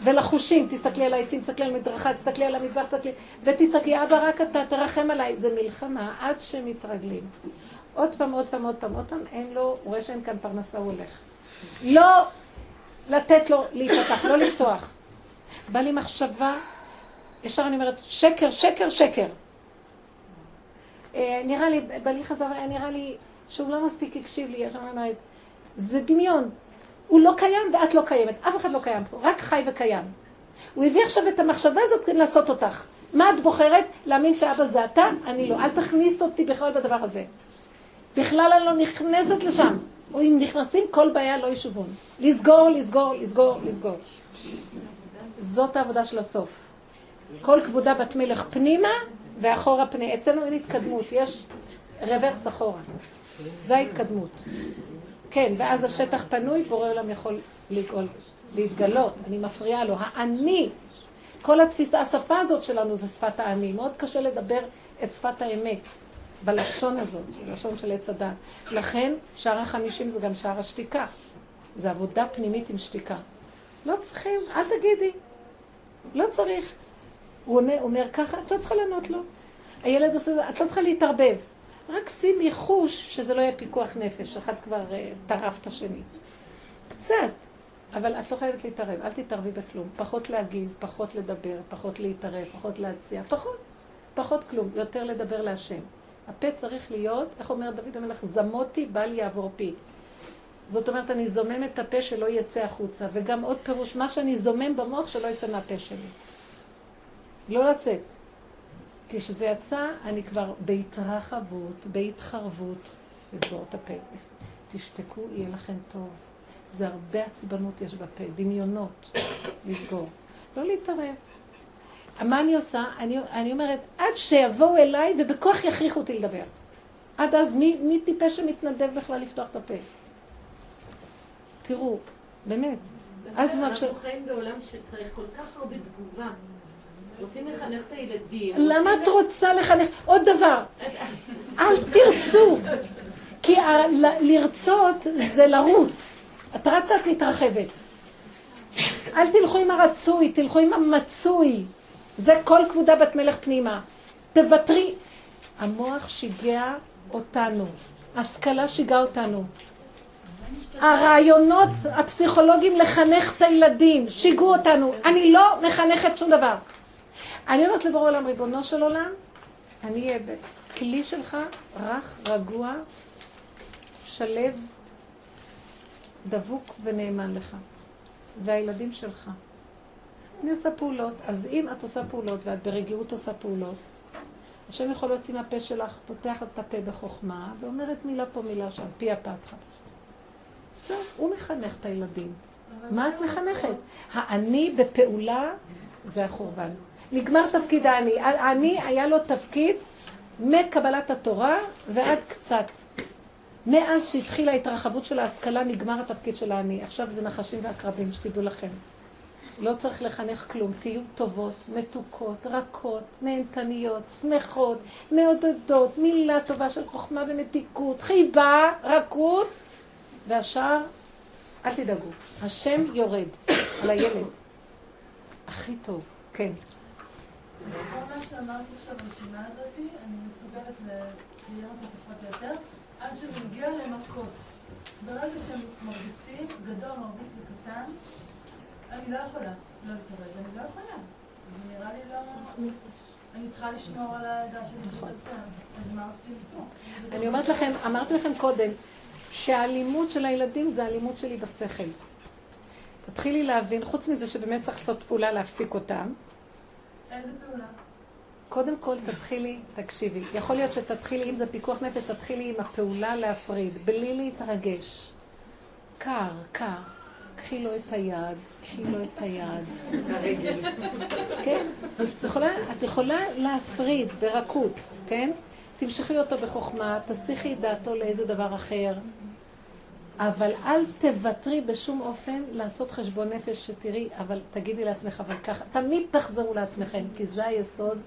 ולחושים. תסתכלי על העצים, תסתכלי על המדרכה, תסתכלי על המדבר, תסתכלי... ותצעקי, אבא, רק אתה, תרחם עליי. זה מלחמה עד שמתרגלים. עוד פעם, עוד פעם, עוד פעם, עוד פעם, אין לו, הוא רואה שאין כאן פרנסה, הוא הולך. לא לתת לו להיפתח, לא לפתוח. בא לי מחשבה, ישר אני אומרת, שקר, שקר, שקר. אה, נראה לי, בעלי חזר, היה נראה לי שהוא לא מספיק הקשיב לי, ישר אני אומרת, זה דמיון. הוא לא קיים ואת לא קיימת, אף אחד לא קיים פה, רק חי וקיים. הוא הביא עכשיו את המחשבה הזאת כדי לעשות אותך. מה את בוחרת? להאמין שאבא זה אתה? אני לא. אל תכניס אותי בכלל בדבר הזה. בכלל אני לא נכנסת לשם. או אם נכנסים, כל בעיה לא ישובון. לסגור, לסגור, לסגור, לסגור. זאת העבודה של הסוף. כל כבודה בת מלך פנימה ואחורה פני. אצלנו אין התקדמות, יש רוורס אחורה. זה ההתקדמות. כן, ואז השטח פנוי, בורא עולם יכול לגאול, להתגלות. אני מפריעה לו. האני, כל התפיסה, השפה הזאת שלנו זה שפת האני. מאוד קשה לדבר את שפת האמת. בלשון הזאת, בלשון של עץ הדת. לכן, שער החמישים זה גם שער השתיקה. זה עבודה פנימית עם שתיקה. לא צריכים, אל תגידי. לא צריך. הוא עונה, אומר ככה, את לא צריכה לענות לו. הילד עושה זה, את לא צריכה להתערבב. רק שימי חוש שזה לא יהיה פיקוח נפש, אחד כבר uh, טרף את השני. קצת, אבל את לא חייבת להתערב, אל תתערבי בכלום. פחות להגיב, פחות לדבר, פחות להתערב, פחות להציע, פחות. פחות כלום, יותר לדבר להשם. הפה צריך להיות, איך אומר דוד המלך, זמותי בל יעבור פי. זאת אומרת, אני זומם את הפה שלא יצא החוצה, וגם עוד פירוש, מה שאני זומם במוח שלא יצא מהפה שלי. לא לצאת. כשזה יצא, אני כבר בהתרחבות, בהתחרבות, לסגור את הפה. תשתקו, יהיה לכם טוב. זה הרבה עצבנות יש בפה, דמיונות, לסגור. לא להתערב. מה אני עושה? אני, אני אומרת, עד שיבואו אליי ובכוח יכריחו אותי לדבר. עד אז, מי, מי טיפש שמתנדב בכלל לפתוח את הפה? תראו, באמת. אז הוא מאפשר... אנחנו חיים בעולם שצריך כל כך הרבה תגובה. רוצים לחנך את הילדים. למה את רוצה לחנך? עוד דבר, אל תרצו. כי לרצות זה לרוץ. את רצה, את מתרחבת. אל תלכו עם הרצוי, תלכו עם המצוי. זה כל כבודה בת מלך פנימה. תוותרי. המוח שיגע אותנו. השכלה שיגעה אותנו. הרעיונות הפסיכולוגיים לחנך את הילדים שיגעו אותנו. אני לא מחנכת שום דבר. אני אומרת לבורא עולם, ריבונו של עולם, אני אהיה כלי שלך רך, רגוע, שלב, דבוק ונאמן לך. והילדים שלך. אני עושה פעולות, אז אם את עושה פעולות ואת ברגיעות עושה פעולות, השם יכול להוציא מהפה שלך, פותח את הפה בחוכמה, ואומרת מילה פה מילה שם, פי הפתחה. זהו, הוא מחנך את הילדים. מה את מחנכת? האני בפעולה זה החורבן. נגמר תפקיד האני. האני היה לו תפקיד מקבלת התורה ועד קצת. מאז שהתחילה ההתרחבות של ההשכלה נגמר התפקיד של האני. עכשיו זה נחשים ועקרבים, שתדעו לכם. לא צריך לחנך כלום. תהיו טובות, מתוקות, רכות, נהנתניות, שמחות, מעודדות, מילה טובה של חוכמה ומתיקות, חיבה, רכות, והשאר, אל תדאגו. השם יורד (coughs) על הילד. הכי טוב, כן. כל מה שאמרת עכשיו ברשימה הזאת, אני מסוגלת להיות פחות או יותר, עד שזה מגיע למכות. ברגע שהם מרביצים, גדול מרביץ לקטן, אני לא יכולה לא להתערב, אני לא יכולה. זה נראה לי לא... אני צריכה לשמור על העדה שלי בקטן, אז מה עושים פה? אני אומרת לכם, אמרתי לכם קודם, שהאלימות של הילדים זה האלימות שלי בשכל. תתחילי להבין, חוץ מזה שבאמת צריך לעשות פעולה להפסיק אותם, איזה פעולה? קודם כל תתחילי, תקשיבי, יכול להיות שתתחילי, אם זה פיקוח נפש, תתחילי עם הפעולה להפריד, בלי להתרגש. קר, קר. קחי לו את היד, קחי לו את היד. כן? אז את יכולה, את יכולה להפריד ברכות, כן? תמשכי אותו בחוכמה, תסיחי את דעתו לאיזה דבר אחר. אבל אל תוותרי בשום אופן לעשות חשבון נפש שתראי, אבל תגידי לעצמך, אבל ככה, תמיד תחזרו לעצמכם, כי זה היסוד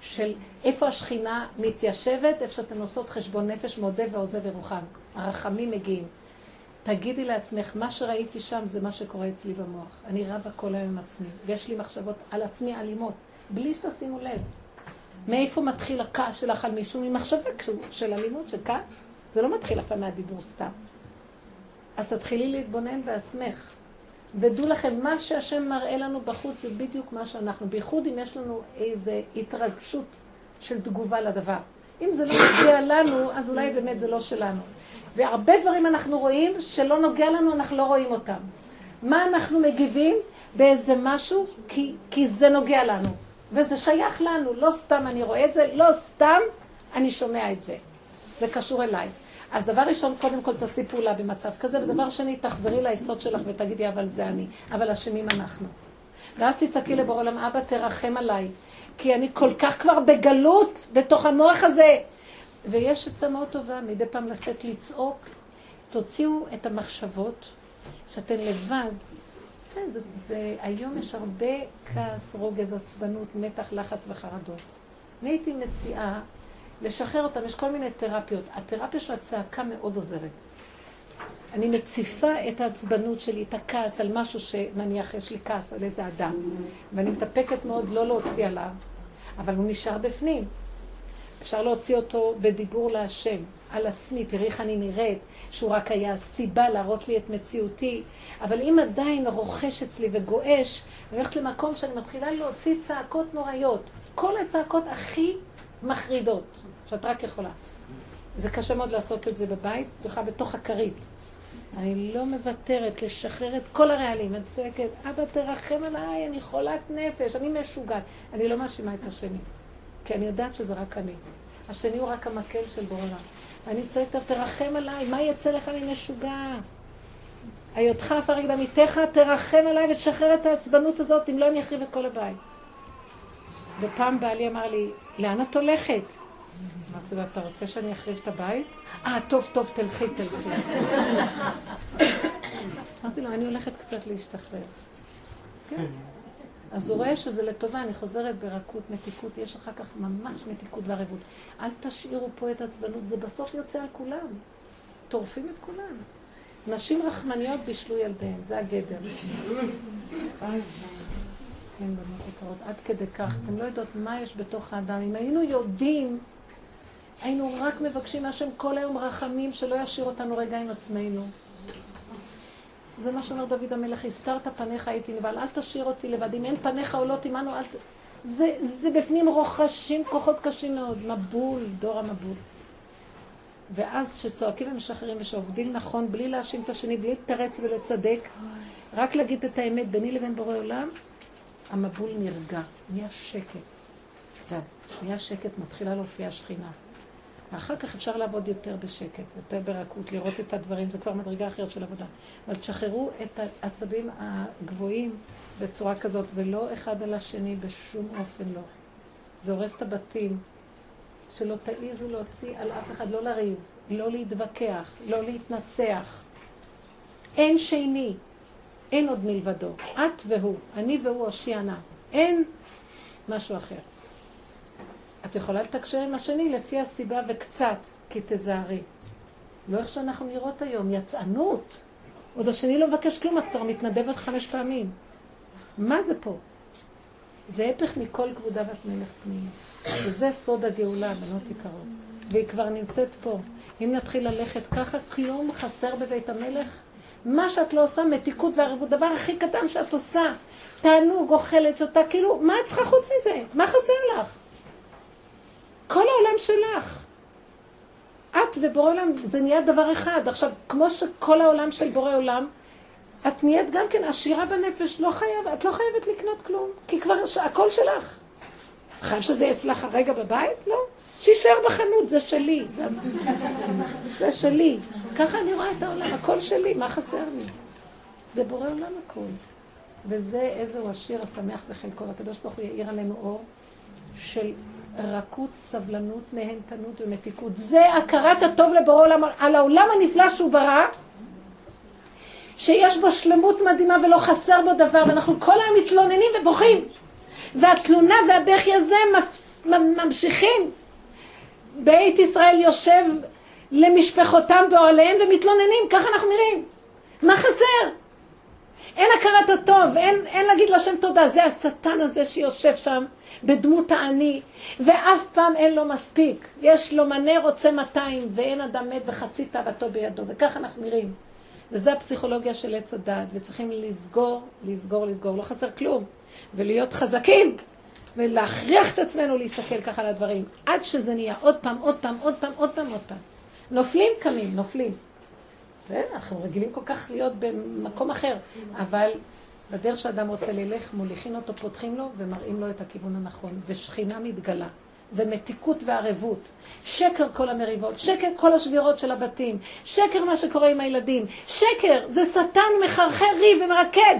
של איפה השכינה מתיישבת, איפה שאתן עושות חשבון נפש, מודה ועוזב ירוחם. הרחמים מגיעים. תגידי לעצמך, מה שראיתי שם זה מה שקורה אצלי במוח. אני רבה כל היום עם עצמי, ויש לי מחשבות על עצמי אלימות, בלי שתשימו לב. מאיפה מתחיל הכעס שלך על מישהו? ממחשבה של אלימות, של כעס? זה לא מתחיל אף פעם מהדיבור סתם. אז תתחילי להתבונן בעצמך. ודעו לכם, מה שהשם מראה לנו בחוץ זה בדיוק מה שאנחנו, בייחוד אם יש לנו איזו התרגשות של תגובה לדבר. אם זה לא מגיע לנו, אז אולי באמת זה לא שלנו. והרבה דברים אנחנו רואים שלא נוגע לנו, אנחנו לא רואים אותם. מה אנחנו מגיבים? באיזה משהו, כי, כי זה נוגע לנו. וזה שייך לנו, לא סתם אני רואה את זה, לא סתם אני שומע את זה. זה קשור אליי. אז דבר ראשון, קודם כל תעשי פעולה במצב כזה, ודבר שני, תחזרי ליסוד שלך ותגידי, אבל זה אני, אבל אשמים אנחנו. ואז תצעקי לבורא עולם, אבא, תרחם עליי, כי אני כל כך כבר בגלות בתוך המוח הזה. ויש עצה מאוד טובה, מדי פעם לצאת לצעוק, תוציאו את המחשבות, שאתן לבד. כן, זה, זה, היום יש הרבה כעס, רוגז, עצבנות, מתח, לחץ וחרדות. אני הייתי מציעה לשחרר אותם, יש כל מיני תרפיות. התרפיה של הצעקה מאוד עוזרת. אני מציפה את העצבנות שלי, את הכעס על משהו שנניח יש לי כעס על איזה אדם, ואני מתאפקת מאוד לא להוציא עליו, אבל הוא נשאר בפנים. אפשר להוציא אותו בדיבור להשם, על עצמי, תראי איך אני נראית, שהוא רק היה סיבה להראות לי את מציאותי, אבל אם עדיין רוכש אצלי וגועש, אני הולכת למקום שאני מתחילה להוציא צעקות נוראיות. כל הצעקות הכי מחרידות, שאת רק יכולה. זה קשה מאוד לעשות את זה בבית, בכלל בתוך הכרית. אני לא מוותרת לשחרר את כל הרעלים. אני צועקת, אבא תרחם עליי, אני חולת נפש, אני משוגעת. אני לא מאשימה את השני, כי אני יודעת שזה רק אני. השני הוא רק המקל של בורלה. ואני צועקת, תרחם עליי, מה יצא לך ממשוגע? היותך עפר קדמיתך, תרחם עליי ותשחרר את העצבנות הזאת, אם לא אני אחריב את כל הבית. ופעם בעלי אמר לי, לאן את הולכת? אמרתי לו, אתה רוצה שאני אחריב את הבית? אה, טוב, טוב, תלכי, תלכי. אמרתי לו, אני הולכת קצת להשתחרר. כן. אז הוא רואה שזה לטובה, אני חוזרת ברכות, מתיקות, יש אחר כך ממש מתיקות וערבות. אל תשאירו פה את עצבנות, זה בסוף יוצא על כולם. טורפים את כולם. נשים רחמניות בישלו ילדיהן, זה הגדר. כן, בנות יקרות, עד כדי כך. אתם לא יודעות מה יש בתוך האדם. אם היינו יודעים, היינו רק מבקשים מהשם כל היום רחמים, שלא ישאיר אותנו רגע עם עצמנו. זה מה שאומר דוד המלך, הסתרת פניך הייתי נבהל, אל תשאיר אותי לבד, אם אין פניך עולות עמנו, אל ת... זה, זה בפנים רוחשים כוחות קשים מאוד, מבול, דור המבול. ואז כשצועקים ומשחררים ושעובדים נכון, בלי להאשים את השני, בלי לתרץ ולצדק, רק להגיד את האמת ביני לבין בורא עולם, המבול נרגע, נהיה שקט. זהו, נהיה שקט, מתחילה להופיע שכינה. ואחר כך אפשר לעבוד יותר בשקט, יותר ברכות, לראות את הדברים, זה כבר מדרגה אחרת של עבודה. אבל תשחררו את העצבים הגבוהים בצורה כזאת, ולא אחד על השני בשום אופן לא. זה הורס את הבתים. שלא תעיזו להוציא על אף אחד, לא לריב, לא להתווכח, לא להתנצח. אין שני, אין עוד מלבדו. את והוא, אני והוא הושיענה. אין משהו אחר. את יכולה לתקשר עם השני לפי הסיבה וקצת, כי תזהרי. לא איך שאנחנו נראות היום, יצאנות. עוד השני לא מבקש כלום, את כבר מתנדבת חמש פעמים. מה זה פה? זה הפך מכל כבודה ואת מלך פנימי. וזה סוד הגאולה, בנות יקרות. והיא כבר נמצאת פה. אם נתחיל ללכת ככה, כלום חסר בבית המלך. מה שאת לא עושה, מתיקות וערבות, דבר הכי קטן שאת עושה, תענוג, אוכלת, שותה, כאילו, מה את צריכה חוץ מזה? מה חסר לך? כל העולם שלך. את ובורא עולם, זה נהיה דבר אחד. עכשיו, כמו שכל העולם של בורא עולם, את נהיית גם כן עשירה בנפש, לא חייב, את לא חייבת לקנות כלום, כי כבר הכל שלך. חייב שזה יהיה אצלך הרגע בבית? לא. שיישאר בחנות, זה שלי. זה, שלי. ככה אני רואה את העולם, הכל שלי, מה חסר לי? זה בורא עולם הכל. וזה איזהו השיר השמח בחלקו, והקדוש ברוך הוא יאיר עלינו אור של רכות, סבלנות, נהנתנות ומתיקות. זה הכרת הטוב לבורא עולם, על העולם הנפלא שהוא ברא, שיש בו שלמות מדהימה ולא חסר בו דבר, ואנחנו כל היום מתלוננים ובוכים. והתלונה והבכי הזה ממשיכים. בית ישראל יושב למשפחותם באוהליהם ומתלוננים, ככה אנחנו נראים. מה חסר? אין הכרת הטוב, אין, אין להגיד להשם תודה. זה השטן הזה שיושב שם בדמות העני, ואף פעם אין לו מספיק. יש לו מנה רוצה 200, ואין אדם מת בחצי תאוותו בידו, וככה אנחנו נראים. וזה הפסיכולוגיה של עץ הדעת, וצריכים לסגור, לסגור, לסגור, לא חסר כלום. ולהיות חזקים, ולהכריח את עצמנו להסתכל ככה על הדברים, עד שזה נהיה עוד פעם, עוד פעם, עוד פעם, עוד פעם, עוד פעם. נופלים קמים, נופלים. אנחנו רגילים כל כך להיות במקום אחר, אבל בדרך שאדם רוצה ללך, מוליכים אותו, פותחים לו ומראים לו את הכיוון הנכון, ושכינה מתגלה. ומתיקות וערבות. שקר כל המריבות, שקר כל השבירות של הבתים, שקר מה שקורה עם הילדים, שקר, זה שטן מחרחר ריב ומרקד.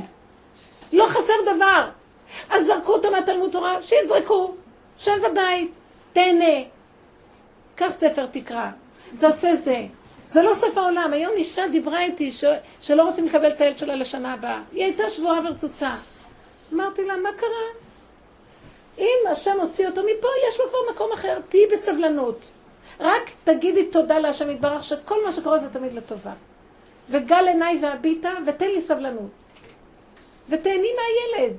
לא חסר דבר. אז זרקו אותו מהתלמוד תורה, שיזרקו. שב בבית, תהנה. קח ספר תקרא, תעשה זה. זה לא סוף העולם. היום אישה דיברה איתי ש... שלא רוצים לקבל את הילד שלה לשנה הבאה. היא הייתה שבועה ורצוצה. אמרתי לה, מה קרה? אם השם הוציא אותו מפה, יש לו כבר מקום אחר. תהיי בסבלנות. רק תגידי תודה להשם יתברך שכל מה שקורה זה תמיד לטובה. וגל עיניי והביטה ותן לי סבלנות. ותהני מהילד.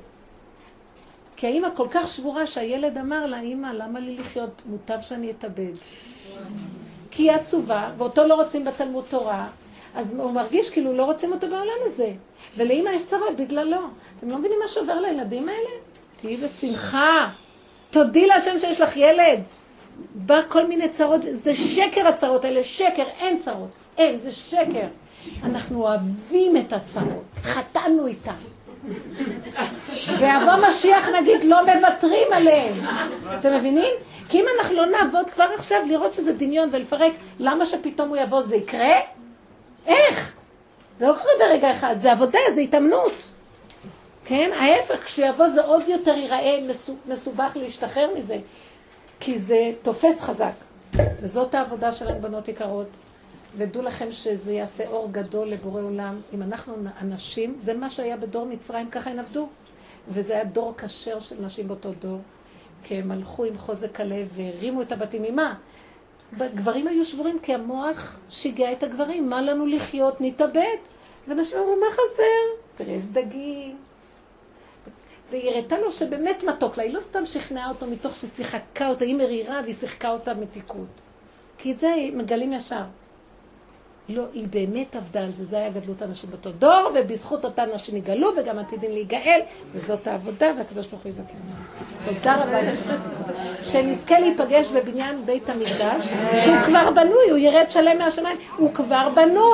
כי האימא כל כך שבורה שהילד אמר לה, אימא, למה לי לחיות? מוטב שאני אתאבד. כי היא עצובה, ואותו לא רוצים בתלמוד תורה, אז הוא מרגיש כאילו לא רוצים אותו בעולם הזה. ולאימא יש צרות בגללו. אתם לא מבינים מה שעובר לילדים האלה? תהיי בשמחה. תודי להשם שיש לך ילד. בא כל מיני צרות, זה שקר הצרות האלה, שקר, אין צרות. אין, זה שקר. אנחנו אוהבים את הצרות, חטאנו איתן. ויבוא משיח נגיד, לא מוותרים עליהם. אתם מבינים? כי אם אנחנו לא נעבוד כבר עכשיו לראות שזה דמיון ולפרק, למה שפתאום הוא יבוא זה יקרה? איך? זה לא קורה ברגע אחד, זה עבודה, זה התאמנות. כן? ההפך, כשהוא יבוא זה עוד יותר ייראה מסובך להשתחרר מזה, כי זה תופס חזק. וזאת העבודה שלנו, בנות יקרות. ודעו לכם שזה יעשה אור גדול לבורא עולם. אם אנחנו אנשים, זה מה שהיה בדור מצרים, ככה הן עבדו. וזה היה דור כשר של נשים באותו דור, כי הם הלכו עם חוזק הלב והרימו את הבתים. ממה? גברים היו שבורים כי המוח שיגע את הגברים. מה לנו לחיות? נתאבד. ואנשים אמרו, מה חסר? תראה, יש דגים. והיא הראתה לו שבאמת מתוק לה, היא לא סתם שכנעה אותו מתוך ששיחקה אותה, היא מרירה והיא שיחקה אותה מתיקות. כי את זה מגלים ישר. לא, היא באמת עבדה על זה, זה היה גדלות הנשים באותו דור, ובזכות אותן נשים יגאלו, וגם עתידים להיגאל, וזאת העבודה, והקדוש ברוך הוא יזכר. תודה רבה לך. שנזכה להיפגש בבניין בית המקדש, שהוא כבר בנוי, הוא ירד שלם מהשמיים, הוא כבר בנוי.